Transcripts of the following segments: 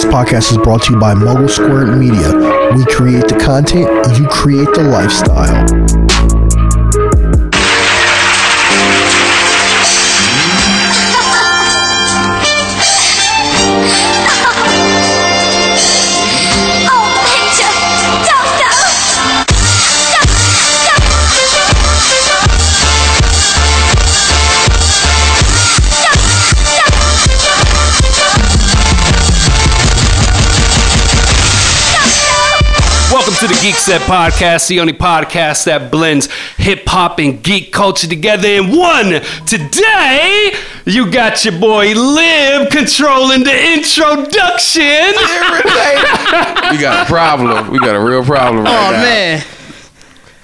This podcast is brought to you by Mogul Squared Media. We create the content, you create the lifestyle. Welcome to the GeekSet Podcast, the only podcast that blends hip hop and geek culture together in one. Today, you got your boy Liv controlling the introduction. we got a problem. We got a real problem oh, right Oh now. man,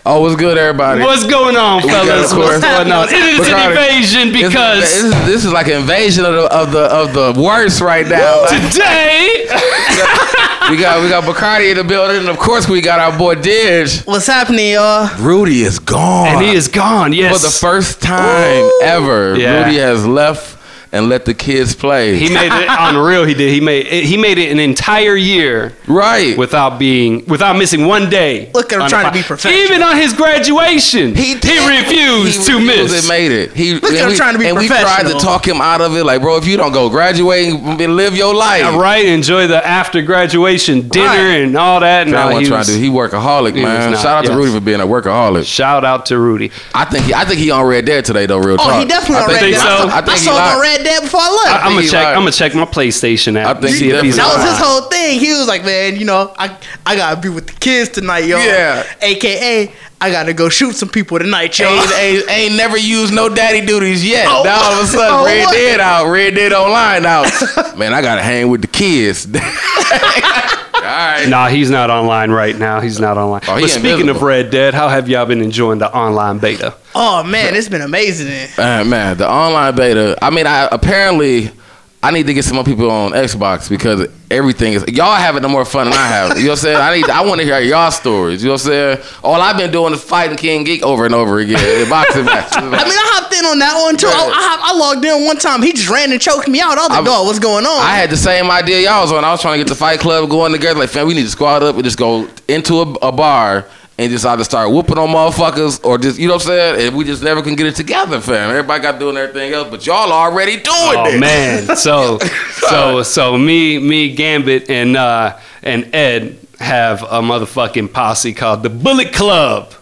Oh, what's good, everybody? What's going on, fellas? What's going on? It is an invasion because this is, this is like an invasion of the of the of the worst right now. Like, today, we got we got Bacardi in the building, and of course we got our boy Didge. what's happening, y'all? Rudy is gone. and he is gone. Yes, for the first time ever. Yeah. Rudy has left and let the kids play. He made it unreal. He did. He made it, he made it an entire year right. without being without missing one day. Look at him trying to be professional. Even on his graduation, He, did. refused He to refused miss. And made it. He Look at and him we, trying to be And we tried to talk him out of it. Like, bro, if you don't go graduate and live your life, Yeah, right, enjoy the after graduation dinner Right. and all that. I No, wasn't he trying was, to do. He workaholic, he man. not, Shout out yes. to Rudy for being a workaholic. shout out to Rudy. I think he, I think he on Red Dead today though. Real Oh, talk. he definitely I on think Red Dead. so. I saw, I think I saw him on Red Dead before I left. I'm gonna check. lied. I'm gonna check my PlayStation app. I think see if he's that was his whole thing. He was like, man, you know, I I gotta be with the kids tonight, y'all. Yeah. AKA, I gotta go shoot some people tonight, y'all. Ain't, ain't, ain't never used no daddy duties yet. Oh. now all of a sudden, Oh, Red what? Dead out, Red Dead online out. man, I gotta hang with the kids. all right. Nah, he's not online right now. He's not online. Oh, he but speaking of. Red Dead, how have y'all been enjoying the online beta? Oh man, it's been amazing. Uh, man, the online beta. I mean, I apparently I need to get some more people on Xbox because everything is y'all having no more fun than I have. You know what I'm saying? I need. I want to hear y'all stories. You know what I'm saying? All I've been doing is fighting King Geek over and over again in boxing matches. I mean, I hopped in on that one too. I, I, I logged in one time. He just ran and choked me out. I was like, dog, what's going on? I had the same idea y'all was on. I was trying to get the Fight Club going together. Like, fam, we need to squad up and just go into a, a bar and just either start whooping on motherfuckers or just, you know what I'm saying? And we just never can get it together, fam. Everybody got doing everything else, but y'all already doing Oh it. man, so so so me me Gambit and uh, and Ed have a motherfucking posse called the Bullet Club.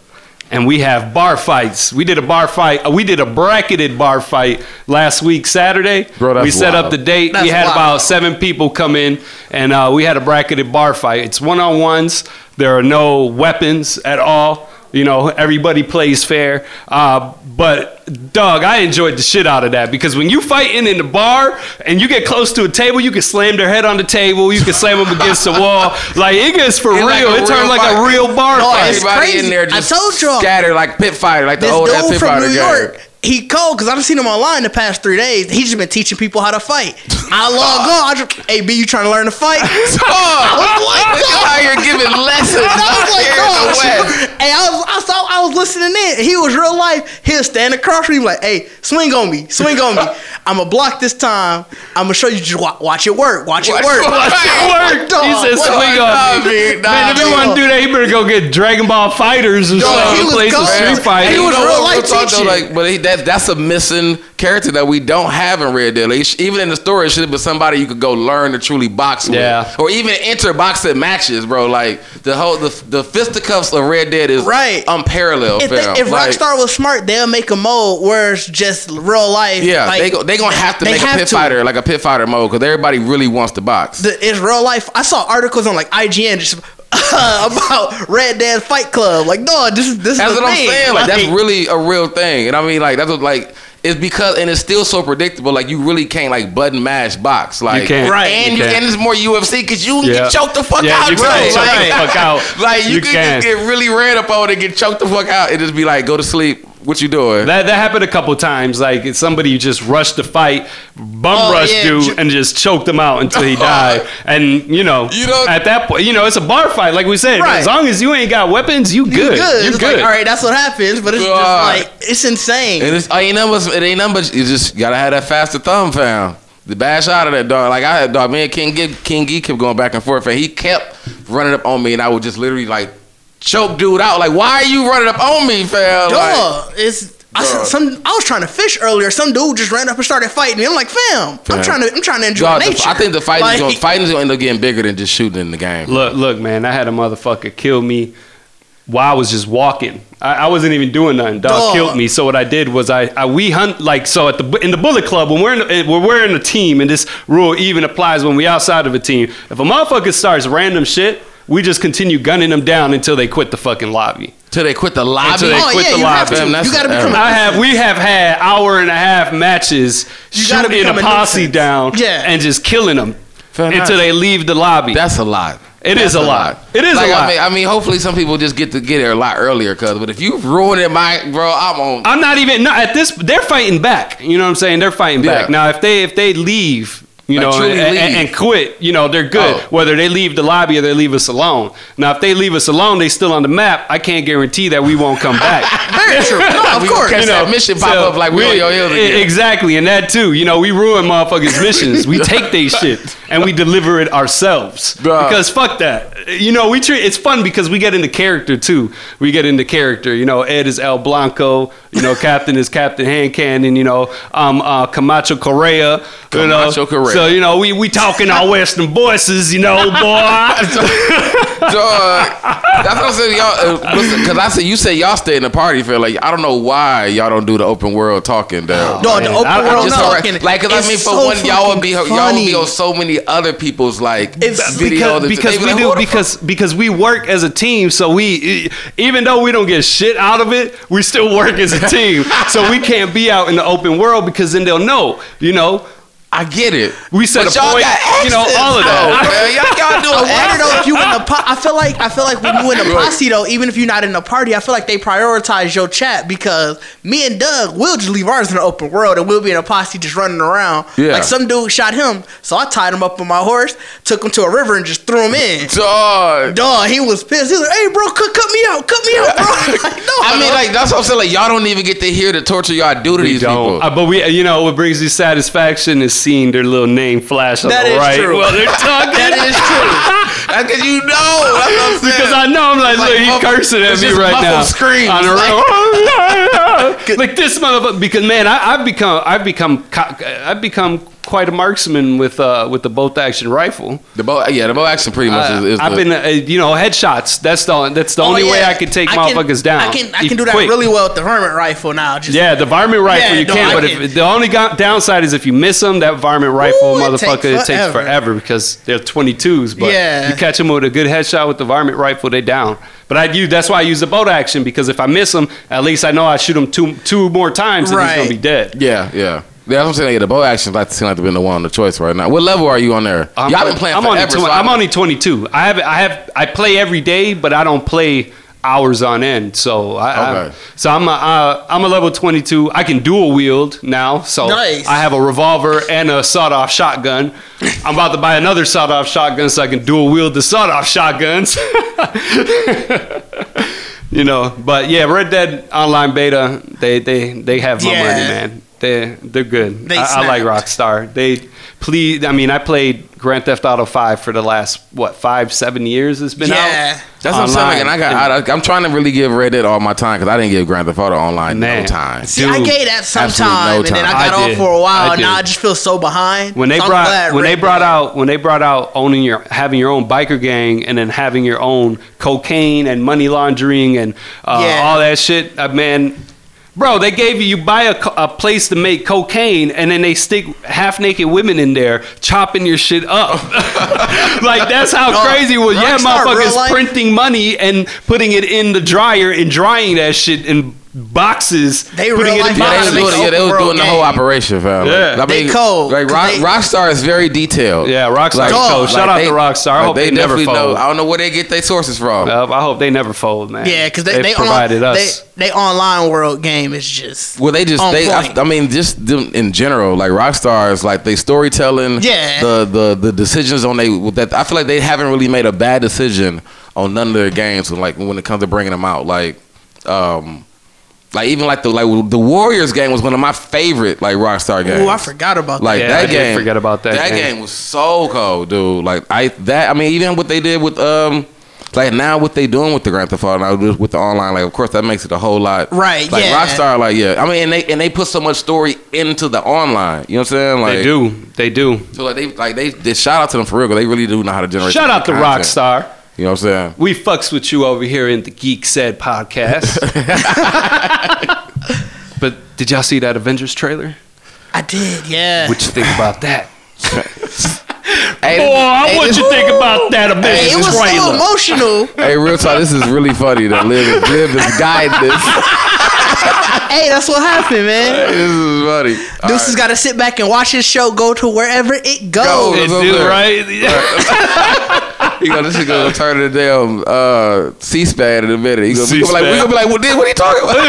And we have bar fights. We did a bar fight. uh, We did a bracketed bar fight last week, Saturday. Bro, that's we set up the date. That's we had wild. about seven people come in, and uh, we had a bracketed bar fight. It's one on ones. There are no weapons at all. You know, everybody plays fair. Uh, but, Doug, I enjoyed the shit out of that because when you fighting in the bar and you get close to a table, you can slam their head on the table, you can slam them against the wall. Like, it gets for It's real. like it turned like a real bar No, fight. it's Everybody crazy. in there I just told y'all. scattered like pit fighter, like the this old ass dude pit from fighter New game. York, he cold because I've seen him online the past three days. He's just been teaching people how to fight. I log on. I just, hey, B, you trying to learn to fight? Oh, look out here giving lessons And I was like, here in the no. Hey, I was, I saw, I was listening in. He was real life. He'll stand across from me like, hey, swing on me, swing on me. I'm gonna block this time. I'm gonna show you. Just wa- watch it work. Watch, Watch it work. Watch it work. Work. Dog, He said, what- swing Nah, me. man, nah, Man, if you want to do that, he better go get Dragon Ball FighterZ or something. he was Play some. Street Fighter. He You was know real life teaching. like, but he, that that's a missing character that we don't have in Red Dead. Like, even in the story, it should have been somebody you could go learn to truly box with, Yeah. or even enter boxing matches, bro. Like the whole the the fisticuffs of Red Dead is Right. unparalleled. If, fam. they, if Like, Rockstar was smart, they'll make a mode where it's just real life. yeah, like, they go, they gonna have to they make a have pit to. fighter like a pit fighter mode because everybody really wants to box. the, it's real life. I saw articles on like IGN just about Red Dead Fight Club. Like, no, this is this That's is the what I'm thing. saying. Like that's really a real thing. And I mean, like that's what, like it's because and it's still so predictable. Like you really can't like button mash box. Like can't. Right. And You you, can't. and it's more UFC because you can Yeah. get choked the fuck Yeah, out. you bro. can choke like, the fuck out. Like you, You can, can. just get really ran up on and get choked the fuck out and just be like, go to sleep. What you doing? That, that happened a couple times. Like somebody just rushed the fight, bum Oh, rushed yeah, dude, and just choked him out until he died. And you know, You don't- at that point, you know, it's a bar fight. Like we said, Right. as long as you ain't got weapons, you good. You good. You It's good. like, all right, that's what happens. But it's just like it's insane. and it's, it ain't numbers. It ain't numbers. You just gotta have that faster thumb, fam. The bad shot of that dog. Like I had dog. Me and King Gee, King Gee kept going back and forth, and he kept running up on me, and I would just literally like choke dude out. Like, why are you running up on me, fam? Like, it's I, s- Dog. some. I was trying to fish earlier. Some dude just ran up and started fighting me. I'm like, fam, Fam. I'm trying to. I'm trying to enjoy dog, the- nature. I think the fight Like, going fighting is going to end up getting bigger than just shooting in the game. Look, look, man, I had a motherfucker kill me while I was just walking. I, I wasn't even doing nothing. Dog, Dog. killed me. So what I did was I, I we hunt like so at the in the Bullet Club when we're in the, when we're in a team, and this rule even applies when we outside of a team. If a motherfucker starts random shit, we just continue gunning them down until they quit the fucking lobby. Till they quit the lobby. Until they Oh quit yeah, the you have lobby. to. Fam, You got to become. forever. a- I have we have had hour and a half matches You gotta shooting a become a posse down Yeah. and just killing them Fam, until that's- they leave the lobby. That's a lot. It is That's a lot. It is a lot. I mean, I mean, hopefully some people just get to get there a lot earlier, cause. But if you ruin it, my bro, I'm on. I'm not even no, at this. They're fighting back. You know what I'm saying? They're fighting back. Now, if they if they leave, you Like, know, and, and- quit, you know, they're good. Oh. Whether they leave the lobby or they leave us alone. Now, if they leave us alone, they still on the map. I can't guarantee that we won't come back. Very true. No, of We course. catch You know, that mission pop so up like we, on your e- again. Exactly, and that too. You know, we ruin motherfuckers' missions. We take they shit and we deliver it ourselves. Bruh. Because fuck that. You know, we treat it's fun because we get into character too. We get into character. You know, Ed is El Blanco. You know, Captain is Captain Hand Cannon. You know, um, uh, Camacho Correa. you know, Camacho Correa. So you know, we we talking our Western voices. You know, boy. Dog, that's what I'm saying. Y'all, uh, cause I said you say y'all stay in the party feel like I don't know why y'all don't do the open world talking though. Dog, the open I- I world Just no, talking. like, cause I mean, for so one, y'all would be y'all would be on so many other people's like It's videos. because, and because we like, do "Who the because because we work as a team so we even though we don't get shit out of it we still work as a team so we can't be out in the open world because then they'll know you know I get it. we set But a y'all point got you know all of Oh, that man, y'all, y'all I doing wonder though if you in the po- I feel like I feel like when you in the posse though, even if you're not in the party, I feel like they prioritize your chat because me and Doug we'll just leave ours in the open world and we'll be in a posse just running around. Yeah. Like some dude shot him, so I tied him up on my horse, took him to a river and just threw him in. Dog. Dog, he was pissed. He was like, "Hey, bro, cut, cut me out, cut me out, bro." like, no, I mean, like that's what I'm saying. Like y'all don't even get to hear the torture y'all do to we these don't. people. Uh, but we, you know, what brings you satisfaction is seeing their little name flash on That the right. true. Well, they're talking. that is true. Because you know. That's what I'm saying. Because I know I'm like, look, he muffled- cursing at me right now. screams. On the Like- oh, road. like this motherfucker. Because man, I, I've become, I've become, I've become quite a marksman with, uh, with the bolt action rifle. the bow, yeah, the bow action pretty much Uh, is. is I've the- been, uh, you know, headshots. That's the, that's the Oh, only way. I can take I can- motherfuckers down. I can I can do that quick. really well with the varmint rifle now. Just Yeah, the varmint rifle Yeah, you no, can, I but can. if the only go- downside is if you miss them, that varmint rifle, Ooh, it motherfucker, takes it takes forever. forever because they're 22s. But Yeah. you catch them with a good headshot with the varmint rifle, they down. But I use that's why I use the bolt action because if I miss them, at least I know I shoot them two two more times and he's Right. gonna be dead. yeah, yeah. Yeah, that's what I'm saying. Yeah, the bow action like seem like to be the one on the choice right now. What level are you on there? I'm, Y'all been playing I'm forever. only so I- I'm only 22. I have I have I play every day, but I don't play hours on end. So I, I Okay. so I'm a, uh, I'm a level 22. I can dual wield now. So Nice. I have a revolver and a sawed off shotgun. I'm about to buy another sawed off shotgun so I can dual wield the sawed off shotguns. you know, but yeah, Red Dead Online Beta, they they they have my Yeah. money, man. They they're good. They I, I like. Rockstar. They please. I mean, I played Grand Theft Auto Five for the last what five seven years. It's been Yeah. out. That's what I'm saying. Like, and I online. got. I, I'm trying to really give Red Dead all my time because I didn't give Grand Theft Auto Online Man. no time. See, I gave that some absolutely time, no and then time. I got I off did. for a while. I and now did. I just feel so behind. when they So I'm brought glad when they Red brought Dead- out when they brought out owning your having your own biker gang and then having your own cocaine and money laundering and uh, Yeah. all that shit, uh, man. Bro, they gave you you buy a, a place to make cocaine and then they stick half naked women in there chopping your shit up. like that's how Dog, crazy it was. Yeah, motherfuckers printing money and putting it in the dryer and drying that shit in boxes. They putting real it in Yeah, they was they doing, yeah, they was open doing the whole game. operation, fam. Yeah. I They mean, cold, Like 'cause Rock, they- Rockstar is very detailed. Yeah, Rockstar is Dog. cold. Shout out they- to Rockstar. I like, hope they, never definitely fold. know. I don't know where they get their sources from. Uh, I hope they never fold, man. Yeah, because they, they, provided on, us. They, they online world game is just Well, they just on they. point. I, I mean, just them in general, like Rockstar is like they storytelling. Yeah. The the the decisions on they that I feel like they haven't really made a bad decision on none of their games. When like when it comes to bringing them out, like, um, like even like the like the Warriors game was one of my favorite like Rockstar games. Oh, I forgot about that. Like Yeah, that I did game. forget about that That game. game. was so cold, dude. Like I that I mean even what they did with um like now what they doing with the Grand Theft Auto now with- with the online like of course that makes it a whole lot Right, Like yeah. Rockstar like yeah I mean and they and they put so much story into the online. You know what I'm saying? Like they do. They do. So like they like they, they shout out to them for real. Cause They really do know how to generate. Shout out to content. Rockstar. You know what I'm saying? We fucks with you over here in the GeekSet podcast. but did y'all see that Avengers trailer? I did, yeah. What you think about that? Hey, Boy, I hey, want this- you think about that Hey, Avengers it was so emotional. Hey, real talk. This is really funny that Liv, Liv is guiding this. hey, that's what happened, man. This is funny. All Deuce has got to sit back and watch his show go to wherever it goes. Go. It It's do, there. right? He gonna this is gonna turn to the damn uh, C-SPAN in a minute. He gonna, we gonna be like, we gonna be like, what, what are you talking about?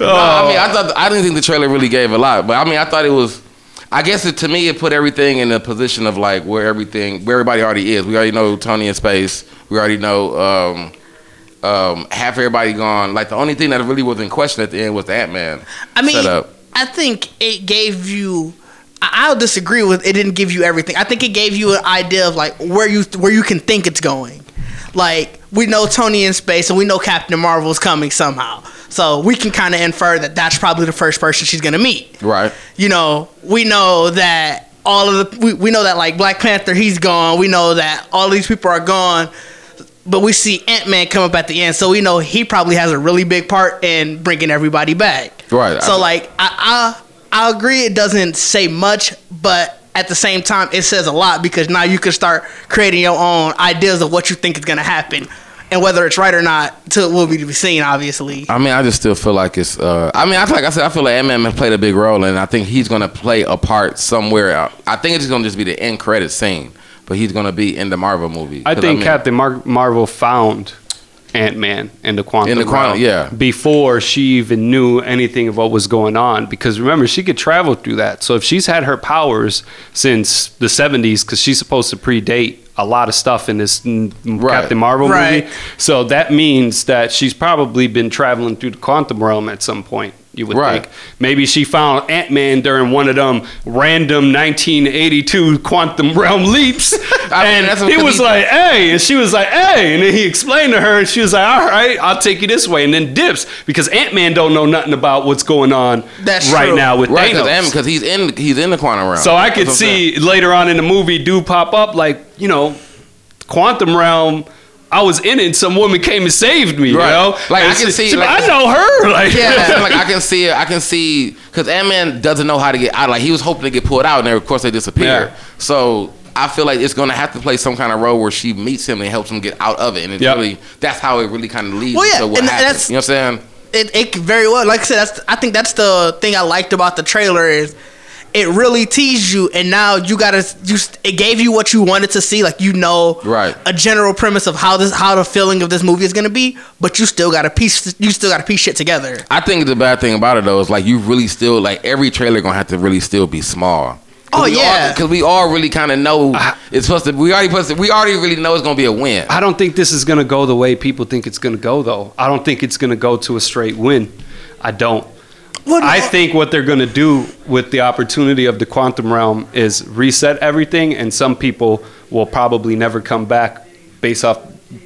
no, I mean, I thought I didn't think the trailer really gave a lot, but I mean, I thought it was. I guess it, to me, it put everything in a position of like where everything, where everybody already is. We already know Tony in space. We already know um, um, half everybody gone. Like the only thing that really was in question at the end was the Ant Man. I mean, setup. I think it gave you. I- I'll disagree with it. Didn't give you everything. I think it gave you an idea of like where you where you can think it's going. Like we know Tony in space, and we know Captain Marvel's coming somehow. So we can kind of infer that that's probably the first person she's gonna meet. right. You know, we know that all of the we, we know that like Black Panther he's gone. We know that all these people are gone. But we see Ant Man come up at the end, so we know he probably has a really big part in bringing everybody back. Right. So like I I I agree it doesn't say much, but at the same time it says a lot because now you can start creating your own ideas of what you think is gonna happen. And whether it's right or not, to will be to be seen, obviously. I mean, I just still feel like it's. Uh, I mean, I feel like I said, I feel like Ant-Man has played a big role, and I think he's gonna play a part somewhere. Out. I think it's just gonna just be the end credit scene, but he's gonna be in the Marvel movie. I 'Cause, think mean, Captain Mar- Marvel found Ant Man in the quantum In the quantum, realm yeah. before she even knew anything of what was going on. Because remember, she could travel through that. So if she's had her powers since the '70s, because she's supposed to predate a lot of stuff in this Right. Captain Marvel Right. movie, so that means that she's probably been traveling through the quantum realm at some point. You would Right. think maybe she found Ant Man during one of them random 1982 quantum realm leaps, I mean, and he was like, "Hey," and she was like, "Hey," and then he explained to her, and she was like, "All right, I'll take you this way," and then dips because Ant Man don't know nothing about what's going on That's right true. now with right Thanos. because he's in he's in the quantum realm. so I could see later on in the movie, do pop up like you know, quantum realm. I was in it. and Some woman came and saved me. Right. You know, Like, I can she- see, she- like- I know her. Like, Yeah, like I can see it. I can see because Ant Man doesn't know how to get out. Like he was hoping to get pulled out, and then of course they disappear. Yeah. So I feel like it's gonna have to play some kind of role where she meets him and helps him get out of it. And it's Yep. really that's how it really kind of leads Well, yeah, to what and happens. that's- you know what I'm saying? it, it very well like i said that's i think that's the thing i liked about the trailer is it really teased you and now you gotta you it gave you what you wanted to see like you know Right. a general premise of how this how the feeling of this movie is gonna be but you still gotta piece you still gotta piece shit together I think the bad thing about it though is like you really still like every trailer gonna have to really still be small. Oh, yeah. because we all really kind of know it's supposed to. We already supposed to, we already really know it's gonna be a win. I don't think this is going to go the way people think it's going to go, though. I don't think it's going to go to a straight win. I don't. No, I think what they're going to do with the opportunity of the quantum realm is reset everything, and some people will probably never come back based off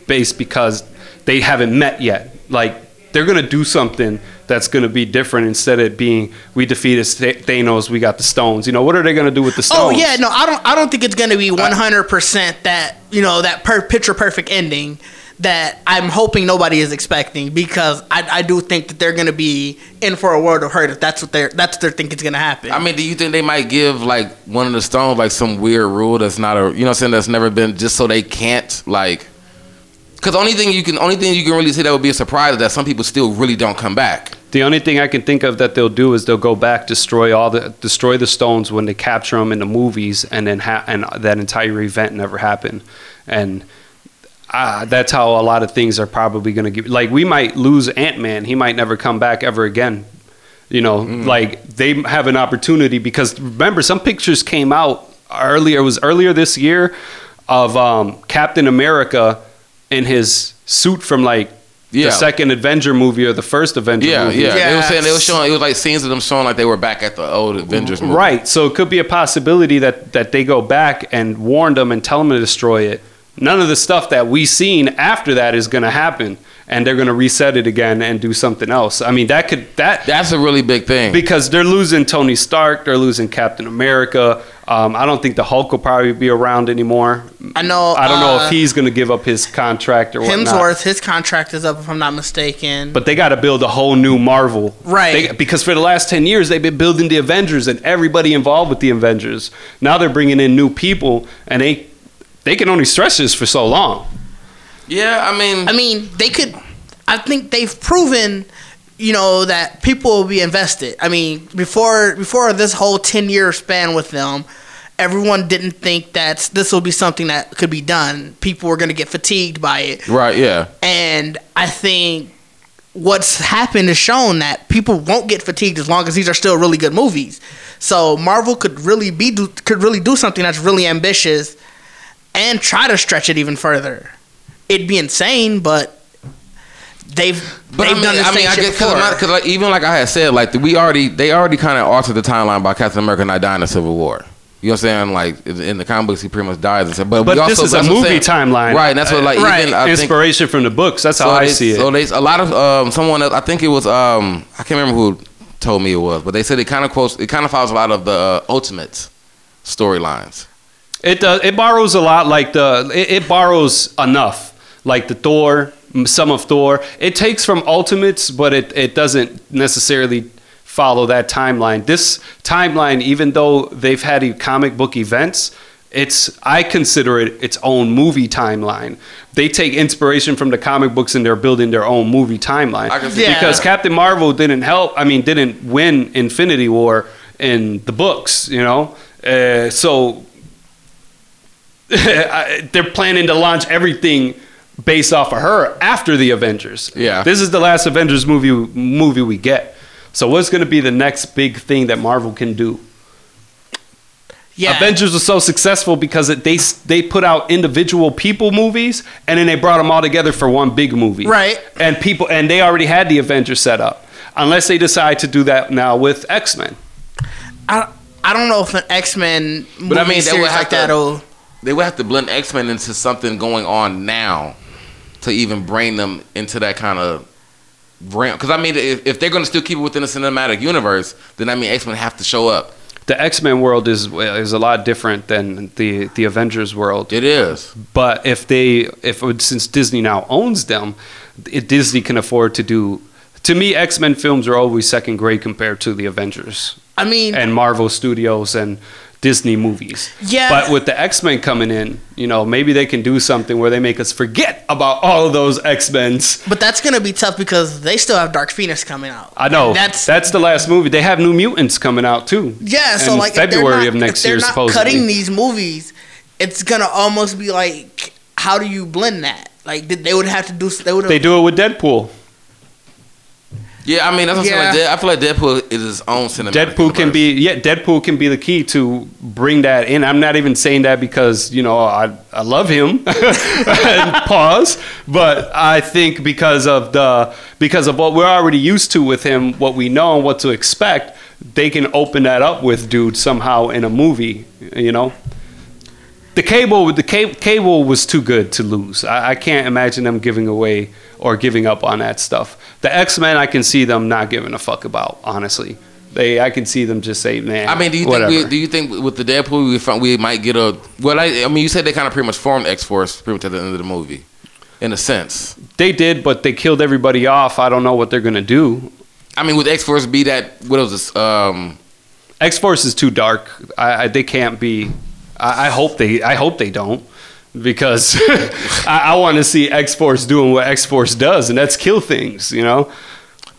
base because they haven't met yet. Like they're going to do something that's going to be different instead of being we defeated Th- Thanos, we got the stones. You know what are they going to do with the oh, stones? Oh yeah, no, I don't. I don't think it's gonna be one hundred percent that you know that per picture perfect ending that I'm hoping nobody is expecting because I, I do think that they're gonna be in for a world of hurt if that's what they're that's what they're thinking is gonna happen. I mean, do you think they might give like one of the stones like some weird rule that's not a you know I'm saying that's never been just so they can't like because only thing you can only thing you can really say that would be a surprise is that some people still really don't come back. The only thing I can think of that they'll do is they'll go back, destroy all the destroy the stones when they capture them in the movies, and then ha- and that entire event never happened, and uh, that's how a lot of things are probably going to get. Like we might lose Ant Man, he might never come back ever again. You know, like they have an opportunity because remember some pictures came out earlier. It was earlier this year of um, Captain America in his suit from like Yeah. the second Avenger movie or the first Avenger Yeah, movie. yeah. They were saying they were showing. It was like scenes of them showing like they were back at the old Avengers movie. Right. So it could be a possibility that that they go back and warn them and tell them to destroy it. None of the stuff that we seen after that is going to happen, and they're going to reset it again and do something else. I mean, that could that That's a really big thing. because they're losing Tony Stark, they're losing Captain America. Um, I don't think the Hulk will probably be around anymore. I know. I don't know uh, if he's going to give up his contract or whatnot. Hemsworth. His contract is up, if I'm not mistaken. But they got to build a whole new Marvel, Right. They, because for the last ten years they've been building the Avengers and everybody involved with the Avengers. Now they're bringing in new people, and they they can only stretch this for so long. yeah, I mean, I mean, they could. I think they've proven, you know, that people will be invested. I mean, before before this whole ten year span with them, everyone didn't think that this will be something that could be done. People were going to get fatigued by it, right? Yeah, and I think what's happened is shown that people won't get fatigued as long as these are still really good movies. So Marvel could really be do, could really do something that's really ambitious and try to stretch it even further. It'd be insane, but they've but they've I mean, done the I mean, I shit guess before. because like, even like I had said, like we already they already kind of altered the timeline by Captain America not dying in the Civil War. You know what I'm saying? Like in in the comic books, he pretty much dies and stuff. But, But we this also, is a that's what I'm movie timeline. right? And that's what like Right. even I think Inspiration from the books. That's how so I they, see it. So they a lot of um, someone else, I think it was um I can't remember who told me it was, but they said it kind of quotes it kind of follows a lot of the uh, Ultimates storylines. It does. It borrows a lot. Like the. It, it borrows enough. Like the Thor, some of Thor. It takes from Ultimates, but it it doesn't necessarily follow that timeline. This timeline, even though they've had comic book events, it's I consider it its own movie timeline. They take inspiration from the comic books and they're building their own movie timeline. I can see Yeah. Because Captain Marvel didn't help. I mean, didn't win Infinity War in the books. You know, uh, so they're planning to launch everything based off of her after the Avengers. Yeah. This is the last Avengers movie movie we get. So what's going to be the next big thing that Marvel can do? yeah, Avengers was so successful because it, they they put out individual people movies and then they brought them all together for one big movie. Right. And people and they already had the Avengers set up. Unless they decide to do that now with X-Men. I, I don't know if an X Men movie But I mean, they series would have like to- that'll. They would have to blend X Men into something going on now to even bring them into that kind of realm. Because I mean, if, if they're going to still keep it within the cinematic universe, then I mean X Men have to show up. The X-Men world is is a lot different than the the Avengers world. It is. But if they, if since Disney now owns them, it, Disney can afford to do. To me, X Men films are always second grade compared to the Avengers I mean, and Marvel Studios and Disney movies. Yeah. But with the X Men coming in, you know, maybe they can do something where they make us forget about all of those X Men's. but that's gonna be tough because they still have Dark Phoenix coming out. I know And that's that's the last movie. They have New Mutants coming out too. Yeah, so like February not- of next they're year, not supposedly. cutting these movies, it's gonna almost be like, how do you blend that? Like th- they would have to do. They would. they do it with Deadpool. Yeah, I mean, that's what I'm saying. Like, I feel like Deadpool is his own cinematic. Deadpool can be yeah. Deadpool can be the key to bring that in. I'm not even saying that because you know I I love him. Pause. But I think because of the because of what we're already used to with him, what we know and what to expect, they can open that up with dude somehow in a movie. You know. The cable, the ca- cable was too good to lose. I, I can't imagine them giving away or giving up on that stuff. The X Men, I can see them not giving a fuck about. Honestly, they, I can see them just say, "Man." I mean, do you whatever. think we, do you think with the Deadpool we we might get a well? I, I mean, you said they kind of pretty much formed X Force pretty much at the end of the movie, in a sense. they did, but they killed everybody off. I don't know what they're gonna do. I mean, would X Force be that? What was this? Um, X Force is too dark. I, I, they can't be. I, I hope they. I hope they don't, because I, I want to see X Force doing what X Force does, and that's kill things. You know.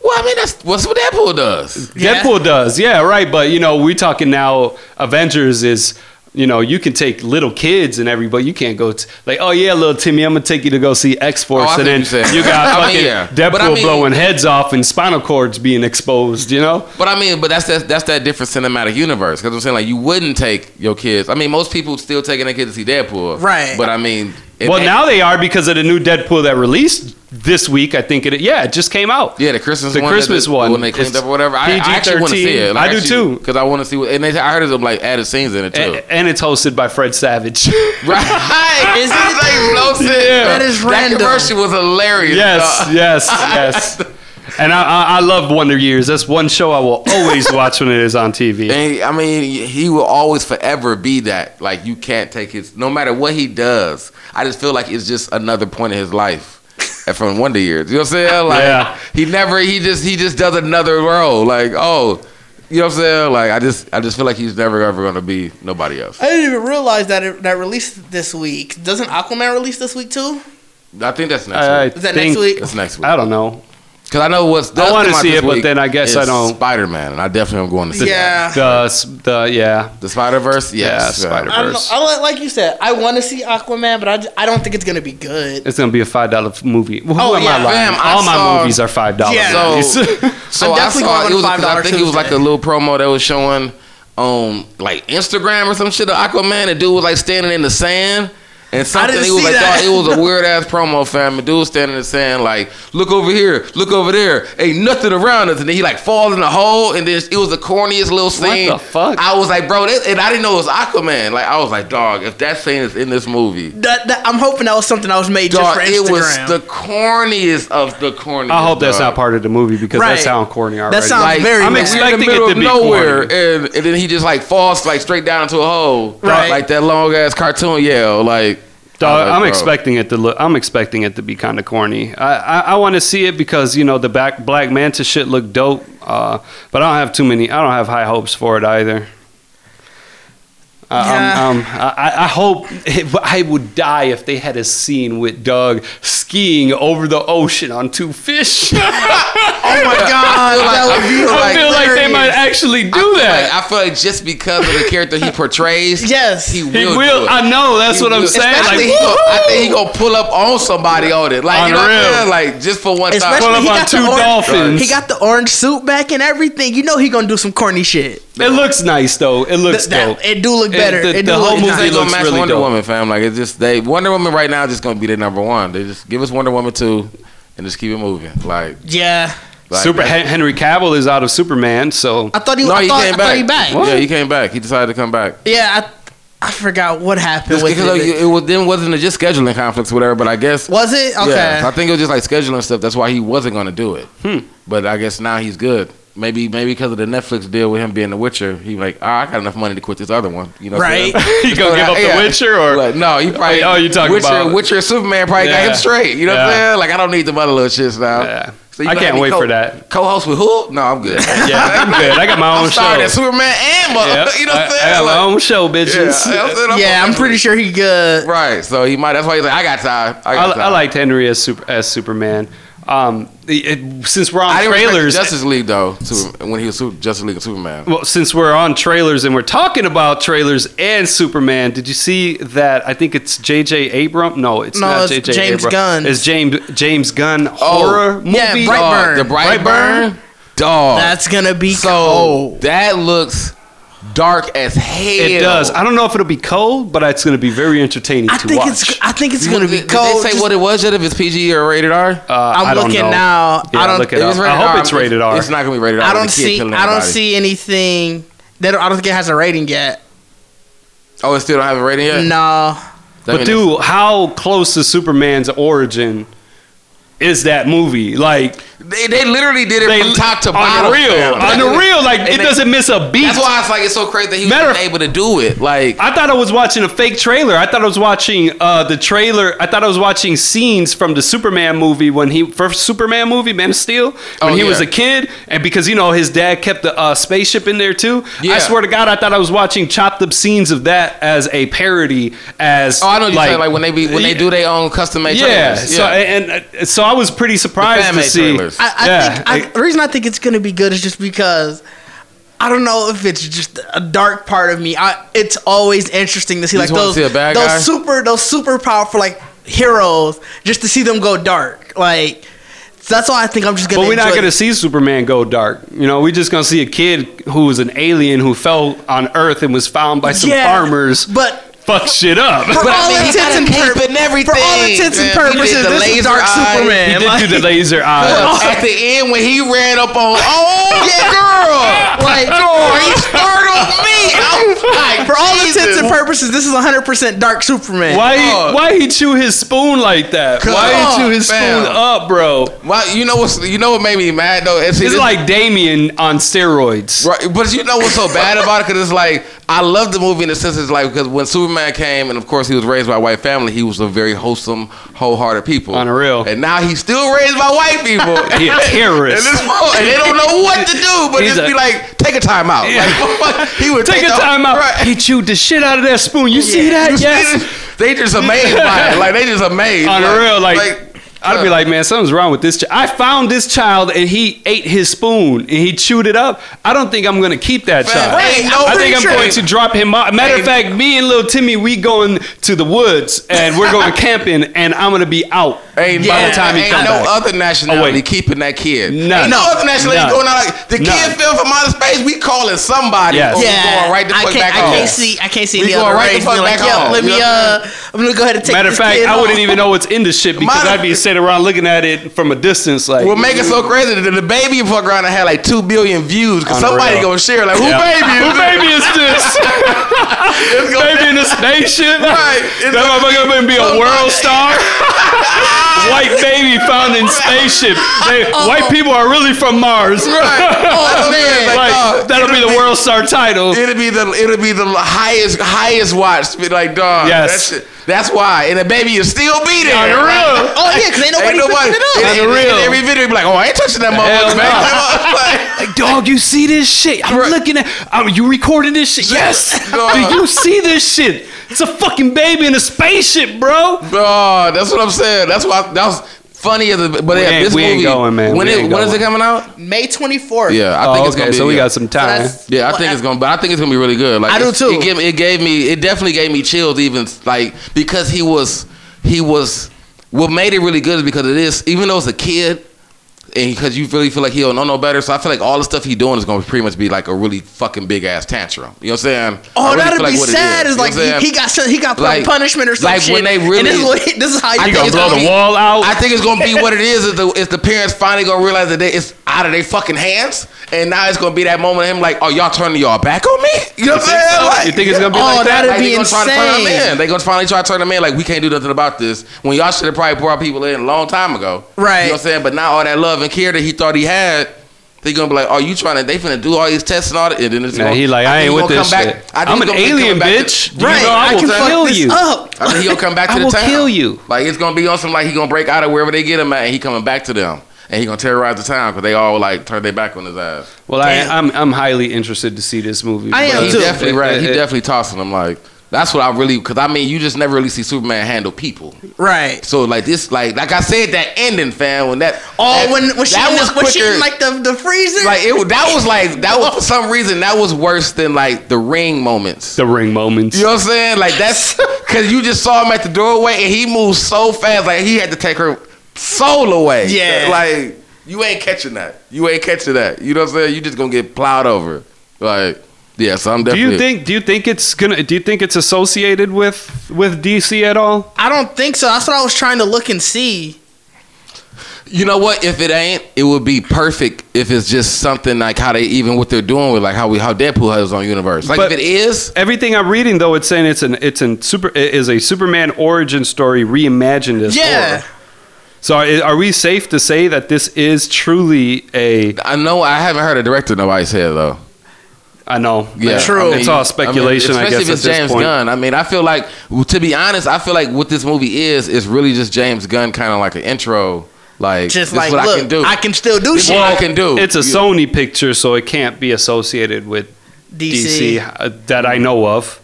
well, I mean, that's what's what Deadpool does. Yeah. Deadpool does, yeah, right. But you know, we're talking now. Avengers is, you know, you can take little kids and everybody. You can't go t- like, oh yeah, little Timmy, I'm gonna take you to go see X Force, Oh, I and see then you're you got I mean, fucking yeah. Deadpool I mean- blowing heads off and spinal cords being exposed. You know, But I mean, but that's that, that's that different cinematic universe. Because I'm saying like you wouldn't take your kids. I mean, most people still taking their kids to see Deadpool, Right. But I mean, well X- now they are because of the new Deadpool that released this week. I think it. Yeah, it just came out. Yeah, the Christmas The one. Christmas that- one. when they cleaned It's up or whatever. I, I actually want to see PG-13. it. I do too. because I want to see. What, and they, I heard them like added scenes in it too. A- and it's hosted by Fred Savage. right? Is it? That makes no. Yeah. That is That commercial was hilarious. yes, dog. yes, yes. And I, I, I love Wonder Years. That's one show I will always watch when it is on TV. And I mean, he will always forever be that. Like you can't take his. No matter what he does, I just feel like it's just another point in his life. And from Wonder Years, you know what I'm saying? Like Yeah. he never. He just. He just does another role. Like oh, you know what I'm saying? Like I just. I just feel like he's never ever gonna be nobody else. I didn't even realize that it that released this week. Doesn't Aquaman release this week too? I think that's next I week. Is that think- next week? That's next week. I don't know. Because I know what's. I wanna see it, but then I guess I don't- Spider Man, and I definitely am going to see Yeah. that. The s- the yeah. The Spider Verse, yes. Yeah, Spider- I don't know. Verse. I like, like you said, I want to see Aquaman, but I I don't think it's gonna be good. It's gonna be a five dollar movie. Who Oh, am yeah. I lying? Fam, I All my saw- movies are five dollars. Yeah. So, so I'm I definitely saw going it was. on a- I think it was like a little promo that was showing on like Instagram or some shit of Aquaman. The dude was like standing in the sand. And something he was like, that. dog, it was a weird ass promo, fam. The dude was standing in the sand, like, look over here, look over there, ain't nothing around us. And then he like falls in the hole, and then it was the corniest little scene. What the fuck? I was like, bro, this, and I didn't know it was Aquaman. Like, I was like, dog, if that scene is in this movie, That, that I'm hoping that was something that was made dog, just for Instagram. it was the corniest of the corniest. I hope that's dog. not part of the movie because Right. that sounds corny already. That sounds like very I'm bad. expecting in the middle it to of be nowhere, corny. and, and then he just like falls like straight down into a hole, Right. Like that long ass cartoon yell, like. Dog, I was like, I'm expecting it to look. I'm expecting it to be kind of corny. I I, I want to see it because you know the back Black Manta shit looked dope. Uh, but I don't have too many. I don't have high hopes for it either. I, Yeah. I'm, um, I, I hope I would die if they had a scene with Doug skiing over the ocean on two fish. oh my god, that would be I feel like they might actually do I that. Like, I feel like just because of the character he portrays, Yes. he will. he will. I know. That's He what I'm saying. Especially Like, he gon- I think he gonna pull up on somebody on it, like you know what I'm Unreal. Like just for one Especially Pull time. up he on got two the orange, dolphins. He got the orange suit back and everything. You know he gonna do some corny shit. It looks nice though. It looks Th- that- dope. it do look It- better. the- it the do whole look movie Just nice. ain't gonna looks match really Wonder dope. Woman, fam. Like it's just they Wonder Woman right now is just gonna be the number one. They just give us Wonder Woman two and just keep it moving. Like, Yeah. like Super that- Henry Cavill is out of Superman, so I thought he, No, I he thought, came I back. thought he back. What? Yeah, he came back. He decided to come back. Yeah, I, I forgot what happened with it. it, it was then wasn't it just scheduling conflicts or whatever, but I guess Was it? Okay. Yeah, I think it was just like scheduling stuff. That's why he wasn't gonna do it. Hmm. But I guess now he's good. Maybe maybe because of the Netflix deal with him being The Witcher, he like, oh, I got enough money to quit this other one. You know, Right. saying? he gonna give up Yeah. the Witcher or Like, no, he probably. Oh, you talking Witcher, about- Witcher and Superman probably got him straight. You know what I'm saying? Like I don't need the other little shits now. Yeah. So you I can't wait co- for that. Co-host with who? No, I'm good. yeah, I'm good. I got my own I'm show. starting at Superman and Mother. Yep. You know what I'm saying? I got my own show, Yeah, bitches. I'm saying, yeah, I'm pretty sure he good. Right, so he might. That's why he's like, I got time. I, I, got I time. liked Henry as super as Superman. Um, it- it- since we're on I didn't trailers, Justice League though. Super, when he was Super, Justice League of Superman. well, since we're on trailers and we're talking about trailers and Superman, did you see that? I think it's J.J. Abrams. No, it's No, not it's J.J. James Abrams. Gunn. It's James James Gunn horror movie. Yeah, Brightburn. Dog, the Brightburn. Brightburn? Dog. That's gonna be so cold. that looks dark as hell. It does. I don't know if it'll be cold, but it's going to be very entertaining I to think watch. it's I think it's gonna be did cold. they say Just- what it was yet? If it's PG or rated R? Uh, I'm I don't looking know. now. Yeah, I don't. look it up. I hope R, it's rated R. It's not gonna be rated R. I don't see. I don't everybody. see anything. They don't, I don't think it has a rating yet. Oh, it still don't have a rating yet. No. That But dude, how close to Superman's origin is that movie? Like they, they literally did it they from top to on bottom. the real, on the real, like it they- doesn't miss a beat. That's why it's like it's so crazy that he was Matter of- able to do it. Like I thought I was watching a fake trailer. I thought I was watching uh, the trailer. I thought I was watching scenes from the Superman movie when he first Superman movie, Man of Steel, when Oh, he was a kid, and because you know his dad kept the uh, spaceship in there too. Yeah. I swear to God, I thought I was watching chopped up scenes of that as a parody. As oh, I know what you're saying. Like when they be when they do their own custom made yeah. trailers. So and, and so I was pretty surprised to see. trailers. I, I Yeah, think I, the reason I think it's gonna be good is just because I don't know if it's just a dark part of me. I, it's always interesting to see You like those see a bad those guy? super those super powerful like heroes just to see them go dark. Like so that's why I think I'm just gonna. But we're not going to it. see Superman go dark. You know, we're just going to see a kid who was an alien who fell on Earth and was found by some Yeah, farmers. but fuck shit up. For all intents and cape pur- and everything. For all intents and man. He did purposes, this is laser Dark eye. Superman. He did like, do the laser eyes. At the end when he ran up on, oh Yeah. girl, like, oh, he startled me. I was like, for all intents and purposes, this is 100% Dark Superman. Why Oh. he, why he chew his spoon like that? Why he chew his fam. spoon up, bro? Why? you know what's you know what made me mad though? And see, It's like Damien on steroids. Right, but you know what's so bad about it? Because it's like I love the movie in the sense it's like because when Superman came, and of course he was raised by a white family, he was a very wholesome, wholehearted people. Unreal. And now he's still raised by white people. He a and, terrorist. this, and they don't know what to do, but He's just a- be like, take a time out. Yeah. Like, he would Take a the- time out. Right. He chewed the shit out of that spoon. You see that? Yes. They just amazed by it. Like they just amazed. On the real, like, I'd be like, man, something's wrong with this. Ch- I found this child and he ate his spoon and he chewed it up. I don't think I'm gonna keep that Man, child. no I think I'm going to drop him off. Matter of fact, me and little Timmy, we going to the woods and we're going camping and I'm gonna be out Ain't, by the time he ain't comes no back. other nationality Oh, keeping that kid. None. Ain't no other nationality None. going out like the None. kid fell from outer space. We calling somebody. Yes. Yeah, going right the I fuck can't. back I home. can't see. I can't see We any going other right the fuck being like, back yo, home. let me. Uh, I'm gonna go ahead and take this. Matter of fact, kid I wouldn't off. even know what's in the shit because Matter- I'd be sitting around looking at it from a distance, like. What make it so crazy that the baby fuck around and had like two billion views because somebody gonna share like who baby Who is baby is this? Baby in a spaceship? Right. That motherfucker gonna be a world star? White baby found in spaceship. They, White people are really from Mars. Right. Oh man, like, Like, that'll be the world star title. It'll be the it'll be the highest highest watch. Be like dog. Yes. That's, that's why. And the baby is still be there. On the real. Oh yeah, because ain't nobody, Ain't nobody. picking it up. And, On the and- and real. every video be like, oh, I ain't touching that motherfucker, man. Like, Like, dog, you see this shit? I'm Right. looking at. Um, you recording this shit? Yes. Do you see this shit? It's a fucking baby in a spaceship, bro. Oh, that's what I'm saying. That's why that was funny as a, but yeah, ain't- this we ain't movie. going, man. When We it ain't when is it coming out? May 24th. Yeah, I oh, think it's okay, gonna be. so we got some time. that's- Yeah, I Well, think I- it's gonna, but I think it's gonna be really good. Like I do too. It gave, it gave me, it definitely gave me chills. Even like because he was, he was. What made it really good is because it is, even though it's a kid, and because you really feel like he don't know no better. So I feel like all the stuff he doing is gonna pretty much be like a really fucking big ass tantrum. You know what I'm saying? Oh, really that'd be like what it sad. is. Is like You know he, he got he got Like- punishment or something. like shit. when they and really- this is, what, this is how you think gonna it's blow gonna the be- wall out? I think it's gonna be what it is. Is the, is the parents finally gonna realize that they, it's out of their fucking hands, and now it's gonna be that moment of him like, oh, y'all turning y'all back on me? You know what I'm think saying? so? Like, You think it's gonna be Oh, like that? that'd like, be they gonna try to turn them insane. in. They gonna finally try to turn them in. Like we can't do nothing about this. When y'all should have probably brought people in a long time ago. Right. You know what I'm saying? But now all that love and care that he thought he had. They gonna be like, oh, you trying to? They finna do all these tests and all that, and then it's Nah, gonna, he like, I think ain't he with this come shit. back- I I'm an alien, coming back to- bitch. You Right, know I I will can fuck kill this you. up. I think he gonna come back to town. I the will town. kill you. Like it's gonna be on some like he gonna break out of wherever they get him at, and he coming back to them, and he gonna terrorize the town because they all like turned their back on his ass. Well, I, Damn. I'm I'm highly interested to see this movie. I am But- He's too. definitely right. He definitely tossing them like. That's what I really because I mean you just never really see Superman handle people. Right. So like this like like I said that ending fam when that Oh, that, when when she that in was the, when she in like the the freezer. like it was- that was like that was for some reason that was worse than like the ring moments. the ring moments. You know what I'm saying? Like that's because you just saw him at the doorway and he moved so fast, like he had to take her soul away. Yeah. Like you ain't catching that. You ain't catching that. You know what I'm saying? You just gonna get plowed over. Like yeah. So I'm definitely. Do you think? Do you think it's gonna? Do you think it's associated with with DC at all? I don't think so. That's what I was trying to look and see. You know what? If it ain't, it would be perfect if it's just something like how they even what they're doing with like how we how Deadpool has his own universe. Like But- if it is, Everything I'm reading though, it's saying it's an it's an super it is a Superman origin story reimagined as Yeah. horror. So are, are we safe to say that this is truly a? I know I haven't heard a director nobody say it though. I know. Yeah, True. I mean, It's all speculation, I especially guess, if it's at this James point. Gunn. I mean, I feel like, to be honest, I feel like what this movie is is really just James Gunn, kind of like an intro. Like, Just this like, is what look, I can do. I can still do This shit. what I can do. It's a You- Sony picture, so it can't be associated with DC. DC, uh, that I know of.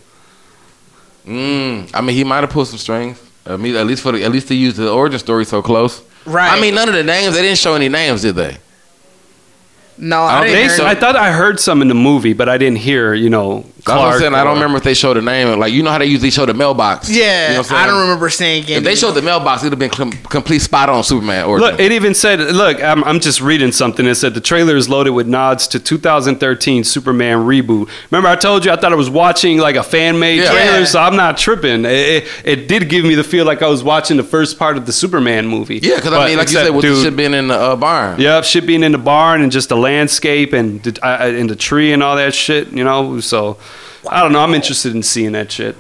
Mm, I mean, he might have pulled some strings. I mean, at least for the, at least to use the origin story so close. Right. I mean, none of the names. They didn't show any names, did they? No, I I, don't didn't They, hear I it. thought I heard some in the movie, but I didn't hear, you know, That's what I'm Clark saying. I don't remember if they showed the name. Like you know how they usually show the mailbox. Yeah, You know I'm I saying? don't remember seeing it. If they showed the mailbox, it'd have been com- complete spot on Superman origin. Look, it even said, look, I'm, I'm just reading something. It said the trailer is loaded with nods to 2013 Superman reboot. Remember, I told you I thought I was watching like a fan made Yeah. trailer, Yeah. so I'm not tripping. It, it, it did give me the feel like I was watching the first part of the Superman movie. yeah, because I mean, like you said, with the dude, shit being in the uh, barn. Yep, shit being in the barn and just the landscape and the, uh, and the tree and all that shit, you know. So I don't know. I'm interested in seeing that shit.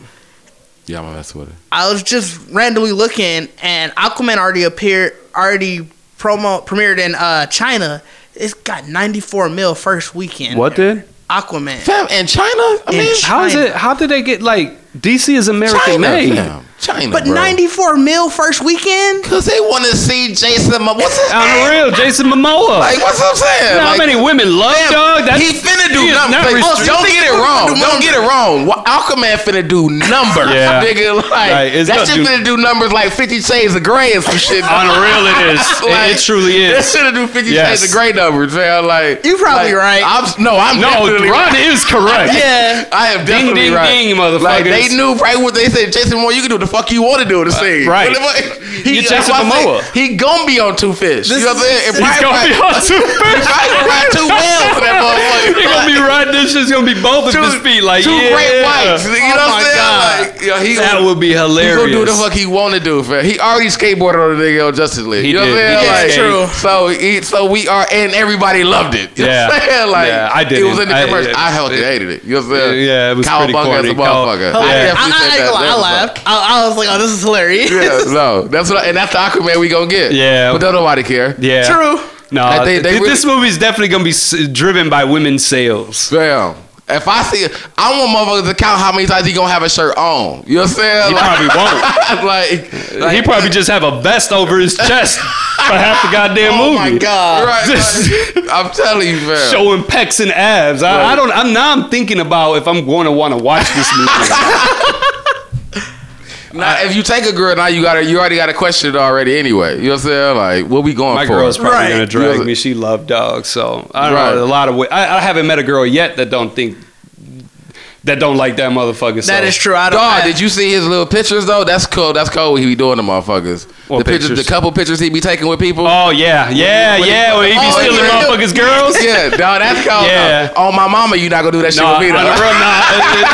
Yeah, I'm gonna mess with it. I was just randomly looking, and Aquaman already appeared, already promo premiered in uh, China. It's got 94 mil first weekend. What did? Aquaman? Fam, in China, I In mean, How is it? How did they get like DC is American China, made? fam. China, But bro. 94 mil first weekend? Cause they want to see Jason. Mo- What's his On name? the real, Jason Momoa. Like, what's what I'm saying? You know how many women love Damn, dog? That's, he finna do he numbers. not Like, restricted. don't get it wrong. do Don't get it wrong. Wa- Aquaman finna do numbers. Yeah. Nigga, like, Right, it's that shit do- finna do numbers like 50 Shades of Grey and some shit. On the real, it is. It- Like, it, truly That is. should do 50 Yes. Shades of Grey numbers, man. Like, You probably like, right. I'm, no, I'm No, definitely Ron right. is correct. Yeah. I am Ding, definitely ding, right. ding, motherfuckers. Like they knew right what they said. Jason Momoa, you can do the fuck you want to do in the scene. right. What the fuck- You're that's Jason why I say Momoa. He gonna be on two fish. you know what I'm saying? He's probably gonna be on two He probably gonna ride two whales for that motherfucker. He's gonna be riding this shit's gonna be both of two, his feet. Like, two yeah. great whites. You know Oh what I'm saying? Like, you know, he That would be hilarious. he gonna do the fuck he want to do. Fam. He already skateboarded on the nigga on Justice League. He you know did. what I'm saying? did Like. True. So, he, so we are, and everybody loved it. You know what I'm Yeah. saying? Like, Yeah, I didn't. was in the I- commercial. I, it- held it, it- hated it. You know what I'm saying? Yeah, it was pretty Cowabunga corny. as a motherfucker. I, definitely I, said that. I, laughed. I, I was like, oh, this is hilarious. Yeah, no, that's what, and that's the Aquaman we gonna get. Yeah. but don't nobody care. Yeah. True. No, Like, they- they th- this movie is definitely gonna be s- driven by women's sales. Damn. If I see, I want motherfuckers to count how many times he gonna have a shirt on. You know what I'm saying? He Like- probably won't. like, like, he probably just have a vest over his chest for half the goddamn Oh movie. Oh my God. right. Just- I'm telling you, man. Showing pecs and abs. I, I don't. I'm now. I'm thinking about if I'm going to want to watch this movie. Now, if you take a girl, now you got to you already got a question already anyway. You know what I'm saying? Like, what we going My for? girl's probably Right. gonna drag Yeah. me. She loved dogs, so I don't Right. know. A lot of wa- I, I haven't met a girl yet that don't think that don't like that motherfucker. That is true. I don't. Dog, I, did you see his little pictures though? That's cool. That's cool. What he be doing to motherfuckers. What the pictures, pictures? the couple pictures he be taking with people. Oh yeah, yeah, When he- yeah. When he be Oh, stealing yeah. motherfuckers' girls. Yeah, dog, that's cool. Yeah. On my mama, you not gonna do that shit No, with me. on though. the real,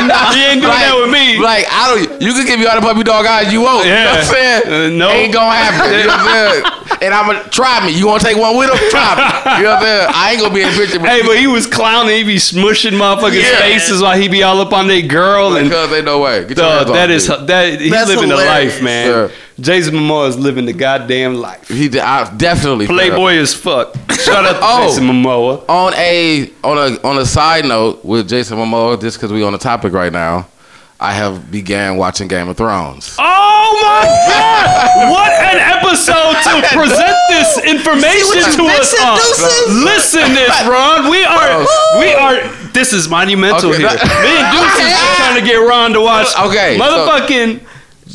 nah, he ain't doing Like- that with me. Like I don't. You can give me all the puppy dog eyes you want. You know what I'm saying? Uh, no. ain't gonna happen. You know what I'm saying? And I'm gonna try me. You wanna take one with him? Try me. You know what I'm saying? I ain't gonna be in the picture. with Hey, you but he was clowning. He be smushing motherfuckers' Yeah. faces while he be all up on their girl and. because ain't no way. Get your Dog, hands off that me. is that he's That's living the hilarious. life, man. Yeah. Jason Momoa is living the goddamn life. He I definitely Playboy as fuck. Shout out to Oh. Jason Momoa. on a on a on a side note with Jason Momoa, just because we on the topic right now, I have began watching Game of Thrones. Oh my god! What an episode to present this information to us all. Listen, this Ron, we are oh. we are. This is monumental Okay, here. that- Me and Deuces are trying to get Ron to watch. Okay, so- motherfucking.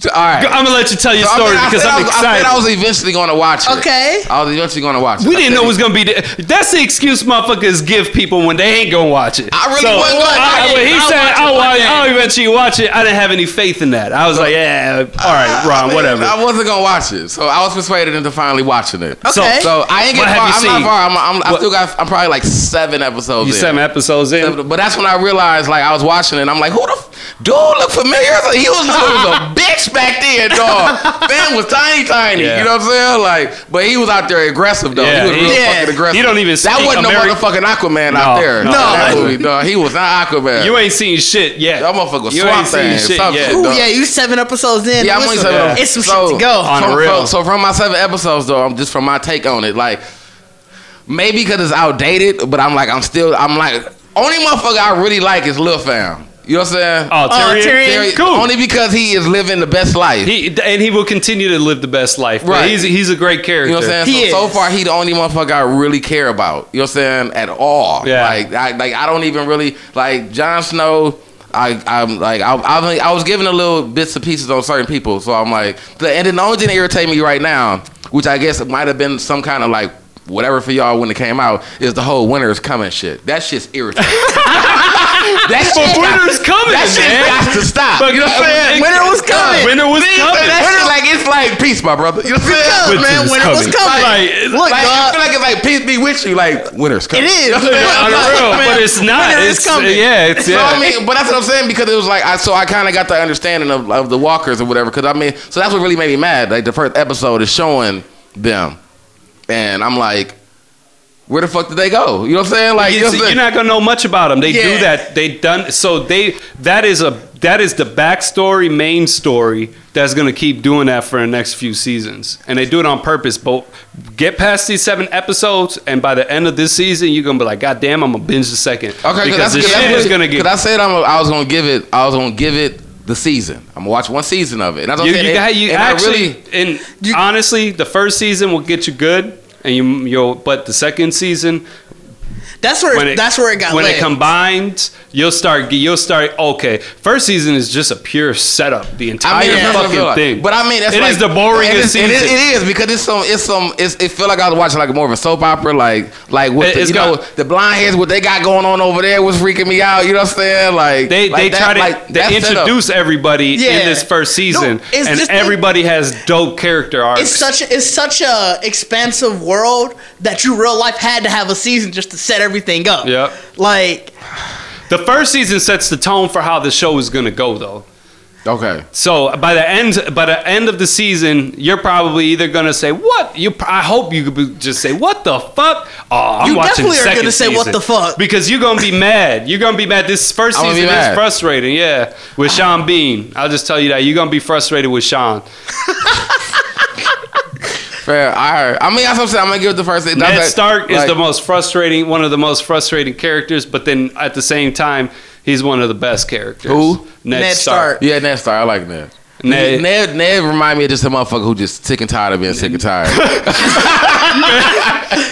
All right, I'm gonna let you tell your So, I story mean, I because said I I'm was- I said. I was eventually going to watch it. Okay. I was eventually going to watch it. we I didn't know it was gonna be. The, that's the excuse motherfuckers give people when they ain't gonna watch it. I really wasn't gonna I- watch when it. he I'll said, watch it "I'll, watch, oh, day." I'll eventually watch it," I didn't have any faith in that. I was like, "Yeah, all right, Ron, I mean, whatever." I wasn't gonna watch it, so I was persuaded into finally watching it. So- Okay. So I ain't get What have far. I'm seen? not far. I'm, I'm, I What- still got. I'm probably like seven episodes. you in. seven episodes in. But that's when I realized, like, I was watching it. and I'm like, who the f- dude look familiar? He was, he was a bitch back then, dog. Man was tiny, tiny. Yeah. You know what I'm saying? Like, but he was out there aggressive though. Yeah, he was he- real Yeah. fucking aggressive. He don't even That speak wasn't Ameri- no motherfucking Aquaman No, out there. no, that no. movie, dog. He was not Aquaman. You ain't seen shit yet. that motherfucker was You swamp ain't seen thing. shit something, yet. Ooh, dog. yeah, you seven episodes in. Yeah, I'm only Listen, seven. It's some so, shit to go. On so, the real. So, so from my seven episodes though, I'm just from my take on it, like maybe because it's outdated, but I'm like I'm still I'm like only motherfucker I really like is Lil Fam. You know what I'm saying? Oh, oh Tyrion, Tyrion. Terry- cool. Only because he is living the best life. he and he will continue to live the best life. Right. Right. He's he's a great character. you know what I'm saying? He so, so far, he the only motherfucker I really care about. You know what I'm saying? At all. Yeah. Like, I, like I don't even really like Jon Snow. I, I'm like I, I, I was giving a little bits and pieces on certain people, so I'm like, the- and then the only thing that irritates me right now, which I guess might have been some kind of like whatever for y'all when it came out, is the whole winter is coming shit. That shit's irritating. That But shit winter's coming, That shit man. got to stop. But you know what I'm saying? Winter was coming. Winter was Please, coming. That shit like it's like peace, my brother. You know what I'm saying? Because, man, Winter's winter was coming. coming. Like, Look, Like, I feel like it's like peace be with you. Like winter's coming. is. You know what I'm saying? on the real, Man, but it's not. winter is It's coming. yeah, it's So yeah. I mean, but that's what I'm saying because it was like I so I kind of got the understanding of, of the walkers or whatever. Because I mean, so that's what really made me mad. Like the first episode is showing them, and I'm like, where the fuck did they go? You know what I'm saying? Like you know It's- what I'm you're saying? not gonna know much about them. They do that. They done so. They that is a that is the backstory, main story that's gonna keep doing that for the next few seasons, and they do it on purpose. But get past these seven episodes, and by the end of this season, you're gonna be like, God damn, I'm gonna binge the second. Okay, because that's shit is gonna get. Because I said I'm, I was gonna give it. I was gonna give it the season. I'm gonna watch one season of it. And that's what You, I'm you, saying. got, you and I actually, really, and honestly, the first season will get you good, and you you'll. But the second season, That's where it, that's where it got when it combines, you'll start you'll start okay. First season is just a pure setup, the entire I mean, fucking thing. But I mean, that's It like, is the boringest and it's- season. it is because it's some, it's some, it's, it feel like I was watching like more of a soap opera, like, like what It- the, you got- know, the blind heads, what they got going on over there was freaking me out. You know what I'm saying? Like they like they that- try to like, they that setup. introduce everybody Yeah. in this first season, No, and everybody has dope character arcs. it's such a, it's such a expansive world that you real life had to have a season just to set everything up. Yep. Like the first season sets the tone for how the show is gonna go, though. Okay. So by the end, by the end of the season, you're probably either gonna say what you. I hope you could just say what the fuck. Oh, I'm You watching definitely are gonna say, "What the fuck? because you're gonna be mad. You're gonna be mad. This first I'm gonna be season is frustrating. Yeah, with Sean Bean, I'll just tell you that you're gonna be frustrated with Sean. Fair. I heard. I mean, that's what I'm saying. I'm gonna give it the first. that's Ned like- Stark is like- the most frustrating, one of the most frustrating characters, but then at the same time, he's one of the best characters. Who? Ned, Ned Stark. Stark. Yeah, Ned Stark. I like Ned. Ned- Ned, Ned, Ned remind me of just a motherfucker who just sick and tired of being sick and tired.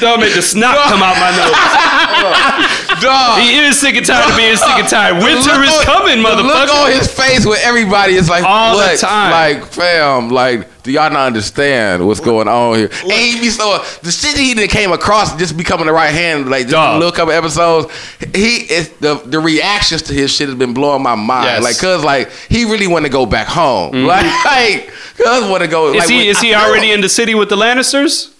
Don't make the snot come out my nose. Dog. He is sick and tired of being sick and tired. Winter is on- coming, the Look on motherfucker. his face with everybody is like All the what? time. Like, fam, like, do y'all not understand what's going on here? And he be so the shit he that came across just becoming the right hand, like just Dog. a little couple episodes. He is the the reactions to his shit has been blowing my mind. Yes. Mm-hmm. Like, cause like he really want to go back home. Like, like, cause want to go. Is like, he when- is he I feel- already in the city with the Lannisters?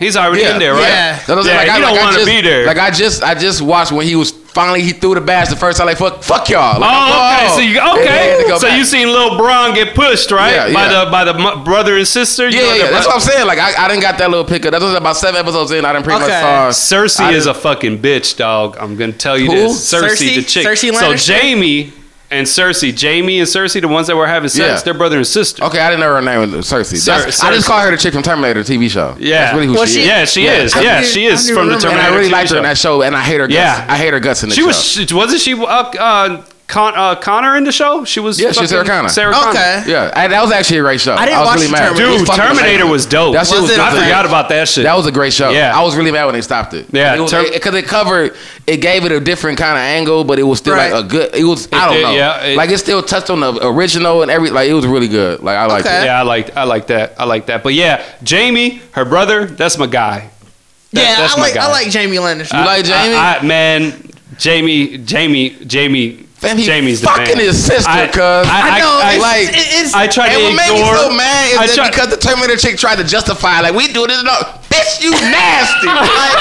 He's already in there, right? Yeah. That's what Yeah, like, you I, don't like, wanna just- be there. Like I just, I just watched when he was finally he threw the badge the first time. Like fuck, fuck y'all. Like, Oh, okay. oh. So you And they had to okay? So back. you seen Lil Bran get pushed, right? Yeah, yeah. By the by the brother and sister. You Yeah, know, yeah, yeah. That's bro- what I'm saying. Like I, I didn't got that little pickup. That was about seven episodes in. I didn't pretty Okay. much saw. Cersei is a fucking bitch, dog. I'm gonna tell you Who? this. Cersei, Cersei? the chick. Cersei so Lannister? Jaime and Cersei, Jaime and Cersei, the ones that were having sex, Yeah. they're brother and sister. Okay, I didn't know her name was Cersei. Cer- That's- I Cersei. just call her the chick from Terminator TV show. Yeah. That's really who Well, she, she- is. Yeah, she Yeah. is. I Yeah, didn't- she I is didn't from the remember. Terminator. And I really TV liked her show. in that show, and I hate her guts. Yeah. I hate her guts in the show. She show. was. She, wasn't she uh, uh, Con, uh, Connor in the show? She was. Yeah, she was Sarah Connor. Sarah Connor. Okay. yeah, I, that was actually a great show. I didn't was watch really mad. Terminator. It Dude, fucking Terminator amazing. was dope. That shit Was was it? good. I forgot about that shit. That was a great show. Yeah. I was really mad when they stopped it. Yeah, because Term- it, 'cause it covered, it gave it a different kind of angle, but it was still Right. like a good. It was I don't did, know, yeah, it- like it still touched on the original and every. Like it was really good. Like I liked Okay. it. yeah, I like I like that. I like that. But yeah, Jaime, her brother, that's my guy. That- yeah, that's I my like guy. I like Jaime Lannister. You like Jaime? I, I, man, Jaime, Jaime, Jaime. Fam, he Jaime's the fucking man. his sister, I- cuz. I, I know, I, it's, like- it- it's, I tried And to what made me so mad is that tried- because the Terminator chick tried to justify, like, we do this, no, bitch, you nasty. like,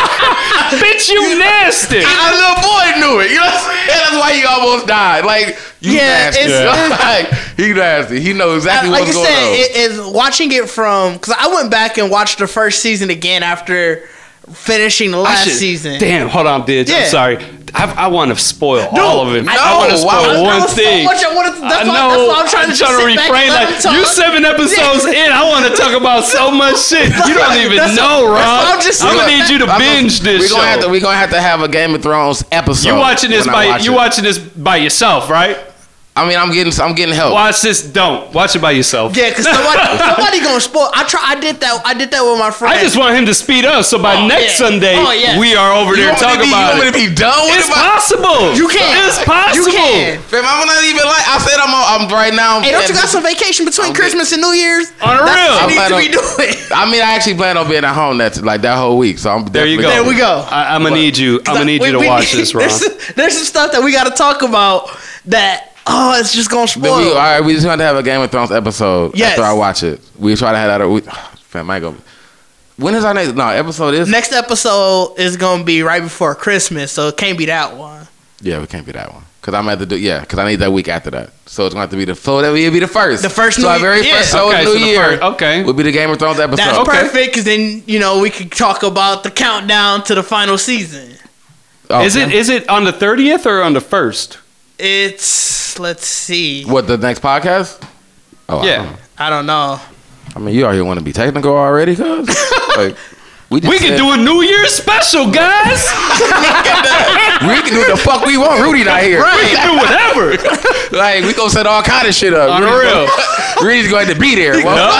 bitch, you nasty. our little boy knew it. You know what I'm saying? That's why he almost died. Like, you Yeah, nasty. it's- like, he nasty. He knows exactly uh, like what's you going said, on. it is watching it from because I went back and watched the first season again after finishing the last should- season. Damn, hold on, bitch. Yeah. I'm sorry. I, I want to spoil all of it. no, I want to why spoil would- one There was so thing. much I wanted to- that's I why- know. that's why I'm trying to just to back refrain. Like you seven episodes in, I want to talk about so much shit. You don't even That's know, what- Rob. I'm just I'm gonna need you to I'm binge gonna- this we gonna show. Have to, we gonna have to have a Game of Thrones episode. you watching this by watch you watching this by yourself, right? I mean, I'm getting I'm getting help. Watch this. Don't watch it by yourself. Yeah, because somebody, somebody gonna spoil. I try. I did that. I did that with my friend. I just want him to speed up so by Oh, next yeah. Sunday Oh, yeah. we are over You there want me to talking be- you about want me it. to be done with It's it? possible. You can. It's possible. You can. Fam, I'm not even like I said. I'm I'm right now. Hey, don't you got some vacation between I'm Christmas and New Year's? On the That's real. what you I'm need to be doing. I mean, I actually plan on being at home that like that whole week. So I'm There you go. There we go. I, I'm gonna need you. I'm gonna need you to We- we- watch this, Ron. There's, there's some stuff that we got to talk about that. Oh, it's just gonna Then we, all spoil. we just want to have a Game of Thrones episode Yes. after I watch it. We try to have that. We, fam, I go. When is our next? No, episode is. Next episode is gonna be right before Christmas, so it can't be that one. Yeah, we can't be that one because I'm at the do. Yeah, because I need that week after that. So it's going to have to be the. So that will be the first. The first So New our very yeah. first show Okay, of so New the Year. first- okay. Will be the Game of Thrones episode. That's Okay. perfect, because then you know we could talk about the countdown to the final season. Oh, Is it okay. is it on the 30th or on the first? It's let's see. what the next podcast? Oh, I Yeah. don't know. I don't know. I mean, you already want to be technical already, cuz like we We can said- do a New Year's special, guys. We can do the fuck we want. Rudy not here. we can do whatever. Like we gonna set all kind of shit up. On Rudy's real. gonna- Rudy's going to be there. Well,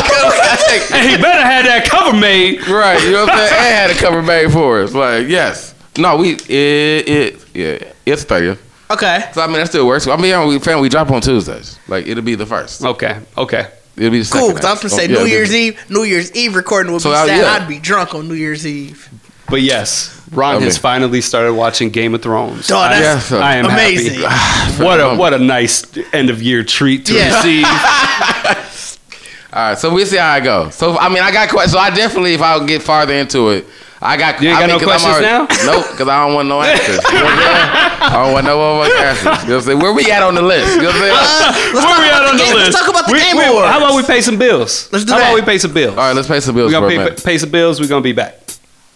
And he better have that cover made. right, you know what I'm saying? And had a cover made for us. Like, yes. No, we it it yeah, it's 30th. Okay. So I mean that still works. I mean, yeah, we fan we drop on Tuesdays. Like it'll be the first. Okay, okay. It'll be the second. Cool. Because I was gonna say Oh, New it'll Year's Eve. New Year's Eve recording would So, be uh, sad. yeah. I'd be drunk on New Year's Eve. But yes, Ron Okay. has finally started watching Game of Thrones. Dog, that's Yeah, so- I am amazing. happy. What a what a nice end of year treat to Yeah. receive. All right, so we'll see how I go. So I mean, I got questions. So I definitely, if I get farther into it, I got. You ain't I got mean, no 'cause I'm questions Nope, because I don't want no answers. You know I'm saying? I don't want no more answers. You know what I'm saying? Where we at on the list? You know what I'm saying? Uh, let's Where we at on the the list? Let's talk about the We- game we- awards. How about we pay some bills? Let's do How that. about we pay some bills? All right, let's pay some bills We're gonna a pay, minute. pay some bills. We're gonna be back.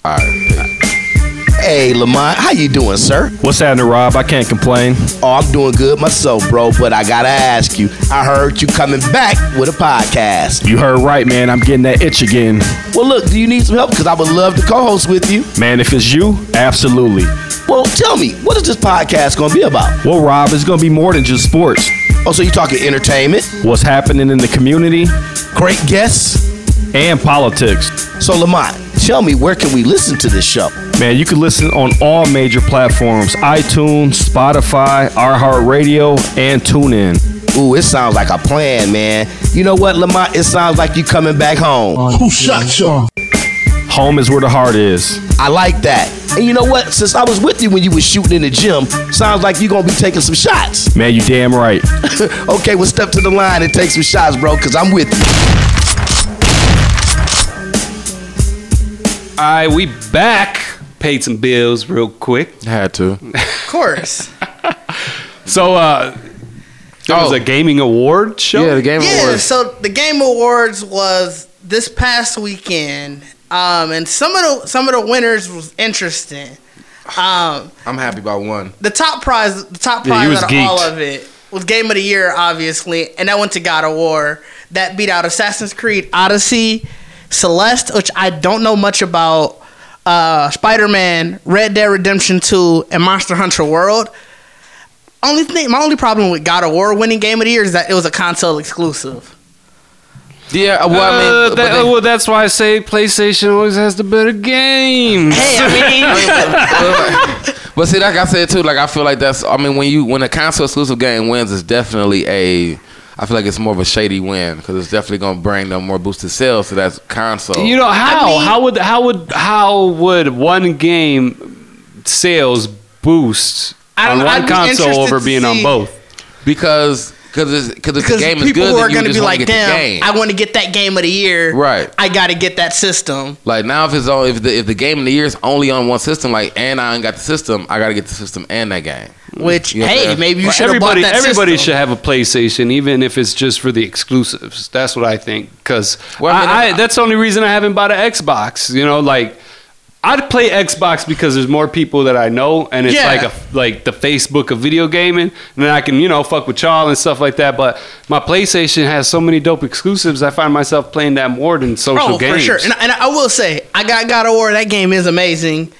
All right. Hey, Lamont, how you doing, sir? What's happening, Rob? I can't complain. Oh, I'm doing good myself, bro. But I gotta ask you, I heard you coming back with a podcast. You heard right, man. I'm getting that itch again. Well, look, do you need some help? Because I would love to co-host with you. Man, if it's you, absolutely. Well, tell me, what is this podcast gonna be about? Well, Rob, it's going to be more than just sports. Oh, so you talking entertainment, What's happening in the community great guests? and politics. So, Lamont, tell me, where can we listen to this show? Man, you can listen on all major platforms iTunes, Spotify, iHeartRadio, and TuneIn. Ooh, it sounds like a plan, man. You know what, Lamont? It sounds like you coming back home. Who shot you? Home is where the heart is. I like that. And you know what? Since I was with you when you was shooting in the gym, sounds like you're gonna be taking some shots. Man, you damn right. okay, well, step to the line and take some shots, bro, because I'm with you. All right, we back. Paid some bills real quick. Had to. Of course. So uh, there was Oh. a gaming award show. Yeah, the game yeah. awards. So the Game Awards was this past weekend, um, and some of the some of the winners was interesting. Um, I'm happy about one. the top prize, the top prize he was out of all of it was Game of the Year, obviously, and that went to God of War. That beat out Assassin's Creed Odyssey, Celeste, which I don't know much about, uh, Spider Man, Red Dead Redemption Two, and Monster Hunter World. Only thing, my only problem with God of War winning Game of the Year is that it was a console exclusive. Yeah, well, I Uh, mean, but that- they- well, that's why I say PlayStation always has the better games. Hey, I mean, But see, like I said too, like I feel like that's. I mean, when you when a console exclusive game wins, it's definitely a. I feel like it's more of a shady win because it's definitely gonna bring them more boosted sales to that console. You know how? mean- how would how would how would one game sales boost on know, I'd one be console over being on both? because because because if the game is people good, who then are going to be like, damn. I want to get that Game of the Year. Right. I got to get that system. Like now, if it's on, if the if the game of the year is only on one system, like and I ain't got the system, I gotta get the system and that game. Which, Yeah, hey, maybe you Well, should have bought everybody that everybody system. should have a PlayStation, even if it's just for the exclusives. That's what I think. Because Well, I mean, I, I- that's the only reason I haven't bought an Xbox. You know, like I'd play Xbox because there's more people that I know, and it's Yeah. like a like the Facebook of video gaming, and then I can you know fuck with y'all and stuff like that. But my PlayStation has so many dope exclusives. I find myself playing that more than social Oh, games. for sure. And, and I will say, I got God of War. That game is amazing.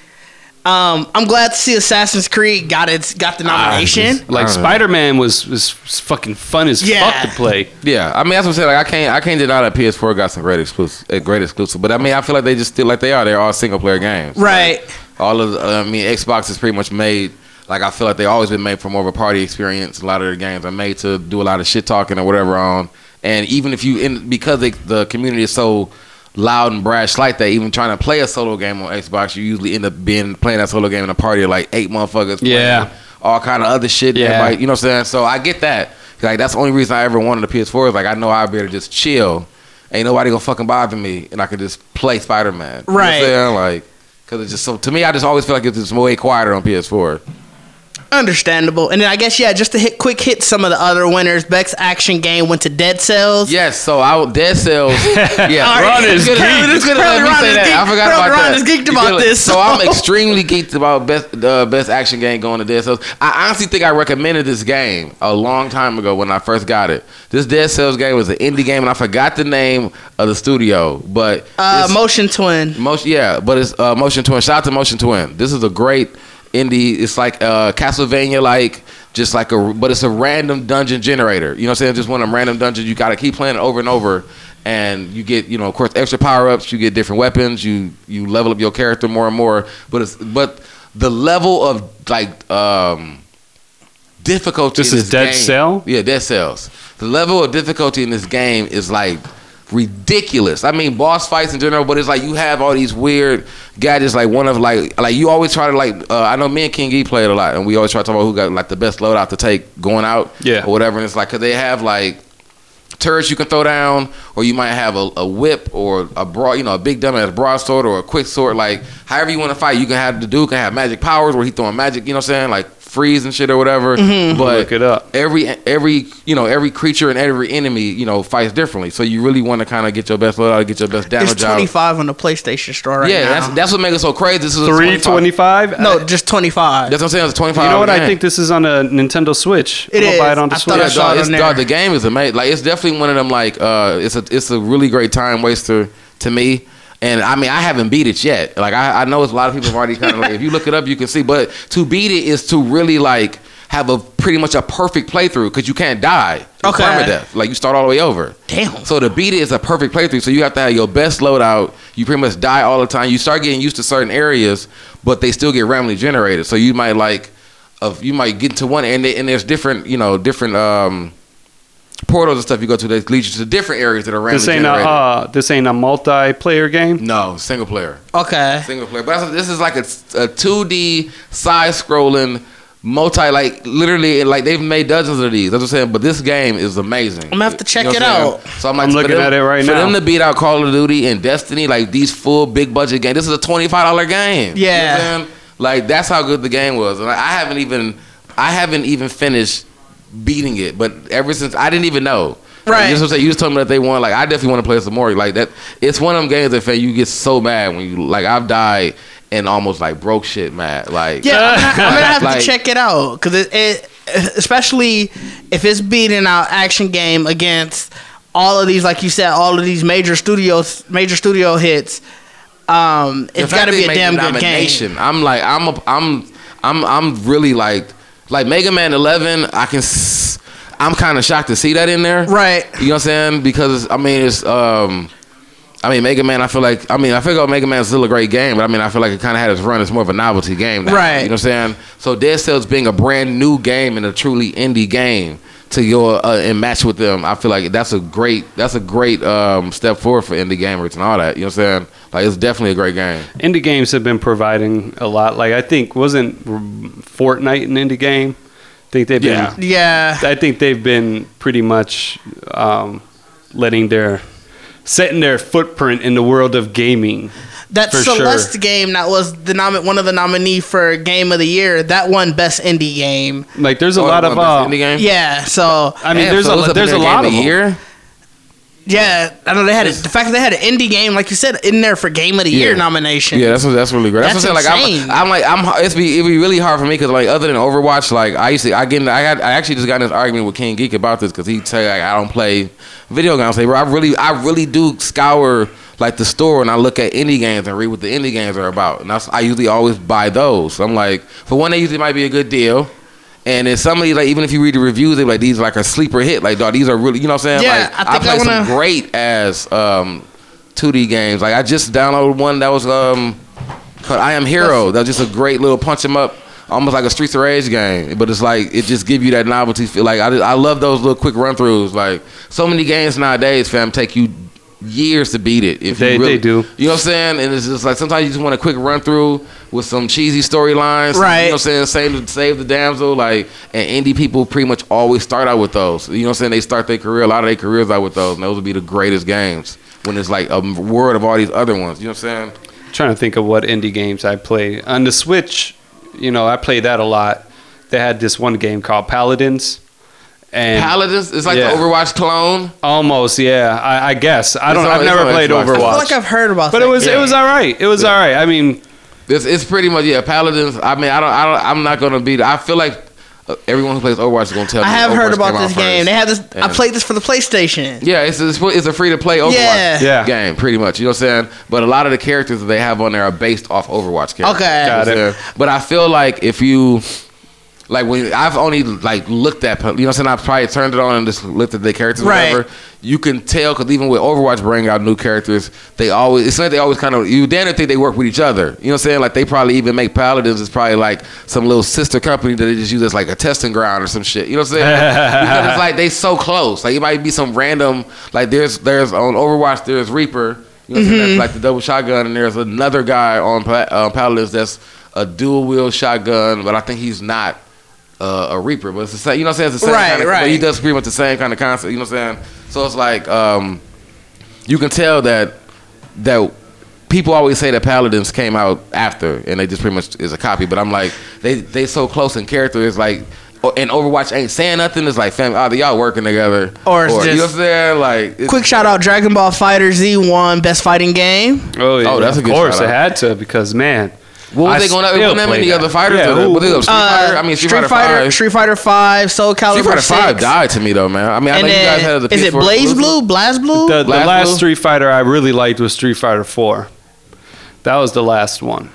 Um, I'm glad to see Assassin's Creed got its got the nomination. Like I don't know. Spider Man was, was was fucking fun as Yeah. fuck to play. Yeah, I mean that's what I'm saying. Like I can't, I can't deny that PS4 got some great exclusive, uh, great exclusive. But I mean, I feel like they just still like they are. They're all single player games. right. Like, all of, the, I mean, Xbox is pretty much made. Like I feel like they always been made for more of a party experience. A lot of their games are made to do a lot of shit talking or whatever on. And even if you, in because they, the community is so loud and brash like that, even trying to play a solo game on Xbox, you usually end up being playing that solo game in a party of like eight motherfuckers. Yeah. all kind of other shit. Yeah. Everybody- you know what I'm saying? So I get that. Like that's the only reason I ever wanted a PS4 is like I know I'll be able to just chill. Ain't nobody gonna fucking bother me, and I could just play Spider Man. You know what I'm Right. saying? Like, cause it's just so. To me, I just always feel like it's just way quieter on PS4. Understandable. And then I guess yeah, just to hit quick hit some of the other winners. Beck's action game went to Dead Cells. Yes. So I Dead Cells. Yeah. All right. Ron is Good- geeked. it's good to Probably let me Ron say is that. geeked- I forgot probably about Ron that. is geeked about this, So so- I'm extremely geeked about best uh, best action game going to Dead Cells. I honestly think I recommended this game a long time ago when I first got it. This Dead Cells game was an indie game, and I forgot the name of the studio, but Uh, Motion Twin. Motion, yeah, but it's uh, Motion Twin. Shout out to Motion Twin. This is a great indie. It's like uh, Castlevania, like just like a, but it's a random dungeon generator. You know what I'm saying? Just one of them random dungeons. You got to keep playing it over and over, and you get, you know, of course, extra power ups. You get different weapons. You you level up your character more and more. But it's but the level of like um difficulty. This is Dead game- Cell? Yeah, Dead Cells. The level of difficulty in this game is like ridiculous. I mean, boss fights in general, but it's like you have all these weird gadgets. Like one of like like you always try to like. Uh, I know me and King E played a lot, and we always try to talk about who got like the best loadout to take going out, Yeah. or whatever. And it's like because they have like turrets you can throw down, or you might have a, a whip or a broad, you know, a big dumbass broadsword or a quick sword. Like however you want to fight, you can have the dude can have magic powers where he throwing magic. You know what I'm saying? Like freeze and shit or whatever. Mm-hmm. But Look it up. every every you know every creature and every enemy you know fights differently. So you really want to kind of get your best loadout, get your best It's damage out. 25 on the PlayStation Store right yeah, now. that's that's what makes it so crazy. This is a Three 25 no, just 25. That's what I'm saying. It's 25. You know what? I think this is on a Nintendo Switch. It I'm gonna buy it on the I thought Switch. I Yeah, saw dog, it it's, on there. dog, the game is amazing. Like it's definitely one of them. Like uh, it's a it's a really great time waster to me. And I mean, I haven't beat it yet. Like I, I know it's a lot of people have already kind of like if you look it up, you can see. But to beat it is to really like have a pretty much a perfect playthrough because you can't die. Okay. permadeath. Like you start all the way over. Damn. So to beat it is a perfect playthrough. So you have to have your best loadout. You pretty much die all the time. You start getting used to certain areas, but they still get randomly generated. So you might like, of you might get to one and they, and there's different you know different um portals and stuff you go to that leads you to different areas that are randomly This ain't a uh, this ain't a multiplayer game. no, single player. Okay. Single player. But this is like a, a 2D side scrolling multi like literally like they've made dozens of these. That's what I'm saying. But this game is amazing. I'm gonna have to check what it out. So I'm like I'm looking them- at it right for now. For them to beat out Call of Duty and Destiny, like these full big budget games. This is a twenty five dollar game. You know what I'm Yeah. Like that's how good the game was. And I I haven't even I haven't even finished beating it. But ever since I didn't even know. Like, Right. you just what I'm saying, you just told me that they won. Like I definitely want to play some more. Like that, it's one of them games that fan you get so mad when you like. I've died and almost like broke shit mad. Like Yeah, I'm gonna, I'm gonna have Like- to check it out because it, it, especially if it's beating out action game against all of these, like you said, all of these major studios, major studio hits. Um, it's got to be a damn good game. I'm like I'm a, I'm I'm I'm really like like Mega Man 11. I can. s- I'm kind of shocked to see that in there. Right. You know what I'm saying? Because I mean, it's um, I mean, Mega Man. I feel like I mean, I feel like Mega Man's still a great game, but I mean, I feel like it kind of had its run. It's more of a novelty game, now, Right. You know what I'm saying? So Dead Cells being a brand new game and a truly indie game to go uh, and match with them, I feel like that's a great that's a great um, step forward for indie gamers and all that. You know what I'm saying? Like it's definitely a great game. Indie games have been providing a lot. Like I think wasn't Fortnite an indie game? I think they've been. Yeah. Yeah, I think they've been pretty much um, letting their setting their footprint in the world of gaming. That For Celeste sure. game that was the nom- one of the nominee for game of the year. That won best indie game. Like there's a Oh, lot of uh, indie game. Yeah, so I mean, Damn, there's so a there's a lot game of them. year. Yeah, I know they had it. The fact that they had an indie game, like you said, in there for Game of the Year Yeah. nomination. Yeah, that's what, that's really great. That's, That's what I'm saying. insane. Like I'm, I'm like I'm. It's be it be really hard for me because like other than Overwatch, like I used to I get I had I actually just got in this argument with King Geek about this because he say like, I don't play video games. I say, bro, I really I really do scour like the store and I look at indie games and read what the indie games are about. And that's I usually always buy those. So I'm like, for one, they usually might be a good deal. And then somebody like even if you read the reviews, they like these are like a sleeper hit. Like dog, these are really you know what I'm saying? Yeah, like I think play I some wanna- great as um 2D games. Like I just downloaded one that was um called I Am Hero. That was just a great little punch 'em up, almost like a Streets of Rage game. But it's like it just give you that novelty feel. Like I, just- I love those little quick run throughs. Like so many games nowadays, fam, take you years to beat it. If They- you really, they do. You know what I'm saying? And it's just like sometimes you just want a quick run through with some cheesy storylines. Right. You know what I'm saying? Save the save the damsel. Like and indie people pretty much always start out with those. You know what I'm saying? They start their career. A lot of their careers out with those. And those would be the greatest games when it's like a world of all these other ones. You know what I'm saying? trying to think of what indie games I play on the Switch. You know, I play that a lot. They had this one game called Paladins, and Paladins is like Yeah. the Overwatch clone. almost yeah. I, I guess I don't. It's I've it's never played Xbox. I feel I feel Overwatch, like I've heard about but that it was game. it was all right. It was all right. I mean, It's, it's pretty much yeah. Paladins. I mean, I don't. I don't. I'm not gonna be. I feel like uh, everyone who plays Overwatch is gonna tell me. I have Overwatch heard about this game. first. They have this. I played this for the PlayStation. Yeah, it's it's, it's a free to play Overwatch Yeah. Yeah. game, pretty much. You know what I'm saying? But a lot of the characters that they have on there are based off Overwatch characters. Okay. You know Got it. But I feel like if you like when I've only like looked at you know what I'm saying, I've probably turned it on and just looked at the characters, Right. whatever. You can tell because even with Overwatch bringing out new characters, they always it's like they always kind of you damn think they work with each other. You know what I'm saying? Like they probably even make Paladins is probably like some little sister company that they just use as like a testing ground or some shit. You know what I'm saying? because it's like they so close. Like it might be some random like there's there's on Overwatch there's Reaper. You know what I'm saying? That's like the double shotgun, and there's another guy on uh, Paladins that's a dual wield shotgun, but I think he's not uh, a Reaper, but it's the same. You know what I'm saying? It's the same Right, kind of. right. But he does pretty much the same kind of concept. You know what I'm saying? So it's like um, you can tell that that people always say that Paladins came out after, and they just pretty much is a copy. But I'm like, they they so close in character. It's like. oh, And Overwatch ain't saying nothing. It's like, fam, either y'all working together, Or it's you know what I'm saying? Like, it's- Quick shout out Dragon Ball FighterZ won Best Fighting Game. oh yeah, Oh, that's a of good course shout it had to because man, What was I they going up? still Wasn't that play many that. other fighters? Yeah, who- what they go, Street Fighter? Uh, I mean, Street, Street Fighter, Fighter, 5. Street Fighter Five, Soul Calibur Street Fighter Six, Five died to me though, man. I mean, I and know you guys had then the is it PS4 Blaze. Blue? BlazBlue? the, the Last last Blue? Street Fighter I really liked was Street Fighter Four. That was the last one.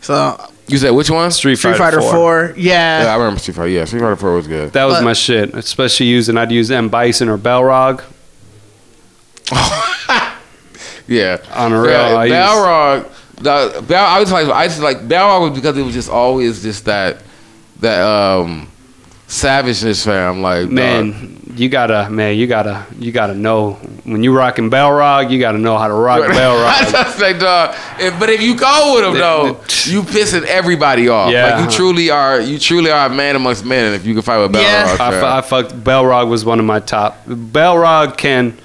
so You said which one? Street, Street Fighter 4. Yeah, Yeah. I remember Street Fighter. Yeah, Street Fighter Four was good. That was But- my shit. Especially using I'd use M Bison or Balrog. Yeah, On a real, Yeah, I use- Balrog. The, I was like, I just like Balrog was because it was just always just that that um savageness, fam. Like dog. Man, you gotta man, you gotta you gotta know when you rocking Balrog, you gotta know how to rock I Balrog. just say, dog. If, but if you go with him though, you pissing everybody off. Yeah. Like you truly are. You truly are a man amongst men. And if you can fight with Balrog, Yeah. I, fu- I fucked Balrog was one of my top. Balrog, Ken,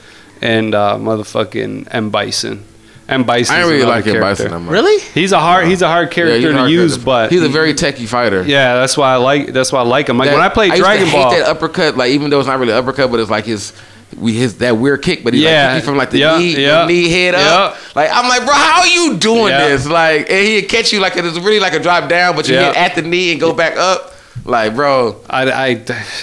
and uh, motherfucking M Bison. M Bison. I really like him Bison that much. Really? He's a hard he's a hard character he's a to hard use, character. but he's a very techie fighter. yeah. That's why I like that's why I like him. Like That- when I played used to Dragon hate Ball, that uppercut, like even though it's not really uppercut, but it's like his we his that weird kick, but he Yeah. like from like the Yeah, knee, yeah. the knee head up. Like I'm like, bro, how are you doing Yeah. this? Like, and he'd catch you like it's really like a drop down, but you Yeah. hit at the knee and go back up. Like, bro, I, I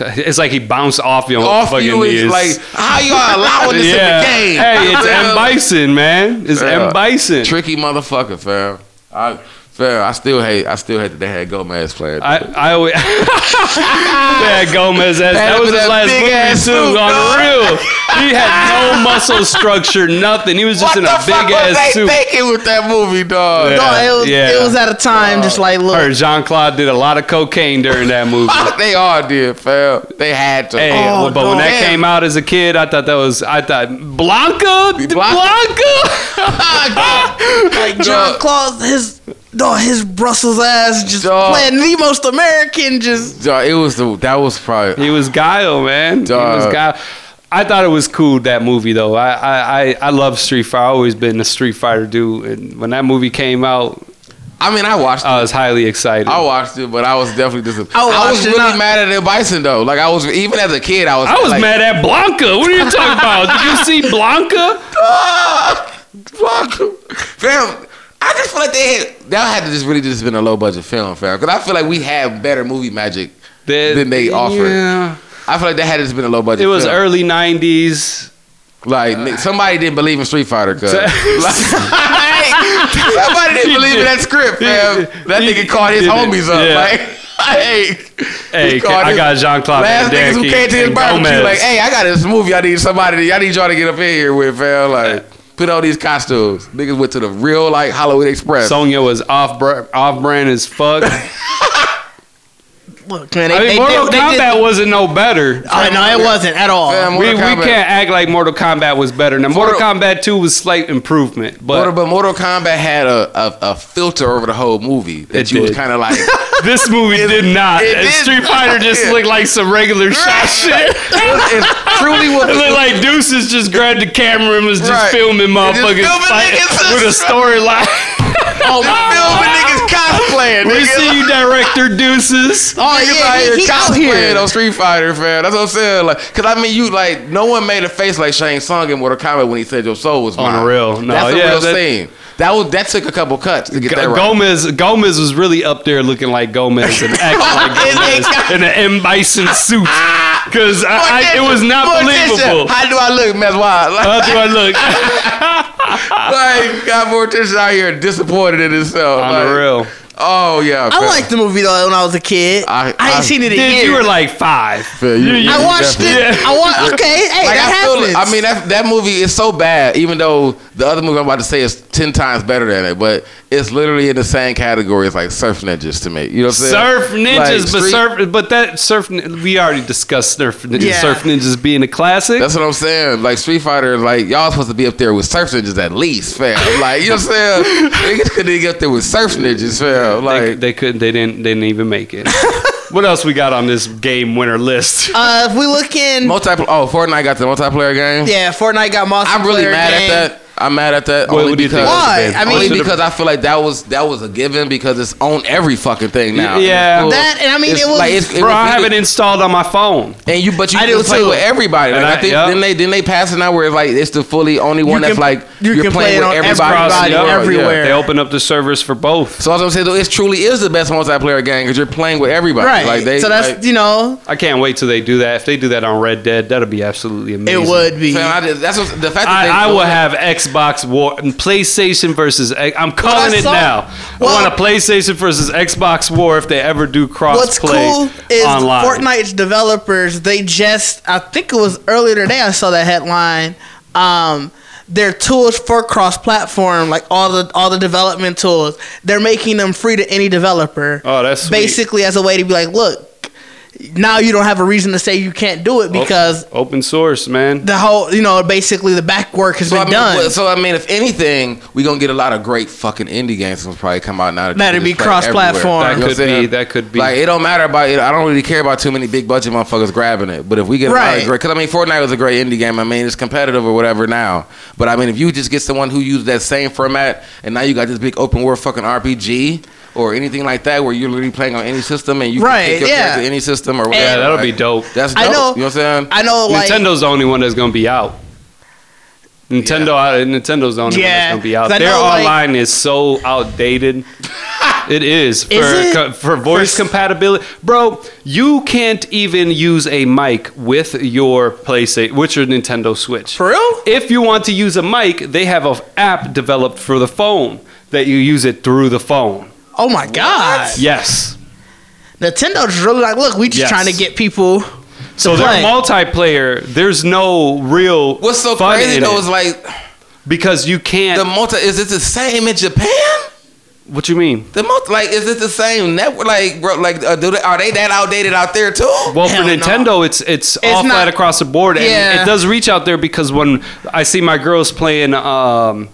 it's like he bounced off your off fucking you is like, how y'all allowing this yeah. in the game? Hey, it's. M Bison, man. It's Yeah. M Bison. tricky motherfucker, fam. I, fam, I still hate, I still hate that they had Gomez playing. I, I always yeah Gomez as, that Had was him in his last big movie ass too suit, on dog. real. He had no muscle structure, nothing. He was just what in a big fuck was ass they suit. thinking with that movie, dog? Yeah. No, it was yeah. it was at a time just like look. Heard Jean Claude did a lot of cocaine during that movie. they all did, fam. They had to. Hey, Oh, well, but when that damn. came out as a kid, I thought that was I thought Blanka, Blanka. like John Dog. Claus, his dog, his Brussels ass just Dog. playing the most American. Just Dog, it was the that was probably he was Guile, man. He was Guile. I thought it was cool that movie though. I I I, I love Street Fighter. I've always been a Street Fighter dude, and when that movie came out, I mean, I watched. I was highly excited. I watched it, but I was definitely disappointed. I I, was really not- mad at El Bison though. Like I was even as a kid, I was. I was like, mad at Blanka. What are you talking about? Did you see Blanka? Fuck. fam. I just feel like they had that had to just really just been a low budget film, fam. Because I feel like we have better movie magic That- than they offered. Yeah. I feel like that had to just been a low budget. It was film. early '90s. Like ni- somebody didn't believe in Street Fighter, cuz. Like, somebody didn't believe in that script, fam. That nigga called his homies up. Yeah. Like, hey, Hey, I got Jean Claude Van last niggas who came to his barbecue. Like, hey, I got this movie. I need somebody. I need y'all to get up in here with, fam. Like, uh, put all these costumes. Niggas went to the real like Hollywood Express. Sonya was off br- off brand as fuck. Look, man, they, I mean, they Mortal they Kombat did, wasn't no better. No, it wasn't at all. Fam, We, we can't act like Mortal Kombat was better. Now, Mortal, Mortal- Kombat 2 was slight improvement, Mortal, but but Mortal Kombat had a, a, a filter over the whole movie that It you was kind of like. this movie did not. it And did Street Fighter just not. looked like some regular shot shit. it's truly what It looked like Deuces just grabbed the camera and was just Right. filming just motherfuckers filming fight with a storyline. oh, filming niggas cosplaying. we see you, director Deuces. Oh Niggas yeah, out he, here he out cosplaying here. on Street Fighter, fam. That's what I'm saying. Like, cause I mean, you like no one made a face like Shang Tsung in Mortal Kombat when he said your soul was On mine. the real. No, that's a yeah, real that- scene. That was that took a couple cuts to get that right. Gomez Gomez was really up there looking like Gomez and acting like Gomez in an M Bison suit. Ah! Cause I, I, it was not Morticia, believable. How do I look, Meswad? Like, How do I look? like got Morticia out here disappointed in himself. On like, the real. Oh yeah. I fam. liked the movie though when I was a kid. I- I, I- ain't seen it in Dude, years. you were like five. Fam, you- you I watched definitely- it. I watched. Okay, hey, Like that I feel. I mean that that movie is so bad. Even though the other movie I'm about to say is ten times better than it, but it's literally in the same category as like Surf Ninjas to me. You know what I'm saying? Surf ninjas, Like, but Street- surf, but that surf. We already discussed surf, Yeah. surf ninjas being a classic. That's what I'm saying. Like Street Fighter, like y'all supposed to be up there with Surf Ninjas at least, fam. Like you know what I'm saying? Niggas couldn't get up there with Surf Ninjas, fam. Like they couldn't. They didn't. They didn't even make it. what else we got on this game winner list? uh, if we look in, multi. Oh, Fortnite got the multiplayer game. yeah, Fortnite got multiplayer. I'm really mad game. at that. I'm mad at that What- only what do you think? because Why? I mean- only because I feel like that was that was a given because it's on every fucking thing now. Yeah. It's cool. That- and I mean, It's it was- like, it's, it Bro, was- I have it installed on my phone. and you but you I can play too. with everybody. Like, And I, I- think yeah. then they then they pass it now where it's like it's the fully only one You that's can- like you you're can play playing it with on everybody, everybody, in the world. everywhere. They open up the servers for both. So I was gonna say though, it truly is the best multiplayer game because you're playing with everybody. Right. Like they, so that's like, you know I can't wait till they do that. If they do that on Red Dead, that'll be absolutely amazing. it would be. fam, I just, that's what, the fact that they I, I will have Xbox War, and PlayStation versus. I'm calling it saw- now. well- I want a PlayStation versus Xbox War if they ever do cross What's play cool is online. Fortnite's developers. They just, I think it was earlier today. I saw that headline. Um, their tools for cross-platform, like all the all the development tools, they're making them free to any developer. Oh, that's sweet. basically as a way to be like, look, now you don't have a reason to say you can't do it because open source, man. the whole, you know, basically the back work has So I, been mean, done. so I mean, if anything, we are gonna get a lot of great fucking indie games that'll probably come out now. That That'd be cross-platform. That You know could be- saying? that could be. Like it don't matter about it. I don't really care about too many big budget motherfuckers grabbing it. But if we get a lot Right. of great, because I mean, Fortnite was a great indie game. I mean, it's competitive or whatever now. But I mean, if you just get someone who used that same format and now you got this big open world fucking RPG. Or anything like that, where you're literally playing on any system and you Right, can take your yeah. to any system or whatever. Yeah, that'll like, be dope. That's dope. I know. You know what I'm saying? I know, like the only one that's gonna be out. Nintendo, uh, Nintendo's the only one that's gonna be out. I Their know, like- online is so outdated. it is for Is it? for voice For- compatibility, bro. You can't even use a mic with your PlayStation, with your Nintendo Switch. for real. If you want to use a mic, they have an app developed for the phone that you use it through the phone. Oh my god. Yes. Nintendo's really like, look, we just Yes. trying to get people. So play. their multiplayer, there's no real What's so fun crazy in though it is like because you can't. the multi. Is it the same in Japan? what you mean? The multi, like, is it the same network? Like, bro, like, uh, do they, are they that outdated out there too? Well, for Hell no. Nintendo, it's it's, all not- flat across the board, and Yeah. it does reach out there because when I see my girls playing um,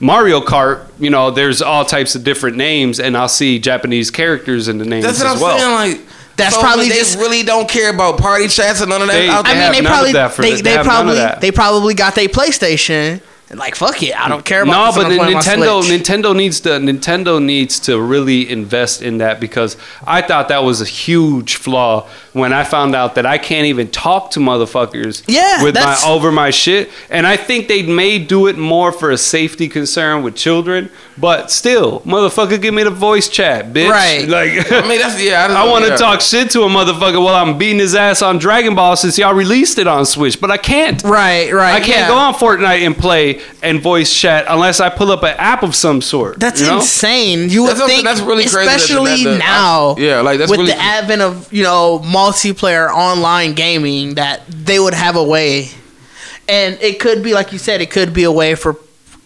Mario Kart, you know, there's all types of different names, and I'll see Japanese characters in the names That's what as I'm well. saying. Like, That's so, probably they just- really don't care about party chats and none of that. They- out I there. have mean, they probably that they. They they have none of probably they probably got their PlayStation like fuck it, I don't care about. No, but the Nintendo Nintendo needs to Nintendo needs to really invest in that because I thought that was a huge flaw when I found out that I can't even talk to motherfuckers Yeah, with my over my shit. And I think they may do it more for a safety concern with children, but still, motherfucker, give me the voice chat, bitch. Right. Like I mean, that's yeah. I want to yeah. talk shit to a motherfucker while I'm beating his ass on Dragon Ball since y'all released it on Switch, but I can't. Right, right. I can't yeah. go on Fortnite and play and voice chat unless I pull up an app of some sort. That's you know? insane. You would That's something- think, that's really crazy especially that- that- now, I- yeah, like, that's with really- the advent of you know multiplayer online gaming, that they would have a way, and it could be like you said, it could be a way for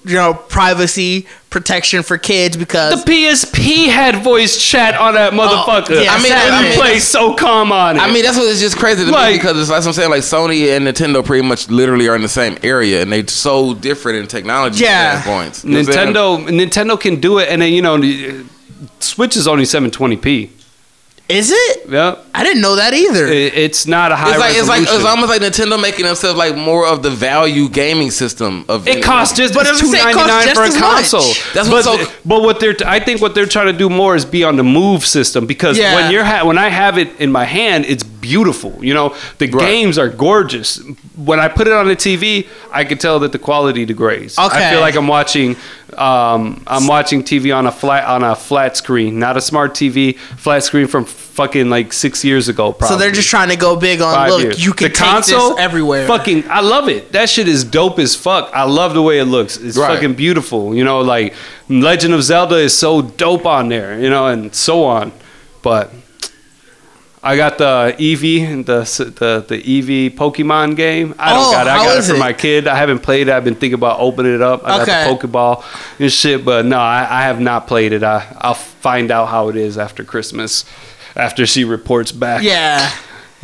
you know privacy protection for kids because The PSP had voice chat on that oh, motherfucker. Oh, yeah, I mean, sadly. I mean, play so calm on it. I mean, that's what is just crazy to Like- me because it's like I'm saying, like Sony and Nintendo pretty much literally are in the same area, and they're so different in technology Yeah. standpoints. You know what I'm saying? Nintendo Nintendo can do it, and then you know, uh, Switch is only 720p. Is it? Yep, I didn't know that either. It- it's not a high It's like it's like it's almost like Nintendo making themselves like more of the value gaming system of It costs just But it's I'm two saying it ninety costs nine for a just as much. console. That's but, so- but what they're I think what they're trying to do more is be on the move system because Yeah. when you're ha- when I have it in my hand, it's beautiful. You know, the Right. games are gorgeous. When I put it on the TV, I can tell that the quality degrades. I feel like I'm watching um, I'm watching TV on a flat on a flat screen, not a smart TV, flat screen from fucking like six years ago. Probably. so they're just trying to go big on Five look. years. You can the take console this everywhere. Fucking, I love it. That shit is dope as fuck. I love the way it looks. It's Right. fucking beautiful. You know, like Legend of Zelda is so dope on there. You know, and so on. But I got the Eevee, the the the Eevee Pokemon game. I don't Oh, got it. I got it for it? my kid. I haven't played it. I've been thinking about opening it up. I Okay. got the Pokeball and shit, but no, I, I have not played it. I I'll find out how it is after Christmas, after she reports back. yeah.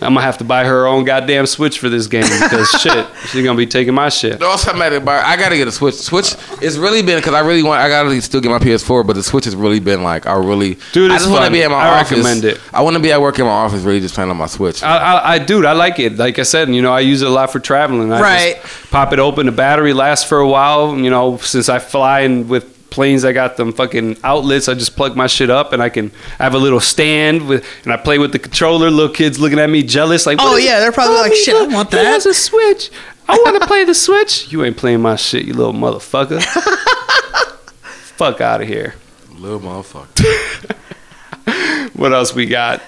I'm gonna have to buy her own goddamn Switch for this game because shit, she's gonna be taking my shit. Also, I'm at it, but I gotta get a Switch. Switch it's really been because I really want. I gotta still get my PS4, but the Switch has really been like I really. Dude, I it's just want to fun. be at my I office. recommend it. I want to be at work in my office, really just playing on my Switch. I, I, I, dude, I like it. Like I said, you know, I use it a lot for traveling. I Right. Just pop it open. The battery lasts for a while. You know, since I fly in with planes, I got them fucking outlets. I just plug my shit up, and I can I have a little stand with, and I play with the controller. Little kids looking at me jealous, like, Oh, yeah, they're probably like, "Shit, I look, want he that." has a Switch. I want to play the Switch. You ain't playing my shit, you little motherfucker. Fuck out of here. Little motherfucker. What else we got?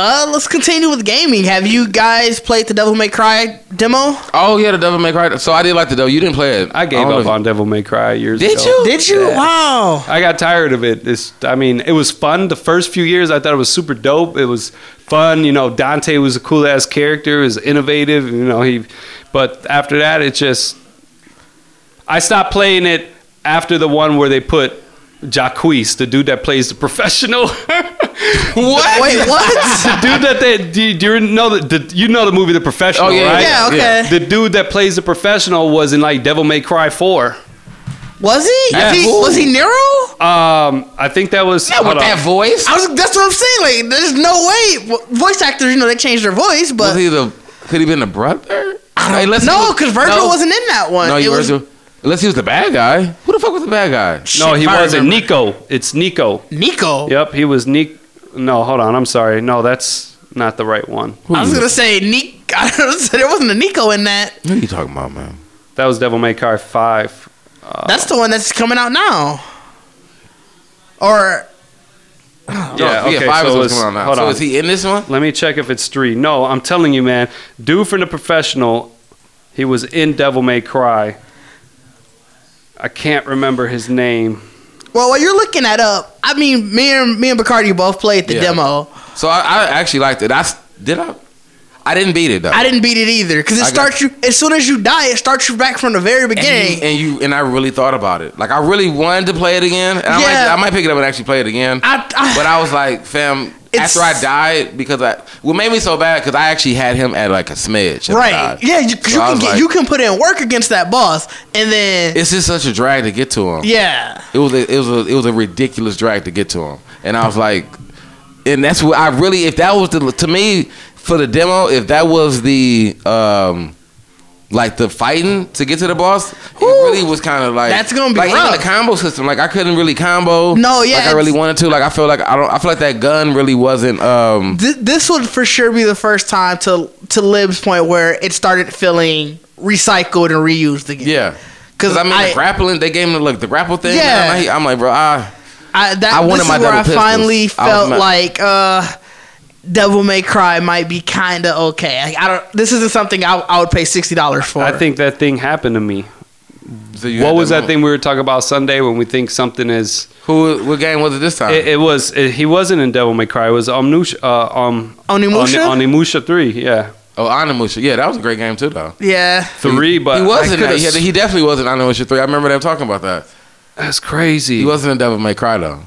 Uh, let's continue with gaming. Have you guys played the Devil May Cry demo? Oh yeah, the Devil May Cry. So I did like the Devil. You didn't play it. I gave don't know up on Devil May Cry years Did ago. you? Did you? Yeah. Wow. I got tired of it. It's, I mean, it was fun. The first few years, I thought it was super dope. It was fun. You know, Dante was a cool ass character. He was innovative. You know, he. But after that, it just. I stopped playing it after the one where they put Jacquees, the dude that plays the professional. What? Wait, what? the dude that they do you, do you know the, the you know the movie The Professional, Oh, yeah, right? yeah, okay. The dude that plays the professional was in like Devil May Cry 4. Was he? Yeah. Was he, was he Nero? Um, I think that was Yeah, with on. that voice. I was. That's what I'm saying. Like, there's no way. Voice actors, you know, they changed their voice, Was but he the? Could he been a brother? Hey, let's- no, because Vergil no. wasn't in that one. No, It you was Vergil. Unless he was the bad guy. Who the fuck was the bad guy? No, he wasn't. Nico. It's Nico. Nico. Yep, he was Nico. No, hold on. I'm sorry. No, that's not the right one. I was gonna say Nick. I was- there wasn't a Nico in that. Who are you talking about, man? That was Devil May Cry 5. Uh, that's the one that's coming out now. Or oh, Yeah, yeah, okay. five so is it was- going on now. hold so on. is he in this one? Let me check if it's 3. No, I'm telling you, man. Dude from The Professional, he was in Devil May Cry. I can't remember his name. Well, while you're looking that up, I mean, me and me and Bacardi both played the Yeah. demo. So I, I actually liked it. I s- did I. I didn't beat it though. I didn't beat it either because it I got- starts you as soon as you die. It starts you back from the very and beginning. you, and you and I really thought about it. Like I really wanted to play it again. And I, might, Yeah. I might pick it up and actually play it again. I- I- but I was like, fam. It's- after I died, because I what made me so bad because I actually had him at like a smidge. right? Yeah, you, 'cause So you can get like, you can put in work against that boss, and then It's just such a drag to get to him. yeah, It was a, it was a, it was a ridiculous drag to get to him, and I was like, and that's what I really if that was the to me for the demo if that was the um like the fighting to get to the boss, it really was kind of like That's gonna be like even the combo system. Like I couldn't really combo. No, yeah, like I really wanted to. Like I feel like I don't. I feel like that gun really wasn't. um Th- this would for sure be the first time to to Lib's point where it started feeling recycled and reused again. Yeah, because I mean I- the grappling. They gave him the look the grapple thing. Yeah. I'm like, bro, I. I, that, I wanted this my where I finally felt like uh, Devil May Cry might be kind of okay. Like, I don't. This isn't something I, I would pay sixty dollars for. I think that thing happened to me. So What was that moment. thing we were talking about Sunday when we think something is? Who? What game was it this time? It, it was. It, he wasn't in Devil May Cry. It was Onimusha. Uh, um, Onimusha? Oni- Onimusha three. Yeah, oh, Onimusha. Yeah, that was a great game too, though. yeah. three. But he wasn't. coulda He, s- he definitely wasn't Onimusha three. I remember them talking about that. That's crazy. He wasn't in Devil May Cry though.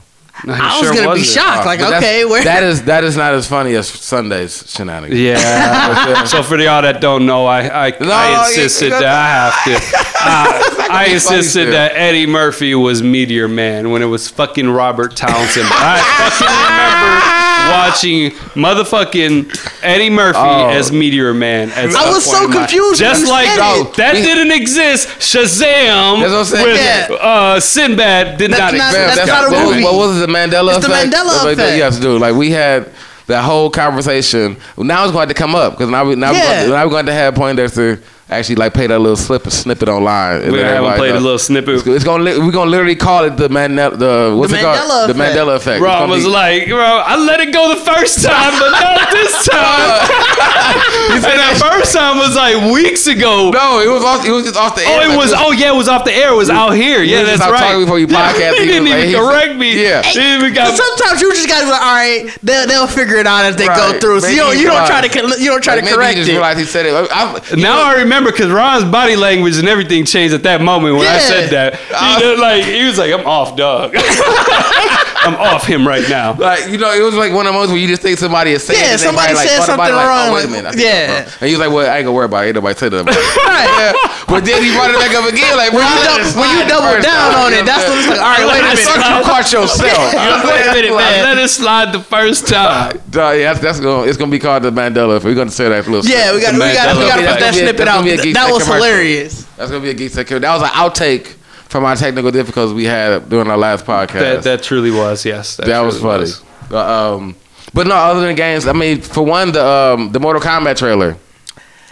No, he I was sure gonna be wasn't. shocked. Like, okay, where? that is that is not as funny as Sunday's shenanigans. Yeah. so for the y'all that don't know, I I, No, I insisted that I have to. Uh, I insisted that Eddie Murphy was Meteor Man when it was fucking Robert Townsend. I fucking remember watching motherfucking Eddie Murphy Oh. as Meteor Man. At I was so point in my- confused Just like said oh, it. that We- didn't exist. Shazam That's what I'm saying. with Yeah. uh, Sinbad did That's not not- exist. that's not a what, movie. What was it, the Mandela It's the? Mandela That's what effect. You have to do. Like we had that whole conversation. Now it's going to come up because now we now, Yeah. we're going to, now we're going to have Poindexter actually like pay that little slip snippet online. We let haven't everybody played a know. little snippet. It's, it's gonna li- we're gonna literally call it the Mandela the what's The it called Mandela the effect. Mandela effect. It's was be- like, bro, I let it go the first time, but not this time. and that first time was like weeks ago. no, it was off. It was just off the. Oh, air. it Like, was. Oh, yeah, it was off the air. It was out here. Yeah, that's just right. talking before you podcast. he He didn't even correct me. Yeah. He didn't even But sometimes you just gotta be like, all right, they'll, they'll figure it out as they go through. So you don't, you don't try to you don't try to correct he just it. realized he said it. I, I, you Now I remember because Ron's body language and everything changed at that moment when I said that. He, uh, did, like he was like, "I'm off, dog. I'm off him right now." Like you know, it was like one of those where you just think somebody is saying, Yeah, and somebody probably, like, said thought about it, something oh, like, wrong, Oh, wait a like, minute, yeah. And he was like, "Well, I ain't gonna worry about it. Ain't nobody say that." About it. Right. yeah. But then he brought it back up again, like When you, I dou- just when you double down time, on it, that's what when I'm it's like, all right, saying? wait a I minute. thought you caught yourself. You know what I'm Wait a minute, man. Let it slide the first time. Duh, yeah, that's, that's gonna it's gonna be called the Mandela. If we're gonna say that for a little. Yeah, we got The we got we got to put that That's gonna be a- snippet out. gonna be That was hilarious. That's gonna be a geek secure. That was an outtake from our technical difficulties we had during our last podcast. That that truly was yes. That, That was truly funny. Uh, um, but no, other than games, I mean, for one, the um, the Mortal Kombat trailer.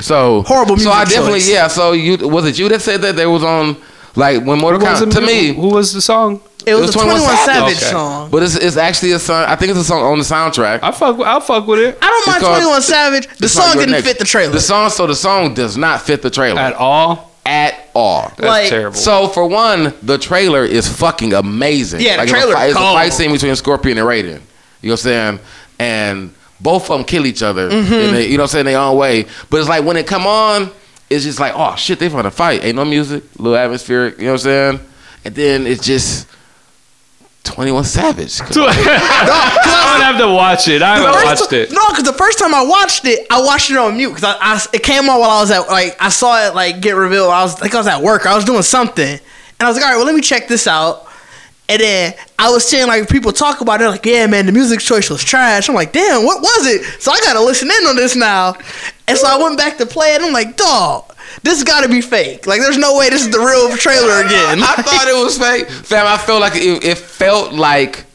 So Horrible So I music definitely, choice. yeah. So you was it you that said that there was on like when Mortal Kombat to me, who was the song? It was, was a 21 21 Savage Okay. song. but it's, it's actually a song. I think it's a song on the soundtrack. I fuck. I'll fuck with it I don't mind called- 21 Savage. The song didn't Next- fit the trailer. The song, so the song does not fit the trailer at all. at, all. all. That's Like, terrible. So for one, the trailer is fucking amazing. Yeah, the it's a trailer fight- It's a fight scene between Scorpion and Raiden. You know what I'm saying? And both of them kill each other. Mm-hmm. In they, you know what I'm saying? Their own way. But it's like when it come on, it's just like, oh shit, they finna fight. Ain't no music, little atmospheric. You know what I'm saying? And then it's just 21 Savage. I would have to watch it. I haven't watched it. No, because the first time I watched it, I watched it on mute because I, I- it came on while I was at like I saw it like get revealed. I was I think I was at work. I was doing something, and I was like, all right, well let me check this out. And then I was seeing like people talk about it, like, yeah, man, the music choice was trash. I'm like, damn, what was it? So I gotta listen in on this now. And so I went back to play it. I'm like, dog, this gotta be fake. Like, there's no way this is the real trailer again. I thought it was fake. Fam, I felt like it, it felt like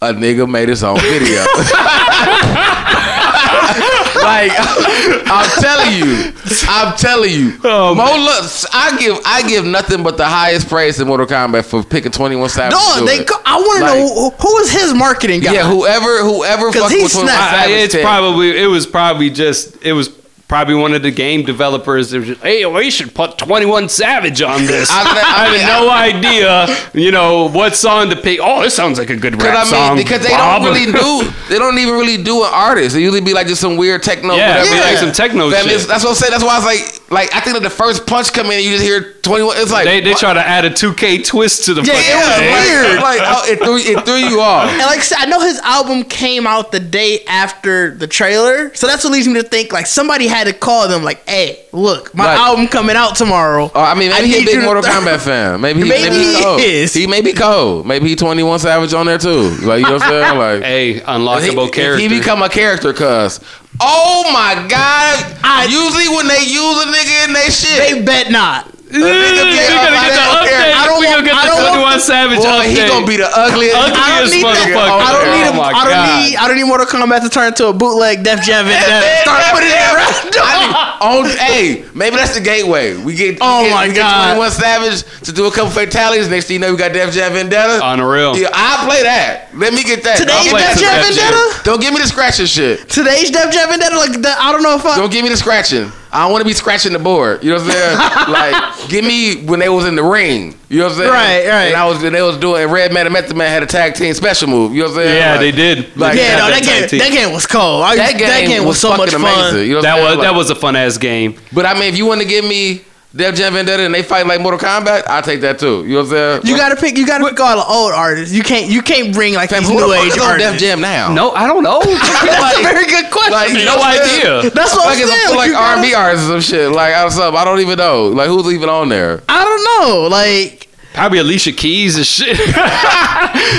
a nigga made his own video. like I'm telling you, I'm telling you. Oh, Mo looks, I give I give nothing but the highest praise to Mortal Kombat for picking 21 Savage. No, they. it. Co- I want to Like- know who, who was his marketing guy. Yeah, whoever whoever 'Cause fucked he with 21 Savage. it's said- probably it was probably just it was probably one of the game developers that was just hey we should put 21 savage on this I- i, I- had no idea you know what song to pick oh this sounds like a good rap Because I mean, song because they Bob. don't really do, they don't even really do an artist. It usually be like just some weird techno. yeah, whatever. it'd like some techno Fam, it's- shit that's what I'm saying. That's why I was like, like I think that the first punch come in, you just hear 21. It's like they, they what? try to add a 2k twist to the Yeah, it was thing. weird. like oh, it threw it threw you off. And like I said, I know his album came out the day after the trailer, so that's what leads me to think like somebody had to call them like, "Hey, look, my Right. album coming out tomorrow." Oh, I mean, maybe he a need big you to- Mortal Kombat fan. Maybe he, Maybe maybe, he he cold. is. He may be cold. Maybe he 21 Savage on there too. Like you know what I'm saying? Like hey if he, unlockable if character he become a character, cuz. Oh my god! I- Usually when they use a nigga in they shit, They bet not. We gotta get the update. I don't want- I don't want 21 Savage boy, update. he gonna be the ugliest. Ugly I don't need that. I don't need. Oh I don't God. need. I don't need Mortal Kombat to turn into a bootleg Def Jam Vendetta. Start putting it around. on, oh, hey, maybe that's the gateway. We get, Oh we get, my we God. get 21 Savage to do a couple fatalities. Next thing you know, we got Def Jam Vendetta. Unreal. Yeah, I'll play that. Let me get that. Today's I'll Def Jam Vendetta. Don't give me the scratching shit. Today's Def Jam Vendetta. Like that. I don't know if I. Don't give me the scratching. I don't want to be scratching the board. You know what I'm saying? like, give me when they was in the ring. You know what I'm saying? Right, right. And I was, and they was doing. Redman and Method Man had a tag team special move. You know what I'm saying? Yeah, Like, they did. Like, yeah, no, Had that game. tag team. That game was cold. I, That game, was, so much fun. amazing. You know what That I'm was saying? that Like- was a fun ass game. But I mean, if you want to give me Def Jam Vendetta and they fight like Mortal Kombat, I'll take that too. You know what I'm saying? You gotta pick. You gotta pick all the old artists. You can't. You can't bring like Fam, these who the new fuck age is on Def. Jam now? No, I don't know. That's a very good question. Like, you no know what idea. That's what Like I'm it's saying. a, like you R&B artists or some shit. Like I don't, I don't even know. Like who's even on there? I don't know. Like Probably Alicia Keys and shit.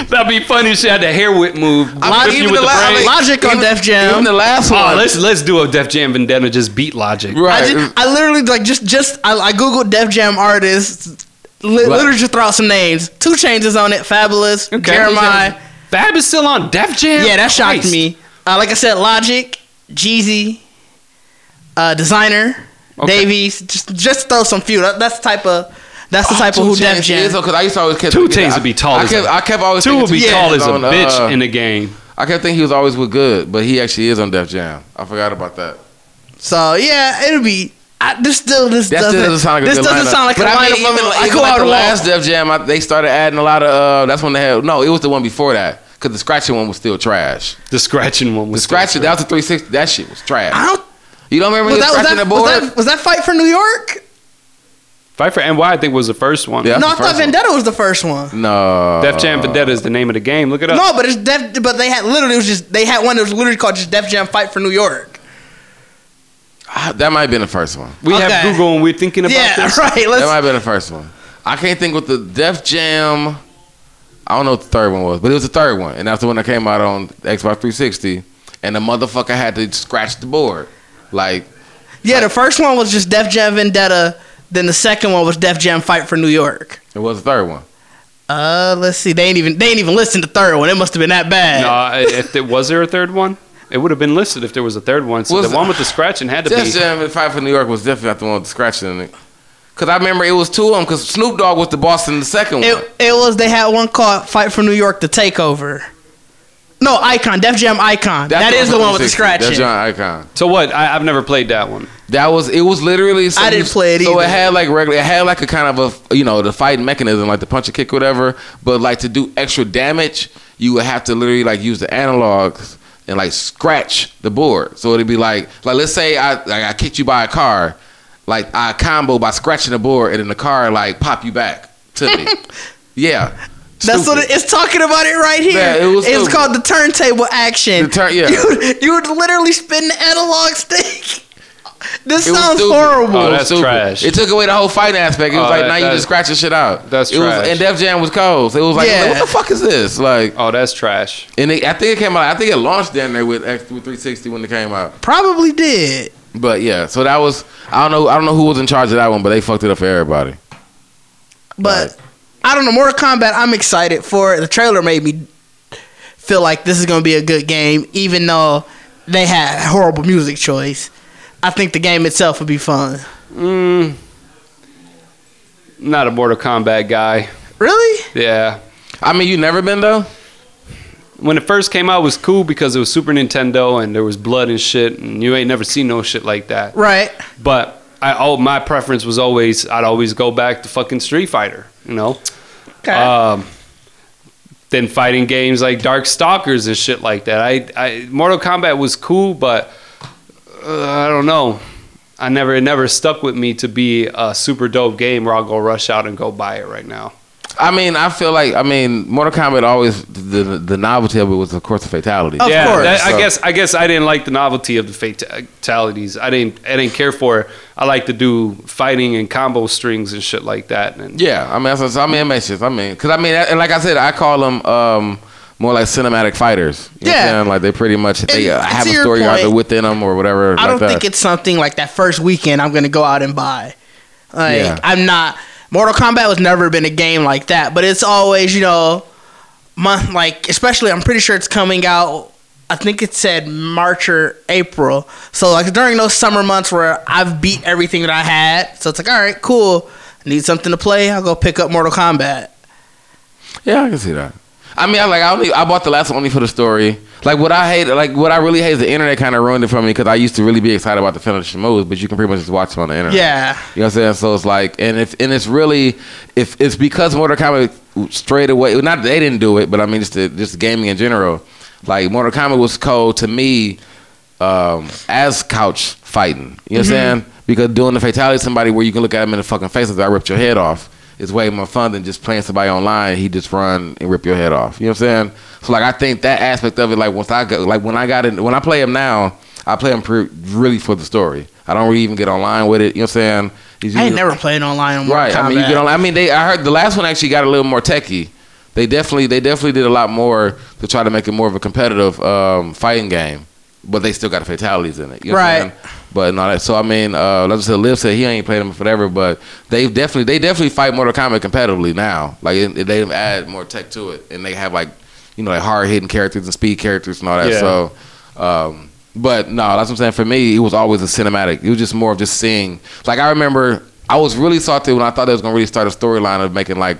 That'd be funny if she had the hair whip move. I mean, even the the la- brain. like, Logic on even- Def Jam. Even the last one. Oh, let's let's do a Def Jam Vendetta. Just beat Logic. right. I, just, I literally like just just I, I googled Def Jam artists. Li- Right. literally just throw out some names. 2 Chainz on it. Fabolous. Okay. Jeremih. Fab is still on Def Jam. Yeah, that shocked Christ. me. Uh, like I said, Logic, Jeezy, uh, Desiigner, Okay. Davies. Just just throw some few. That, that's the type of that's the type of who Def Jam. Because I used to always kept Two thinking- would be tall I as kept, a- I kept always Two would be Two tall as a on, bitch uh, in the game. I kept thinking he was always with good, but he actually is on Def Jam. I forgot about that. So yeah, it'll be. I, this still this That doesn't, still doesn't sound like a this good doesn't lineup. sound like but a I mean, lineup. even, I go like out the last walk. Def Jam, I, they started adding a lot of. Uh, that's when they had no. It was the one before that because the scratching one was still trash. The scratching one was The scratching that was the 360. That shit was trash. I don't. You don't remember Was that, was was, scratching that, the board? was, that, was that fight for New York? Fight for NY. I think was the first one. Yeah. no, I thought first one. Vendetta was the first one. no. Def Jam Vendetta is the name of the game. Look it up. No, but it's Def. But they had literally it was just they had one that was literally called just Def Jam Fight for New York. Ah, That might have been the first one. we have Google and we're thinking about Yeah, this. right. That Let's. might have been the first one. I can't think what the Def Jam. I don't know what the third one was, but it was the third one, and that's the one that came out on Xbox 360. And the motherfucker had to scratch the board, like Yeah, the first one was just Def Jam Vendetta. Then the second one was Def Jam Fight for New York. it was the third one. Uh, let's see. They ain't even they ain't even listened to the third one. It must have been that bad. No, I- if there was there a third one, it would have been listed if there was a third one. So Was- the one with the scratching had to Def be. Jam Fight for New York was definitely not the one with the scratching in it. Cause I remember it was two of them. Cause Snoop Dogg was the boss in the second one. It it was they had one called Fight for New York the Takeover. No, Icon, Def Jam Icon. That's that is the one with the 360. scratching. That's John Icon. So what? I, I've never played that one. That was it. Was literally. so I didn't play it So it had like regular. It had like a kind of a you know the fighting mechanism like the punch or kick whatever. But like to do extra damage, you would have to literally like use the analogs and like scratch the board. So it'd be like like let's say I like I kicked you by a car, like I combo by scratching the board and then the car like pop you back to me. yeah. That's what it, it's talking about it right here. Yeah, it was it's stupid. called the turntable action. The turn- yeah. You, you would literally spin the analog stick. This It sounds horrible. Oh, It that's stupid. trash. It took away the whole fighting aspect. It was Oh, like that- now you just scratch the shit out. that's it was, trash. and Def Jam was cold. It was like, Yeah. what the fuck is this? Like, Oh, that's trash. and it, I think it came out. I think it launched down there with X with 360 when it came out. Probably did. But yeah, so that was I don't know I don't know who was in charge of that one, but they fucked it up for everybody. But Right. I don't know. Mortal Kombat, I'm excited for it. The trailer made me feel like this is going to be a good game, even though they had horrible music choice. I think the game itself would be fun. Mm, not a Mortal Kombat guy. Really? Yeah. I mean, you never been though. When it first came out, it was cool because it was Super Nintendo and there was blood and shit, and you ain't never seen no shit like that. Right. But I, oh, my preference was always I'd always go back to fucking Street Fighter. You know. Okay. Um, then fighting games like Darkstalkers and shit like that. I, I Mortal Kombat was cool, but uh, I don't know. I never it never stuck with me to be a super dope game where I'll go rush out and go buy it right now. I mean, I feel like I mean, Mortal Kombat always the the novelty of it was of course the fatality. Of yeah, course. that- I guess I guess I didn't like the novelty of the fatalities. I didn't I didn't care for it. I like to do fighting and combo strings and shit like that. And Yeah, I mean, that's I mean, it makes sense. I mean, because I mean, and like I said, I call them um, more like cinematic fighters. You know what I'm Yeah. saying? like they pretty much they And uh, have to a your story either point, within them or whatever. I like don't that. think it's something like that first weekend I'm gonna go out and buy. Like Yeah. I'm not. Mortal Kombat was never been a game like that, but it's always you know, month like especially I'm pretty sure it's coming out. I think it said March or April. So like during those summer months where I've beat everything that I had, so it's like all right, cool. Need something to play. I'll go pick up Mortal Kombat. Yeah, I can see that. I mean, I like I only I bought the last one only for the story. Like what I hate, like what I really hate is the internet kind of ruined it for me because I used to really be excited about the finishing moves, but you can pretty much just watch them on the internet. Yeah. you know what I'm saying. So it's like, and if and it's really if it's because Mortal Kombat straight away, not they didn't do it, but I mean just the, just gaming in general. Like Mortal Kombat was cold to me um, as couch fighting. You know what I'm saying? Because doing the fatality somebody where you can look at them in the fucking face and say, I ripped your head off is way more fun than just playing somebody online. He just run and rip your head off. You know what I'm saying? So like I think that aspect of it, like once I go, like when I got in, when I play him now, I play him pre- really for the story. I don't really even get online with it. You know what I'm saying? He's I ain't never played online on Right. I mean, you get on. I mean, they. I heard the last one actually got a little more techie. They definitely, they definitely did a lot more to try to make it more of a competitive um, fighting game, but they still got the fatalities in it. You know what I'm Right. saying? But no, that, so I mean, uh, let's just say Liv said he ain't played them forever, but they definitely, they definitely fight Mortal Kombat competitively now. Like it, they add more tech to it, and they have like, you know, like hard hitting characters and speed characters and all that. Yeah. So. Um, but no, that's what I'm saying. For me, it was always a cinematic. It was just more of just seeing. Like I remember, I was really salty when I thought they was gonna really start a storyline of making like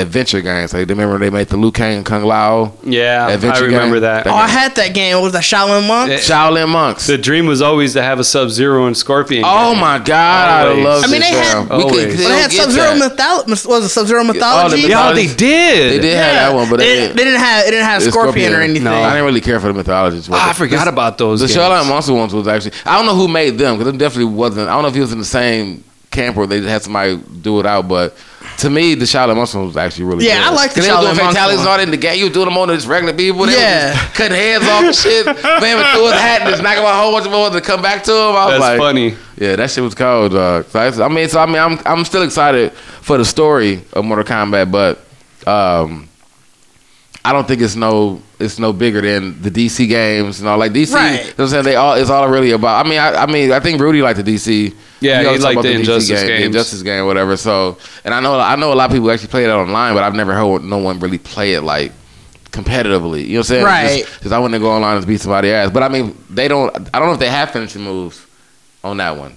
adventure games. Like remember they made the Liu Kang and Kung Lao Yeah, I Adventure remember game? that. Oh, I had that game. What was that Shaolin Monks? Yeah. Shaolin monks. The dream was always to have a Sub Zero and Scorpion. oh game. my god, I Always. love I mean, this. they had- game. we Always. could, But But they had Sub Zero mythology. Was it Sub Zero mythology? myth- Yeah, they mythology- did. They did have that one, but they, they, didn't, they didn't have it didn't have it's Scorpion, or anything. No. I didn't really care for the mythologies. Ah, I forgot about those. The games. Shaolin Monster ones was actually. I don't know who made them because it definitely wasn't. I don't know if he was in the same camp or they had somebody do it out, but. To me, the Shaolin Monster one was actually really good. Yeah, good. I like the 'Cause they were doing Shaolin Monster fatalities one. and all in the game. You were doing them on just regular people. They Yeah. was just cutting heads off and shit. Man would throw his hat and just knocking him out a whole bunch of more to come back to him. I was That's like, funny. Yeah, that shit was cold, dog. So I, I mean, so I mean, I'm I'm still excited for the story of Mortal Kombat, but um, I don't think it's no it's no bigger than the DC games and all. Like DC, Right. you know what I'm saying? They all it's all really about. I mean, I, I mean, I think Rudy liked the DC. Yeah, always he liked about the DC Injustice game, the. Injustice game, whatever. So, and I know I know a lot of people actually play it online, but I've never heard no one really play it like competitively. You know what I'm saying? Right. Because I wouldn't go online and beat somebody ass. But I mean, they don't. I don't know if they have finishing moves on that one.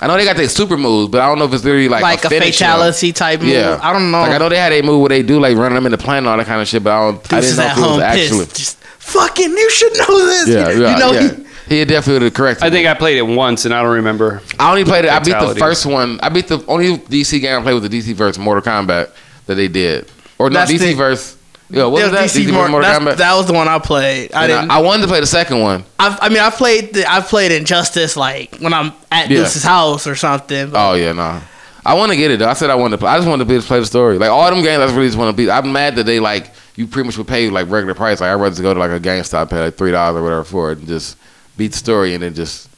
I know they got their super moves, but I don't know if it's really like like a, finishing. fatality type move. Yeah, I don't know. Like I know they had a move where they do like running them in the plane and all that kind of shit, but I don't. I Deuce didn't is know at if it was home actually. pissed. Just fucking, you should know this. Yeah, you know, yeah. He definitely would have corrected. I think. I played it once and I don't remember. I only played it. I beat the first one. I beat the only DC game I played was the DC verse Mortal Kombat that they did, or no That's DC the- verse. Yeah, what was that? DC DC, Mor- verse Mortal Kombat. that was the one I played. I And didn't. I, I wanted to play the second one. I've, I mean, I played. The, I played Injustice like when I'm at Yeah. Deuce's house or something. Oh yeah, no. I want to get it though. I said I wanted to play. I just wanted to be to play the story. Like all them games, I really just want to be. I'm mad that they like you pretty much would pay like regular price. Like I'd rather just go to like a GameStop, pay like three dollars or whatever for it, and just beat the story and then just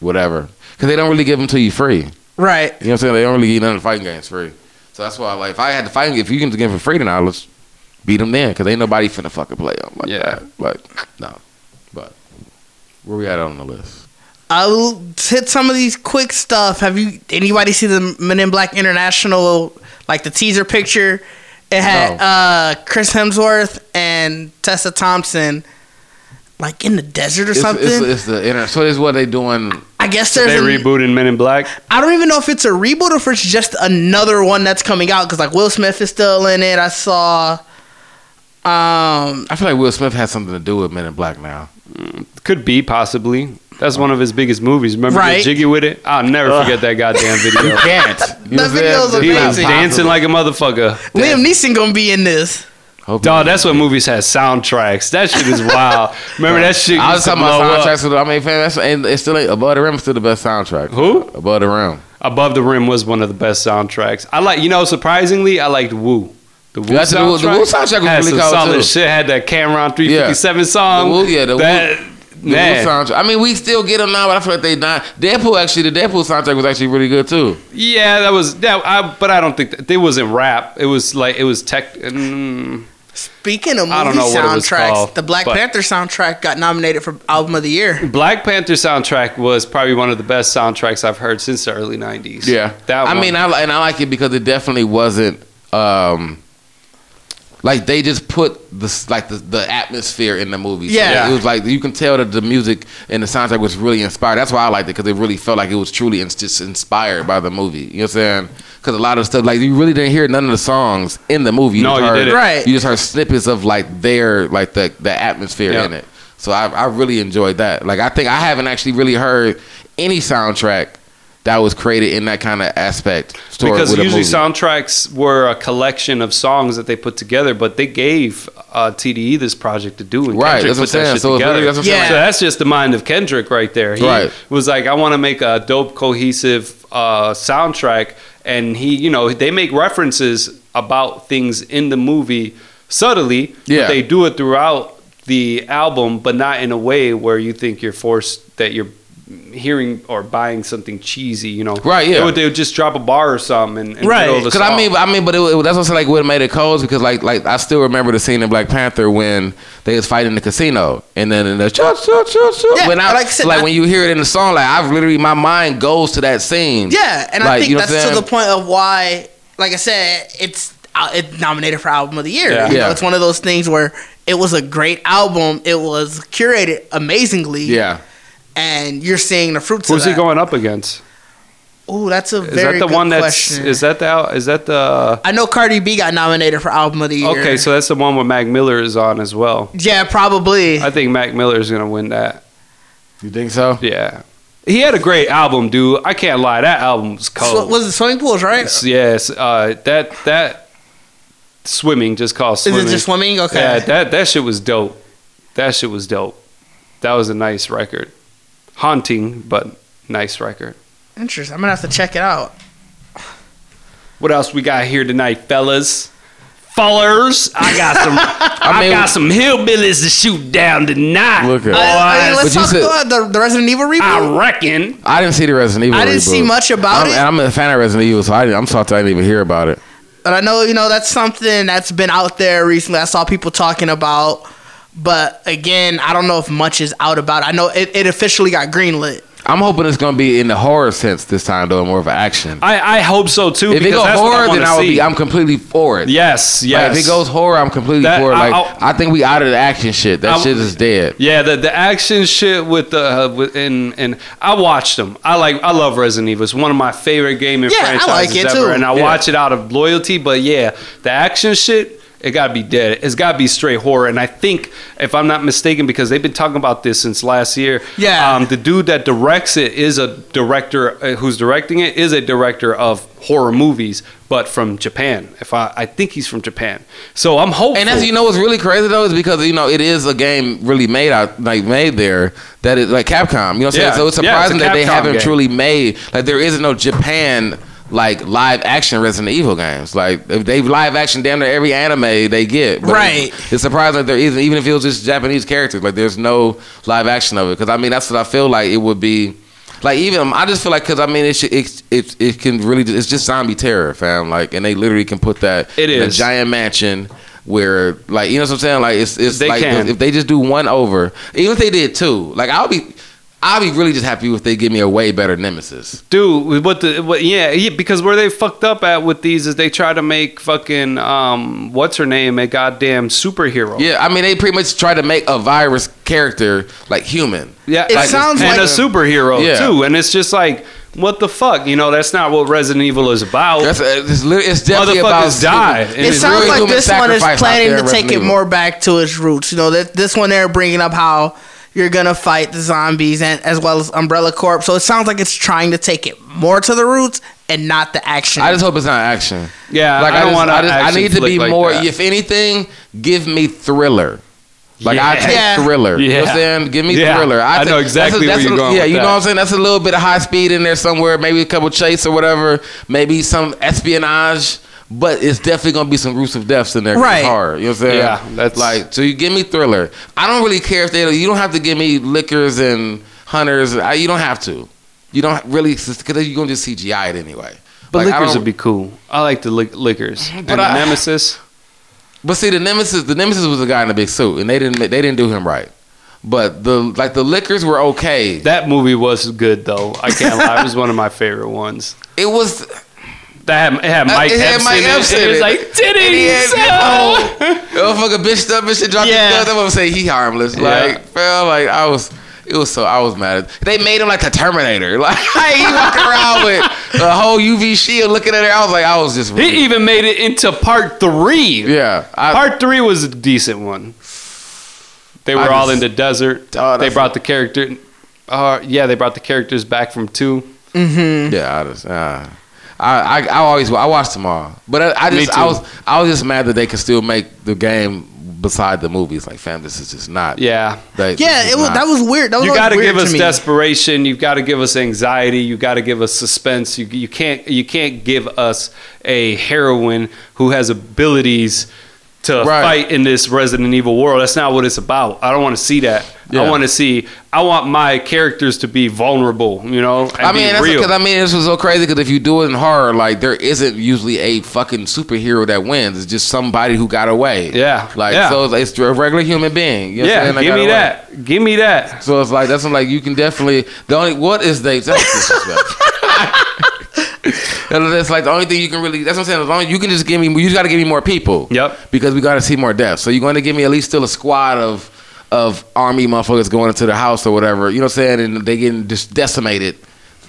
whatever. Because they don't really give them to you free. Right. You know what I'm saying? They don't really give none of the fighting games free. So that's why, like, if I had to fight, if you can get them for free, then I'll just beat them then. Because ain't nobody finna fucking play them like Yeah. that. Like, no. But where we at on the list? I'll hit some of these quick stuff. Have you anybody see the Men in Black International like the teaser picture? It had No. uh, Chris Hemsworth and Tessa Thompson like in the desert or It's, something. it's, it's the internet. So this is what they doing. I guess They there's a, rebooted Men in Black. I don't even know if it's a reboot or if it's just another one that's coming out because like Will Smith is still in it. I saw. Um, I feel like Will Smith has something to do with Men in Black now. Could be possibly. That's one of his biggest movies. Remember Right. the Jiggy with it? I'll never forget that goddamn video. you Can't. You That what I'm video's he was dancing like a motherfucker. Liam Neeson gonna be in this. Hope Dog, that's what movies has soundtracks. That shit is wild. Remember that shit? I was talking about blow up. soundtracks. I mean, fam, that's, and it's still ain't, Above the Rim is still the best soundtrack. Who? Above the Rim. Above the Rim was one of the best soundtracks. I like, you know, surprisingly, I liked Woo. The Woo That's the- soundtrack, the Wu soundtrack was had really some solid too. shit. Had that Cameron 357 song. The Wu- yeah, the Wu- that, The Wu man. soundtrack. I mean, we still get them now, but I feel like they not. Deadpool actually, the Deadpool soundtrack was actually really good too. Yeah, that was that. I, but I don't think that, it wasn't rap. It was like it was tech. Mm, Speaking of movie I don't know what it was soundtracks, called, the Black Panther soundtrack got nominated for album of the year. Black Panther soundtrack was probably one of the best soundtracks I've heard since the early '90s. Yeah, that I one. mean, I and I like it because it definitely wasn't um, like they just put the like the, the atmosphere in the movie. So Yeah. it was like you can tell that the music and the soundtrack was really inspired. That's why I liked it because it really felt like it was truly ins- just inspired by the movie. You know what I'm saying? Because a lot of stuff like you really didn't hear none of the songs in the movie. No, just you didn't. Right. You just heard snippets of like their like the the atmosphere Yeah. in it. So I, I really enjoyed that. Like I think I haven't actually really heard any soundtrack that was created in that kind of aspect. toward- because with a usually movie. soundtracks were a collection of songs that they put together, but they gave uh, TDE this project to do, and Right, Kendrick that's what put that I'm saying. shit So together. really- that's what I'm saying. So that's just the mind of Kendrick right there. He Right. was like, I want to make a dope, cohesive uh, soundtrack, and he, you know, they make references about things in the movie subtly, Yeah. but they do it throughout the album, but not in a way where you think you're forced that you're hearing or buying something cheesy, you know. Right, yeah. They would, they would just drop a bar or something and, and Right. middle of the Because I mean, I mean, but it, it, that's what like what made it cold because like like I still remember the scene in Black Panther when they was fighting in the casino and then in the shut shut shut shut Yeah, when I like I said, like I- when you hear it in the song like I've literally my mind goes to that scene. Yeah, and I think you know that's to the point of why, like I said, it's uh, it's nominated for album of the year. Yeah. You know, Yeah. it's one of those things where it was a great album. It was curated amazingly. Yeah. And you're seeing the fruits Who's of he going up against? Oh, that's a Is very that the good one that's question. is that the is that the I know Cardi B got nominated for album of the year. Okay, so that's the one where Mac Miller is on as well. yeah, probably. I think Mac Miller is gonna win that. You think so? Yeah, he had a great album, dude. I can't lie, that album was Sw- cold. was it swimming pools, right? yes, uh, that that swimming just called swimming. Is swimming. it just swimming? Okay. Yeah, that that shit was dope. That shit was dope. That was a nice record, haunting but nice record. Interesting. I'm gonna have to check it out. What else we got here tonight, fellas? Fellers, I got some. I, mean- got some hillbillies to shoot down tonight. Look at- boys. I mean, let's But you talk said- about the, the Resident Evil reboot. I reckon. I didn't see the Resident Evil. I didn't reboot. see much about I'm, it. and I'm a fan of Resident Evil, so I, didn't- I'm salty I didn't even hear about it. But I know, you know, that's something that's been out there recently. I saw people talking about. But again, I don't know if much is out about it. I know it, it officially got greenlit. I'm hoping it's gonna be in the horror sense this time, though, more of an action. I, I hope so too. if it goes horror, I then I would see. be. I'm completely for it. yes, Like, yes. if it goes horror, I'm completely That- for it. Like I- I, think we out of the action shit. That I- shit is dead. Yeah, the the action shit with the uh, with, and and I watched them. I like I love Resident Evil. It's one of my favorite gaming Yeah, I franchises like it, ever, too. and I Yeah. watch it out of loyalty. But yeah, the action shit. It gotta be dead. It's gotta be straight horror. And I think, if I'm not mistaken, because they've been talking about this since last year. Yeah. Um, the dude that directs it is a director uh, who's directing it is a director of horror movies, but from Japan. If I, I think he's from Japan. So I'm hopeful. And as you know what's really crazy though is because you know it is a game really made out like made there that is like Capcom. You know what I'm Yeah. saying? So it's Yeah, it's surprising that they haven't game. truly made like there isn't no Japan like live action Resident Evil games. Like if they live action damn near every anime they get. But Right. It's, it's surprising that there isn't even if it was just Japanese characters. Like there's no live action of it because I mean that's what I feel like it would be. Like even I just feel like because I mean it, should, it it it can really it's just zombie terror, fam. Like and they literally can put that It in a giant mansion where like you know what I'm saying. Like it's it's They like can. if they just do one over, even if they did two, like I'll be I'll be really just happy if they give me a way better nemesis. Dude, what the what? Yeah, yeah, because where they fucked up at with these is they try to make fucking um, what's her name a goddamn superhero. Yeah, I mean they pretty much try to make a virus character like human. yeah. It sounds and like- a superhero Yeah. too, and it's just like what the fuck, you know? That's not what Resident Evil is about. That's uh, it's, it's definitely about die. It It sounds like this one is planning to in take it Evil. more back to its roots. You know, that this one they're bringing up how you're gonna fight the zombies and as well as Umbrella Corp. So it sounds like it's trying to take it more to the roots and not the action. I just hope it's not action. Yeah, like I I, don't want a I, just, I need to be like more. that. If anything, give me thriller. Like I take Yeah. thriller. You know what I'm saying? Give me Yeah. thriller. I take- know that's exactly that's where you're going Yeah, with you know that. what I'm saying? That's a little bit of high speed in there somewhere. Maybe a couple chase or whatever. Maybe some espionage. But it's definitely gonna be some gruesome deaths in there. Right. It's hard. You know what I'm saying? Yeah, that's- like so. You give me thriller. I don't really care if they. You don't have to give me lickers and hunters. I, you don't have to. You don't really because you're gonna just CGI it anyway. but Like, lickers would be cool. I like the li- lickers and But the I- Nemesis. But see, the nemesis, the nemesis was a guy in a big suit, and they didn't they didn't do him right. But the like the lickers were okay. That movie was good though. I can't lie. It was one of my favorite ones. It was That had, it had Mike Uh, it had Epps Mike in it. Epps in It was it. like And he had- titties. oh, motherfucker bitched up and shit dropped Yeah. his gun. That motherfucker say he harmless. Yeah. Like, felt like I was. It was so I was mad. They made him like the Terminator. Like he walking around with a whole UV shield, looking at her. I was like, I was just. He even made it into part three. yeah. I, Part three was a decent one. They were I all in the desert. Oh, they brought the character. Uh, yeah, they brought the characters back from two. Yeah, I just, uh, I, I, I always, I watched them all, but I, I just, I was, I was just mad that they could still make the game beside the movies. Like, fam, this is just not. Yeah. Like, Yeah, it was not- that was weird. That was You always got to give us desperation. You've got to give us anxiety. You got to give us suspense. You, you can't you can't give us a heroine who has abilities to Right. fight in this Resident Evil world. That's not what it's about. I don't want to see that. Yeah. I want to see. I want my characters to be vulnerable. You know, I mean, be that's real. because I mean, this was so crazy because if you do it in horror, like there isn't usually a fucking superhero that wins. It's just somebody who got away. Yeah, like yeah. so it's, it's a regular human being. You know yeah? Give me away. that. Give me that. So it's like that's like you can definitely the only what is they that's disrespect. That's like the only thing you can really. That's what I'm saying. As long as you can just give me, you just got to give me more people. Yep. Because we got to see more deaths. So you're going to give me at least still a squad of of army motherfuckers going into the house or whatever. You know what I'm saying? And they getting just decimated,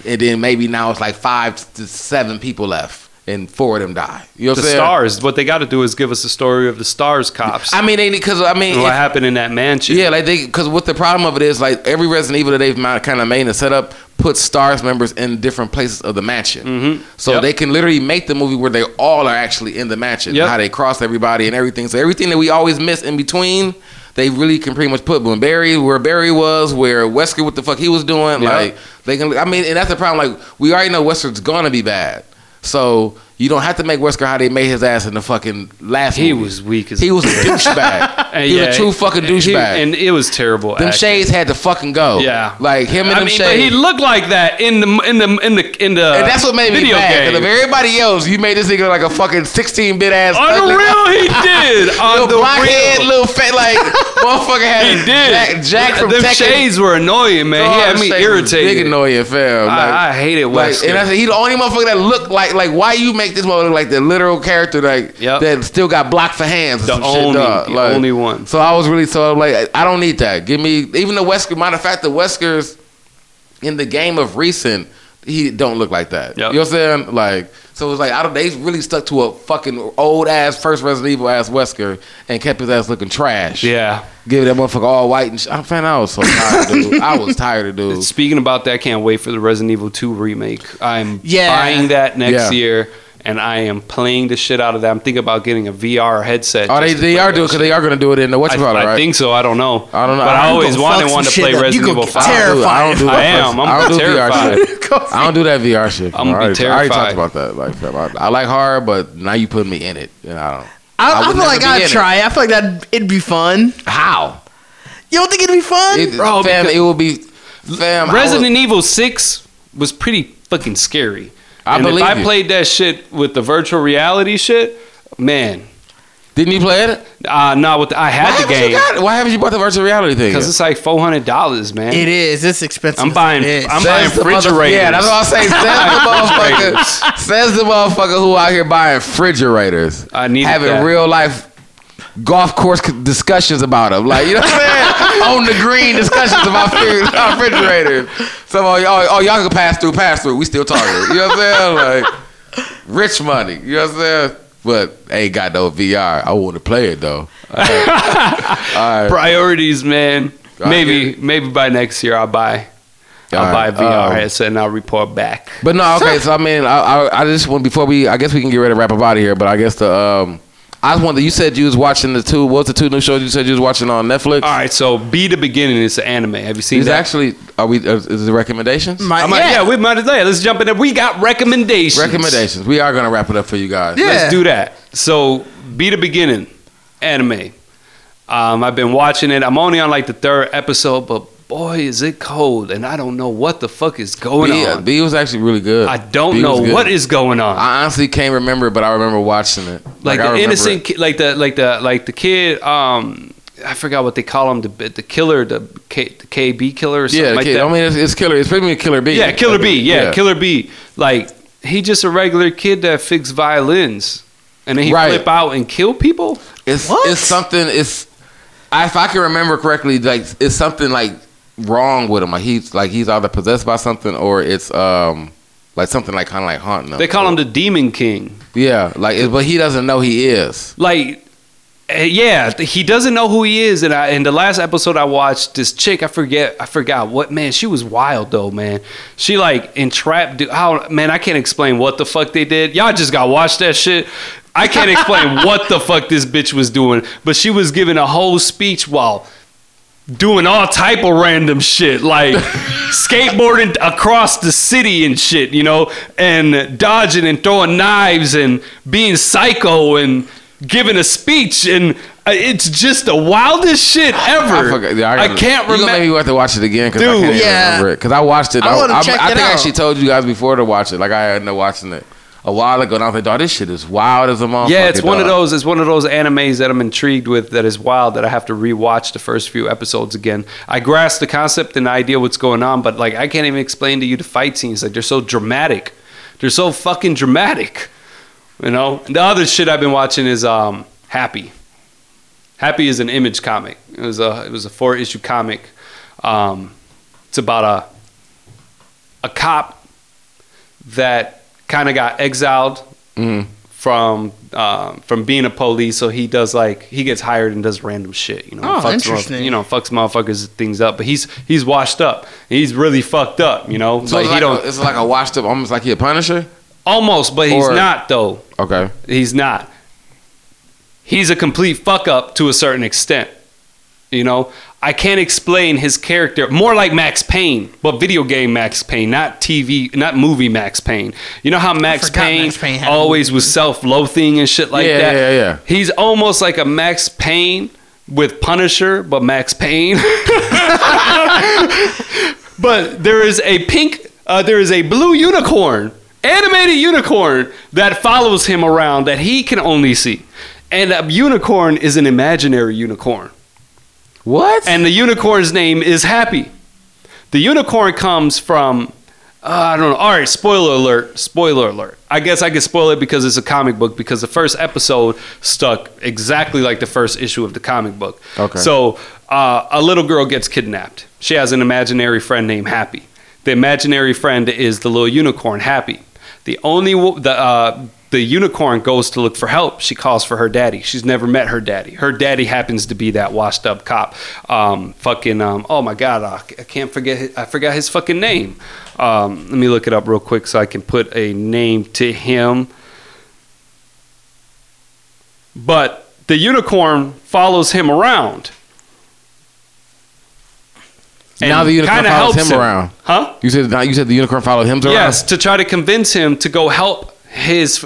and then maybe now it's like five to seven people left, and four of them die. You know what The I'm saying? stars. What they got to do is give us the story of the stars cops. I mean, because I mean, what if- happened in that mansion. yeah, like they because what the problem of it is like every Resident Evil that they've kind of made and set up puts stars members in different places of the mansion, Mhm. so Yep. they can literally make the movie where they all are actually in the mansion, Yep. how they cross everybody and everything. So everything that we always miss in between, they really can pretty much put when Barry where Barry was, where Wesker what the fuck he was doing, Yep. like they can. I mean, and that's the problem. Like we already know Wesker's gonna be bad, so. You don't have to make Wesker how they made his ass in the fucking last He movie. was weak as He was a douchebag. He was a true fucking douchebag. and it was terrible. Them acting. shades had to fucking go. Yeah, like him and I them mean, but he looked like that in the in the in the in the. and that's what made me mad. 'cause game. Of everybody else, you made this nigga like a fucking sixteen bit ass. On the real, he did. On little the black real. little fat, like motherfucker had He did. Jack, Jack from Them Tekken. shades were annoying, man. he Oh, had me shades irritated. Big annoying, fam. Like, I, I hated like, Wesker. and I said, he the only motherfucker that looked like like why you make this look like the literal character like Yep. that still got blocked for hands. The only- shit, the Like, only one. So I was really so I'm like I don't need that. Give me even the Wesker. Matter of fact, the Weskers in the game of recent, he don't look like that. Yep. You know what I'm saying? Like so it's like I don't. They really stuck to a fucking old ass first Resident Evil ass Wesker and kept his ass looking trash. yeah. Give that motherfucker all white and. Sh- I'm fan. I was so tired, dude. I was tired of dude. Speaking about that, can't wait for the Resident Evil 2 remake. I'm Yeah. buying that next Yeah. year, and I am playing the shit out of that. I'm thinking about getting a VR headset. Oh, they, they are doing because shit. they are gonna do it in the what I, you call it, I think so. I don't know. I don't know. But I I- always wanted one to play up. Resident Evil 5. tear- I don't do- I I that. am. I'm I don't do VR terrified. shit. I don't do that VR shit. I'm gonna be I already, I already talked about that. Like, I, I like horror, but now you put me in it, and I don't. I, I, would feel like I'd try. it. I feel like that it'd be fun. How? You don't think it'd be fun? It, Bro, fam, it will be. Fam, I Resident Evil 6 was pretty fucking scary. I and believe if I you. played that shit with the virtual reality shit, man. didn't you play it? Uh, not with the, I Why had the haven't you game got it? Why haven't you bought the virtual reality thing? because yet? it's like four hundred dollars, man. it is. It's expensive. I'm as buying- a bitch. I'm Says buying the mother- refrigerators. Yeah, that's what I'm saying. Says the motherfucker. says the motherfucker who out here buying refrigerators. I needed having that. real life golf course discussions about them. Like you know what I'm saying? On the green discussions about about refrigerators. Some of y'all, oh y'all can pass through, pass through. We still talking. You know what I'm saying? Like rich money. You know what I'm saying? But ain't got no VR. I want to play it though. All right. Priorities, man. Maybe maybe by next year I'll buy I'll All buy a VR um, headset and I'll report back. But no, okay. So I mean, I, I, I just want before we, I guess we can get ready to wrap up out of here. But I guess the, um, I just wanted. You said you was watching the two. What was the two new shows you said you was watching on Netflix? All right, so B: The Beginning is an anime. Have you seen These that? actually are we? uh, Is it recommendations? My- I might- yeah. yeah. we might as well. Let's jump in there. We got recommendations. recommendations. We are gonna wrap it up for you guys. Yeah. Let's do that. So, B: The Beginning, anime. Um, I've been watching it. I'm only on like the third episode, but boy, is it cold, and I don't know what the fuck is going B, on. B was actually really good. I don't B know what is going on. I honestly can't remember, but I remember watching it. like, I the remember innocent, ki- like the like the like the kid. Um, I forgot what they call him. The the killer, the, K, the KB killer or something Yeah, like kid. that. I mean, it's, it's killer. It's pretty much Killer B. yeah, Killer B. Yeah, Killer B. Like he just a regular kid that fix violins, and then he Right. flip out and kill people. It's What? it's something. It's if I can remember correctly, like it's something like wrong with him. Like he's like he's either possessed by something or it's um like something like kind of like haunting him. They call him the Demon King. yeah, like but he doesn't know he is. like uh, yeah he doesn't know who he is and I, in the last episode i watched this chick i forget i forgot what man she was wild though man she like entrapped how man i can't explain what the fuck they did y'all just got watch that shit i can't explain what the fuck this bitch was doing but she was giving a whole speech while doing all type of random shit like skateboarding across the city and shit you know and dodging and throwing knives and being psycho and giving a speech and uh, it's just the wildest shit ever I, forgot, yeah, I, gotta- can't You gonna make me remember have to watch it again because I Dude, can't yeah. remember it. Because I watched it. I I, wanna I, check I it think I actually told you guys before to watch it. Like I ended up watching it a while ago, and I was like, "Dog, this shit is wild as a motherfucker." yeah it's one of those it's one of those animes that i'm intrigued with that is wild that i have to rewatch the first few episodes again. I grasp the concept and the idea what's going on but like i can't even explain to you the fight scenes. Like they're so dramatic. They're so fucking dramatic you know? The other shit i've been watching is um happy. Happy is an image comic. It was a it was a four issue comic. Um it's about a a cop that kind of got exiled Mhm. from um, from being a police. So he does like he gets hired and does random shit. You know, Oh, fucks interesting. motherf- You know, fucks motherfuckers things up. But he's he's washed up. He's really fucked up. You know, So like it's he like, don't a, it's like a washed up, almost like he a Punisher. almost, but he's Or- not though. Okay. He's not. He's a complete fuck up to a certain extent. You know, I can't explain his character more like Max Payne, but video game Max Payne, not TV, not movie Max Payne. You know how Max Payne, Max Payne had always was self-loathing and shit like Yeah, that. Yeah, yeah, yeah. He's almost like a Max Payne with Punisher, but Max Payne. but there is a pink, uh, there is a blue unicorn, animated unicorn that follows him around that he can only see. And a unicorn is an imaginary unicorn. What? And the unicorn's name is Happy. The unicorn comes from, uh, I don't know. All right, spoiler alert. Spoiler alert. I guess I can spoil it because it's a comic book because the first episode stuck exactly like the first issue of the comic book. Okay. So uh, a little girl gets kidnapped. She has an imaginary friend named Happy. The imaginary friend is the little unicorn, Happy. The only the uh, the unicorn goes to look for help. She calls for her daddy. She's never met her daddy. Her daddy happens to be that washed up cop. Um, fucking um, oh my god, I, I can't forget. His, I forgot his fucking name. Um, let me look it up real quick so I can put a name to him. But the unicorn follows him around. now the unicorn follows helps him, around. Huh? You said now you said the unicorn followed him around. Yes, to try to convince him to go help his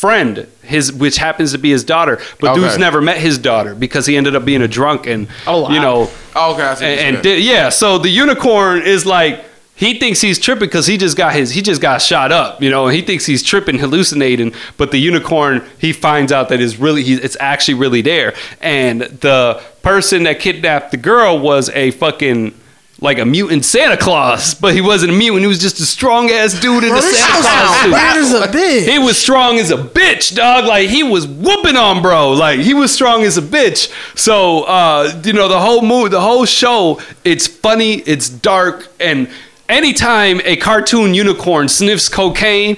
friend, his which happens to be his daughter. But Okay. dude's never met his daughter because he ended up being a drunk and Oh, wow. you know Oh, okay. I see and, and did, yeah. So the unicorn is like he thinks he's tripping because he just got his he just got shot up, you know, and he thinks he's tripping, hallucinating. But the unicorn, he finds out that is really he, it's actually really there, and the person that kidnapped the girl was a fucking. Like a mutant Santa Claus, but he wasn't a mutant. He was just a strong ass dude in Bro, a Santa Claus suit. weird as a bitch. He was strong as a bitch, dog. Like he was whooping on bro. Like he was strong as a bitch. So uh, you know the whole movie, the whole show. It's funny. It's dark, and anytime a cartoon unicorn sniffs cocaine,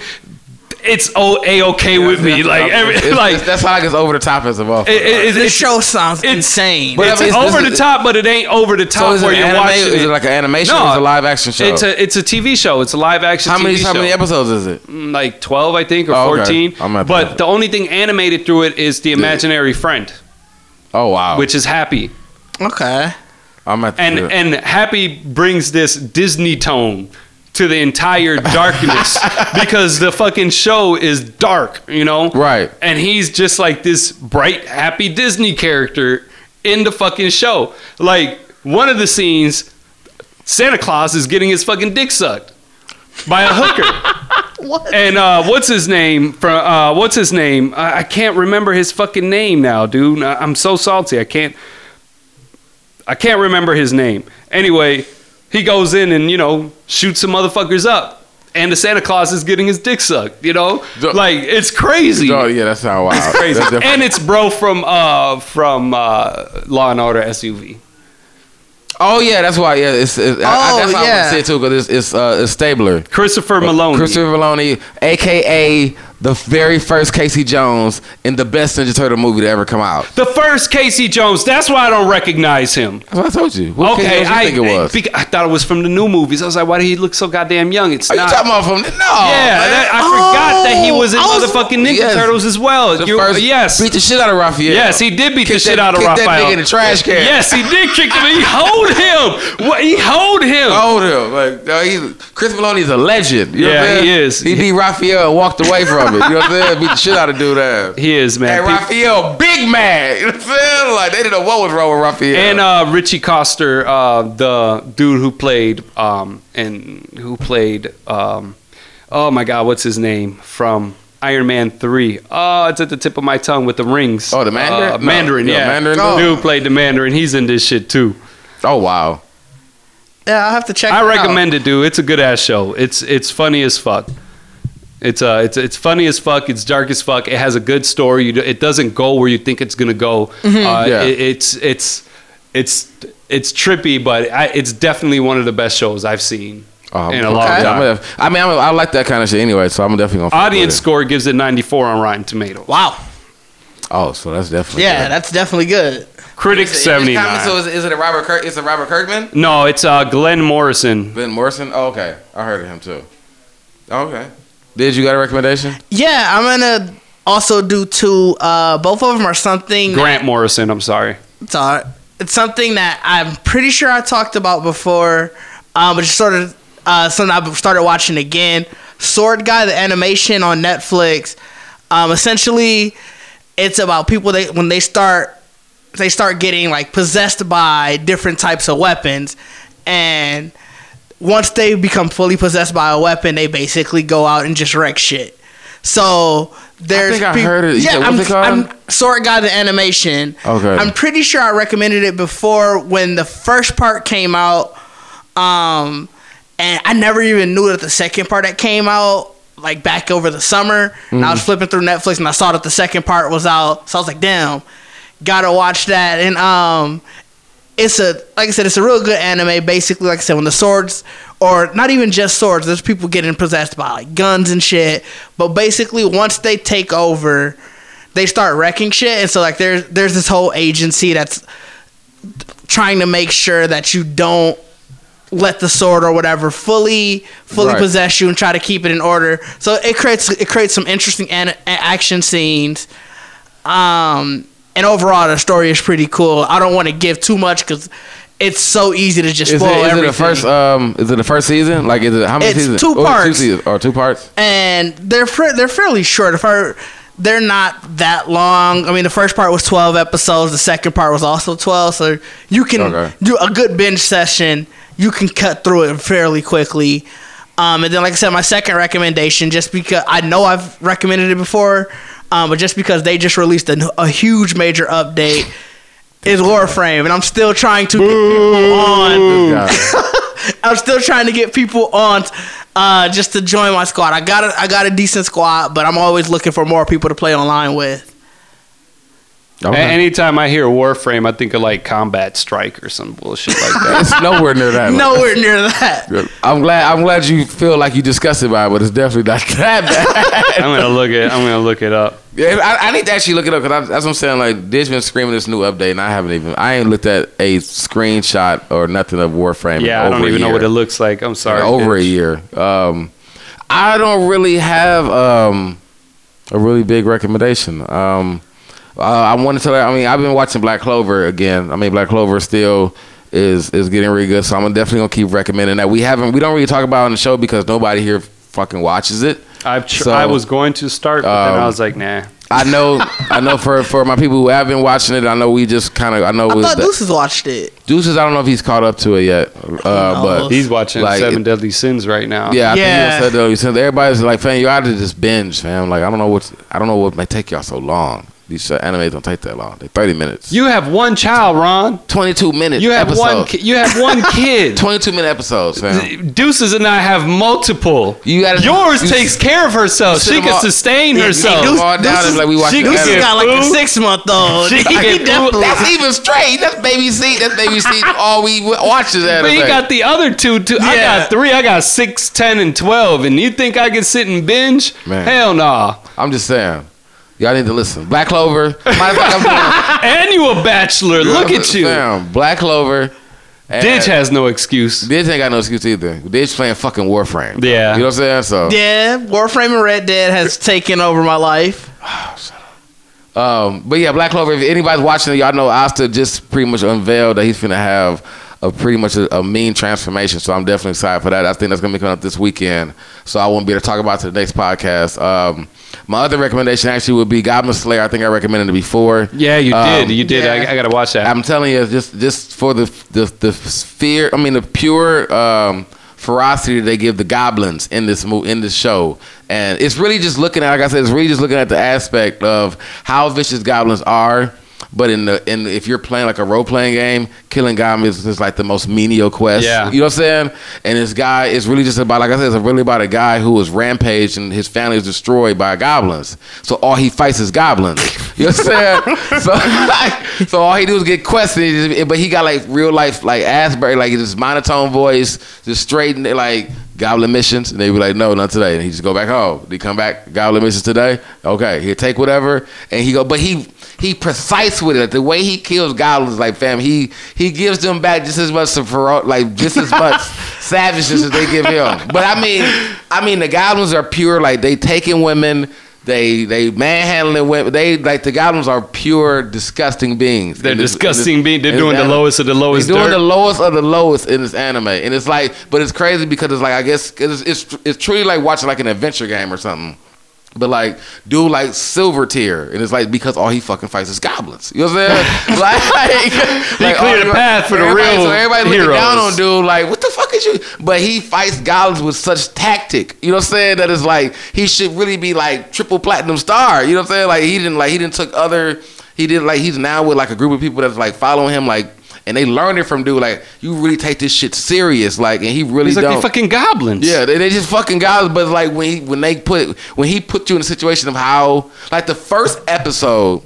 it's a okay with me. Like every It's- like. it's- that's how like it's over the top as a motherfucker. it- it- it's, This show sounds it's- insane. But it's I mean, it's- over this the top, but it ain't over the top is it where you're anime? watching Is it it. like an animation No, or is it a live action show? It's a it's a TV show. It's a live action. how many TV how many show. episodes is it? Mm, like 12 i think or Oh, okay. 14 but the only thing animated through it is the imaginary friend Oh wow. which is happy okay. I'm at and the, and happy brings this disney tone to the entire darkness because the fucking show is dark you know Right. and he's just like this bright happy disney character in the fucking show like one of the scenes Santa Claus is getting his fucking dick sucked by a hooker. What? And uh, what's his name? From uh, what's his name? I, I can't remember his fucking name now, dude. I- I'm so salty. I can't. I can't remember his name. Anyway, he goes in and you know shoots some motherfuckers up, and the Santa Claus is getting his dick sucked. You know, Duh. like it's crazy. Oh yeah, that's how wild. Crazy. That's and it's bro from uh from uh Law and Order SUV. oh yeah, that's why. Yeah, it's, it's I, I, Oh, that's why I yeah. want to say it too because it's it's, uh, it's Stabler. Christopher Meloni. Christopher Meloni, aka the very first Casey Jones in the best Ninja Turtle movie to ever come out. the first Casey Jones. That's why I don't recognize him. That's what I told you. What Okay, you I think it was? bec- I thought it was from the new movies. I was like, why did he look so goddamn young? It's Are you not. talking about from? No. yeah, that- I forgot that he was in oh, I was- motherfucking Ninja Yes. Turtles as well. The You- first yes, beat the shit out of Raphael. yes, he did beat the Kicked shit that- out of kicked that Raphael. nigga in the trash can. Yes, he did kick him. He hold him. What? He hold him. Hold him. Like, no, he's, Chris Meloni's a legend. You know Yeah, he is. He beat Raphael and walked away from it. You know what I'm saying? Beat the shit out of dude ass. He is man. And Pe- Raphael, big man. You know what I'm saying? Like, they didn't know what was wrong with Raphael. And uh, Ritchie Coster, uh, the dude who played um, and who played um, oh my god, what's his name from Iron Man three? Oh, it's at the tip of my tongue with the rings. Oh, the Mandarin? Uh, Mandarin, no, yeah. Mandarin The dude? dude played the Mandarin. He's in this shit too. oh, wow. Yeah, I'll have to check. I it recommend it, dude. It's a good ass show. It's it's funny as fuck. It's uh, it's it's funny as fuck. It's dark as fuck. It has a good story. You, it doesn't go where you think it's gonna go. Uh, Yeah. it, it's it's it's it's trippy, but I, it's definitely one of the best shows I've seen Oh, in a okay. long Yeah, I'm time. gonna- I mean, I'm, I like that kind of shit anyway, so I'm definitely gonna. Audience score gives it 94 on Rotten Tomatoes. Wow. Oh, so that's definitely. Yeah, good. that's definitely good. Critics Is it 79. common, So is, is it a Robert? Kirk, is it Robert Kirkman? no, it's uh, Glenn Morrison. Ben Morrison? Oh, okay, I heard of him too. Okay. Did you got a recommendation? Yeah, I'm gonna also do two. Uh, both of them are something. Grant Morrison. I'm sorry. It's all right. It's something that I'm pretty sure I talked about before, um, but just sort of uh, something I've started watching again. Sword Gai, the animation on Netflix. Um, essentially, it's about people that when they start, they start getting like possessed by different types of weapons, and once they become fully possessed by a weapon, they basically go out and just wreck shit. So there's think I heard it. Yeah, what's I'm, it? I'm Sword the animation. Okay. I'm pretty sure I recommended it before when the first part came out. Um, and I never even knew that the second part that came out like back over the summer. And I was flipping through Netflix and I saw that the second part was out. So I was like, damn, gotta watch that. And um, it's a like I said, it's a real good anime. Basically, like I said, when the swords, or not even just swords, there's people getting possessed by like guns and shit. But basically, once they take over, they start wrecking shit. And so like there's there's this whole agency that's trying to make sure that you don't let the sword or whatever fully fully Right. possess you and try to keep it in order. So it creates it creates some interesting an- action scenes. Um, and overall the story is pretty cool. I don't want to give too much because it's so easy to just Is it, spoil is it the first? Um, is it the first season? Like, is it how many It's seasons? two Oh, parts. seasons, or two parts? and they're they're fairly short. If I, they're not that long. I mean, the first part was twelve episodes. The second part was also twelve. So you can Okay. do a good binge session. You can cut through it fairly quickly. Um, and then, like I said, my second recommendation, just because I know I've recommended it before, um, but just because they just released a, a huge major update, is Warframe, and I'm still trying to get people on. I'm still trying to get people on uh, just to join my squad. I got a, I got a decent squad, but I'm always looking for more people to play online with. A- Okay. Anytime I hear Warframe, I think of like Combat Strike or some bullshit like that. it's nowhere near that. Nowhere near that. I'm glad. I'm glad you feel like you disgusted by it, but it's definitely not that bad. I'm gonna look it. I'm gonna look it up. yeah, I, I need to actually look it up because that's what I'm saying. Like, Ditch been screaming this new update, and I haven't even. I ain't looked at a screenshot or nothing of Warframe. in Yeah, I don't even know what it looks like. I'm sorry. over a year. Um, I don't really have um, a really big recommendation. Um, uh, I want to tell you. I mean, I've been watching Black Clover again. I mean, Black Clover still is is getting really good. So I'm definitely gonna keep recommending that. We haven't. We don't really talk about it on the show because nobody here fucking watches it. I've tr- So, I was going to start, but then I um, was like, nah. I know, I know for for my people who have been watching it, I know we just kind of, I know I it- thought that- Deuces watched it. Deuces. I don't know if he's caught up to it yet, uh, but He's watching Like, Seven it- Deadly Sins right now. yeah, I Yeah. think you said though. You said everybody's like, fam, you ought to just binge, fam. Like I don't know what, I don't know what may take y'all so long. These uh, animes don't take that long. They thirty minutes. You have one child, Ron. twenty two minutes. You have one. Ki- you have one kid. Twenty two minute episodes, fam. Deuces and I have multiple. You gotta- Yours you- takes care of herself. She can all- sustain Yeah, herself. Go all down and like we watching she- anime. Deuces got like a six month old. She He can get definitely. That's even straight. That's baby seat. That's baby seat. All we w- watch is anime. But you got the other two. Too. I got three. I got six, ten, and twelve. And you think I can sit and binge? Man. Hell no. I'm just saying. Y'all need to listen. Black Clover. Matter of fact, I'm doing- And you a bachelor. Look at you. Fam, Black Clover. and- Ditch has no excuse. Ditch ain't got no excuse either. Ditch playing fucking Warframe. Yeah. You know what I'm saying? So, Yeah, Warframe and Red Dead has taken over my life. um, but yeah, Black Clover. If anybody's watching it, y'all know Asta just pretty much unveiled that he's gonna have a pretty much a, a mean transformation. So I'm definitely excited for that. I think that's gonna be coming up this weekend. So I won't be able to talk about it to the next podcast. Um, my other recommendation actually would be Goblin Slayer. I think I recommended it before. Yeah, you Um, did. You did. yeah. I, I gotta watch that. I'm telling you, just just for the the the fear. I mean, the pure um, ferocity they give the goblins in this mo- in this show, and it's really just looking at. Like I said, it's really just looking at the aspect of how vicious goblins are. But in the in if you're playing like a role playing game, killing goblins is, is like the most menial quest. Yeah. you know what I'm saying. And this guy is really just about like I said, it's really about a guy who was rampaged and his family is destroyed by goblins. So all he fights is goblins. You know what I'm saying? so like, so all he do is get questioned, but he got like real life like Asbury, like his monotone voice, just straight like goblin missions, and they be like, no, not today, and he just go back home. He come back goblin missions today? Okay, he'll take whatever, and he go, but he he precise with it. The way he kills goblins, like fam, he he gives them back just as much like just as much savageness as they give him. But I mean, I mean the goblins are pure, like they taking women. They they manhandling women. They like the goblins are pure disgusting beings. They're this- disgusting beings. They're doing the lowest of the lowest They're doing dirt. the lowest of the lowest in this anime, and it's like, but it's crazy because it's like I guess it's, it's it's truly like watching like an adventure game or something. But like, dude, like silver tier, and it's like because all he fucking fights is goblins. You know what I'm saying? like, like cleared the path for the real So everybody looking heroes. down on dude, like, what the fuck is you? But he fights goblins with such tactic. You know what I'm saying? That is like he should really be like triple platinum star. You know what I'm saying? Like he didn't like he didn't took other. He did like he's now with like a group of people that's like following him like. And they learned it from dude, like you really take this shit serious, like, and he really He's like don't. they fucking goblins. Yeah, they, they just fucking guys. But like when he, when they put when he put you in a situation of how like the first episode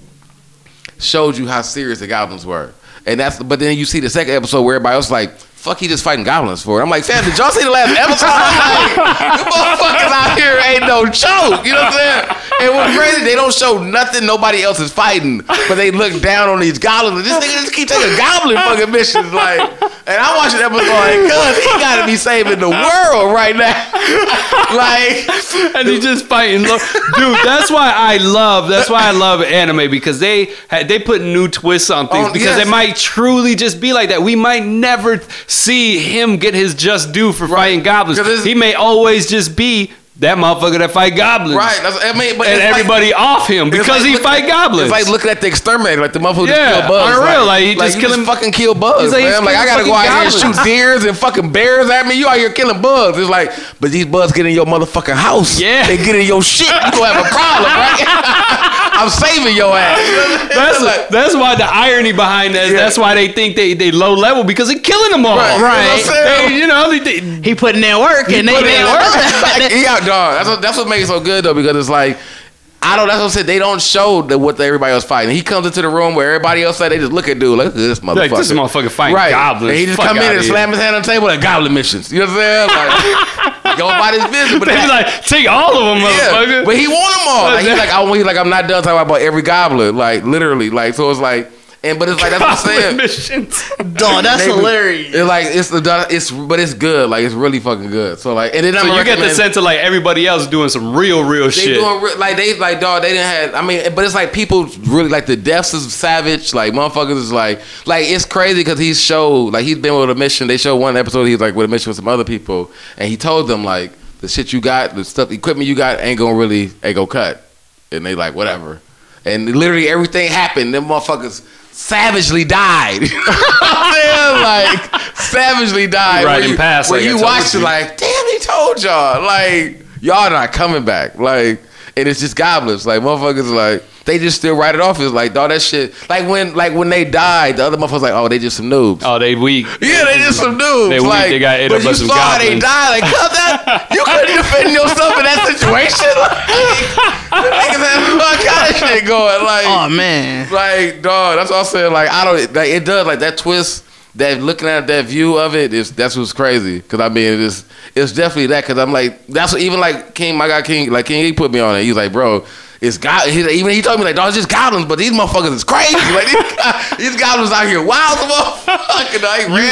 showed you how serious the goblins were, and that's but then you see the second episode where everybody else like. Fuck, he just fighting goblins for it. I'm like, fam, did y'all see the last episode? I'm like, you motherfuckers out here ain't no joke. You know what I'm saying? And what's crazy, they don't show nothing nobody else is fighting, but they look down on these goblins. This nigga just keep taking goblin fucking missions, like. And I'm watching the episode like, cuz he gotta be saving the world right now. like, and he's just fighting. Dude, that's why I love. That's why I love anime because they they put new twists on things Oh, because yes. it might truly just be like that. We might never see him get his just due for fighting goblins. He may always just be that motherfucker that fight goblins. right? That's, I mean, but And it's like- everybody off him because like he look- fight goblins. It's like looking at the exterminator, like the motherfucker Yeah, just kill bugs. on real, like, he just you killing- fucking kill bugs. He's like, man. he's like I gotta go out fucking here and shoot deers and fucking bears at me. You out here killing bugs. It's like, but these bugs get in your motherfucking house. Yeah. they get in your shit. You gonna have a problem, right? I'm saving your ass. That's Like- that's why the irony behind that. is Yeah. That's why they think they they low level because they're killing them all. Right. You know what They- you know, they, they, He putting in work and they, Put it they in work. he out, dog. That's what, that's what makes it so good though, because it's like. I don't. That's what I said. They don't show the, what everybody else fighting. He comes into the room where everybody else said they just look at dude like, look at this motherfucker. Like, this motherfucker fighting right. goblins. And he just Fuck come in and here. slam his hand on the table like goblin missions. You know what I'm saying? Like, go about his business. But they be that- like, take all of them, yeah, motherfucker. but he want them all. Like, he's like, I, he's like, I'm not done talking about every goblin. Like literally, like so it's like, and but it's like that's what I'm saying. missions. Dog, that's They hilarious. It's like it's the it's but it's good. Like it's really fucking good. So like and then So I'm So you get the sense of like everybody else doing some real, real shit. They shit. doing re- like they like dog. They didn't have. I mean, but it's like people really like the deaths is savage. Like motherfuckers is like like it's crazy because he's showed like he's been with a mission. They showed one episode he's like with a mission with some other people, and he told them like the shit you got, the stuff, equipment you got ain't gonna really ain't gonna cut, and they like whatever. and literally everything happened. Them motherfuckers savagely died. like savagely died. Right in past, like you watched it you. like, damn, he told y'all. Like y'all not coming back. Like and it's just goblins. Like motherfuckers like they just still write it off as like all that shit. Like when like when they died, the other motherfuckers like, oh, they just some noobs. Oh, they weak. Yeah, they just some dudes. They weak, like, they got ate but up by you some saw how they died. Like, cut that. You couldn't defend yourself in that situation. Like, the niggas had all kind of shit going. Like, Oh man. like, dog. That's what I'm saying. Like, I don't. Like, it does. Like that twist. That looking at that view of it is that's what's crazy. Cause I mean, it's it's definitely that. Cause I'm like, that's what even like King, my guy King, like King, he put me on it. He's like, bro. It's God. He, even he told me like, dog, it's just goblins, but these motherfuckers is crazy. Like these, these goblins out here wild, motherfucker.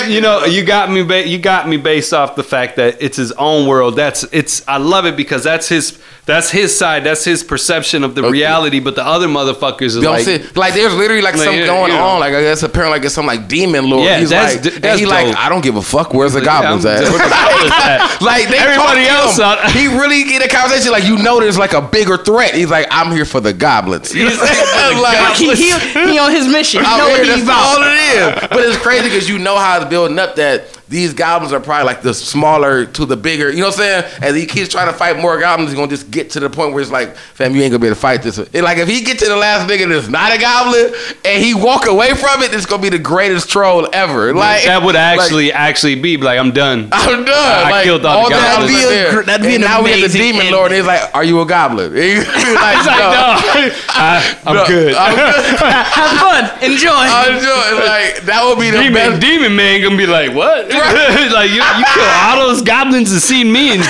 You, you know, you got me. Ba- you got me based off the fact that it's his own world. That's it's. I love it because that's his. That's his side. That's his perception of the Okay. reality. But the other motherfuckers is You know like, what Like there's literally like, Like, something yeah, going you know. on. Like I guess apparently like it's some like demon lord. Yeah, he's that's like, d- and that's he like. I don't give a fuck. Where's the Yeah, goblins I'm- at? where the goblins at? like they Everybody else him. out- he really get a conversation. Like you know, there's like a bigger threat. He's like, I'm here for the goblins. You know what I'm saying? like, He, he, he on his mission. He out know here, what he's that's all about. it is. But it's crazy because you know how it's building up that these goblins are probably like the smaller to the bigger. You know what I'm saying? As he keeps trying to fight more goblins, he's gonna just get to the point where it's like, fam, you ain't gonna be able to fight this. And like if he get to the last nigga that's not a goblin and he walk away from it, it's gonna be the greatest troll ever. Like that would like, actually actually be like, I'm done. I'm done. I like, killed all the that goblins. That'd be a there. that'd be and an now we have the demon ending. lord. And he's like, "Are you a goblin?" And he's like, It's like, "No." no, I, I'm No, good. I'm good. Have fun. Enjoy. I'm doing like that would be the Demon, best. demon man gonna be like, what? like you, you kill all those goblins and seen me and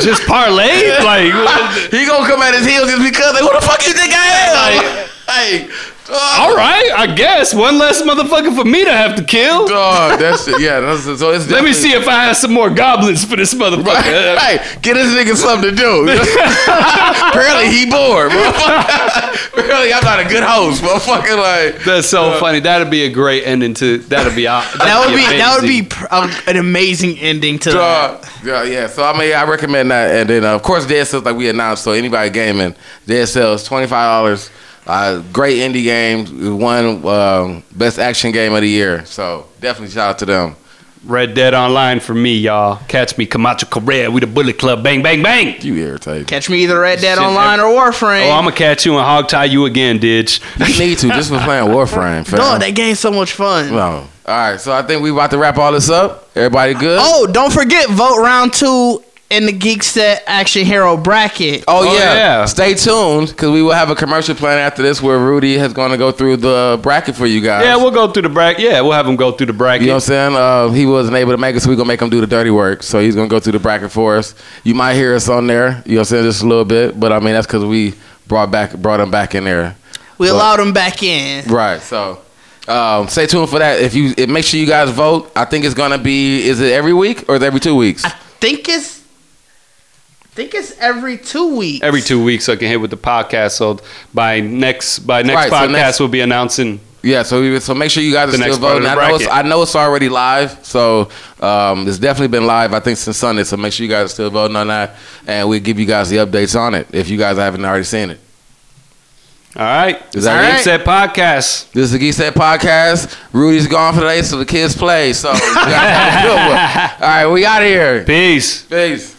just parlay? Like, what- He gonna come at his heels just because like, who the fuck you think I am? Like, dog, all right, I guess one less motherfucker for me to have to kill. dog, that's yeah. That's, so it's Let me see if I have some more goblins for this motherfucker. Hey, get this nigga something to do. Apparently he bored. Apparently I'm not a good host, motherfucker. Like That's so funny. That'd be a great ending to. That'd be. That that would be that would be pr- a, an amazing ending to that. Dog. Yeah, yeah. So I mean, I recommend that, and then uh, of course, Dead Cells, like we announced. So anybody gaming, Dead Cells, twenty five dollars. Uh, great indie game, one um, best action game of the year. So definitely shout out to them. Red Dead Online for me, y'all. Catch me, Camacho Correa. We the Bullet Club. Bang, bang, bang. You irritated. Catch me either Red Dead Shit, Online or Warframe. Oh, I'm gonna catch you and hog tie you again, Didge. You need to just for playing Warframe. Fam. Dog, that game's so much fun. No. All right, so I think we about to wrap all this up. Everybody good? Oh, don't forget vote round two in the GeekSet Action Hero bracket. Oh, Oh, yeah. yeah. Stay tuned because we will have a commercial plan after this where Rudy is going to go through the bracket for you guys. Yeah, we'll go through the bracket. Yeah, we'll have him go through the bracket. You know what I'm saying? Uh, he wasn't able to make it, so we're going to make him do the dirty work. So he's going to go through the bracket for us. You might hear us on there, you know what I'm saying, just a little bit. But I mean, that's because we brought back brought him back in there. We But- allowed him back in. Right. So um, stay tuned for that. If you it, make sure you guys vote. I think it's going to be, is it every week or is it every two weeks? I think it's I think it's every two weeks. Every two weeks, I can hit with the podcast. So by next by next Right, so podcast, next- we'll be announcing. Yeah, so we, so make sure you guys are still next voting. I know, it's. I know it's already live, so um, it's definitely been live. I think since Sunday. So make sure you guys are still voting on that, and we'll give you guys the updates on it if you guys haven't already seen it. All right, Is that All it? right. Set podcast. This is the GeekSet Podcast. Rudy's gone for today, so the kids play. So we got a good one. All right, we out of here. Peace. Peace.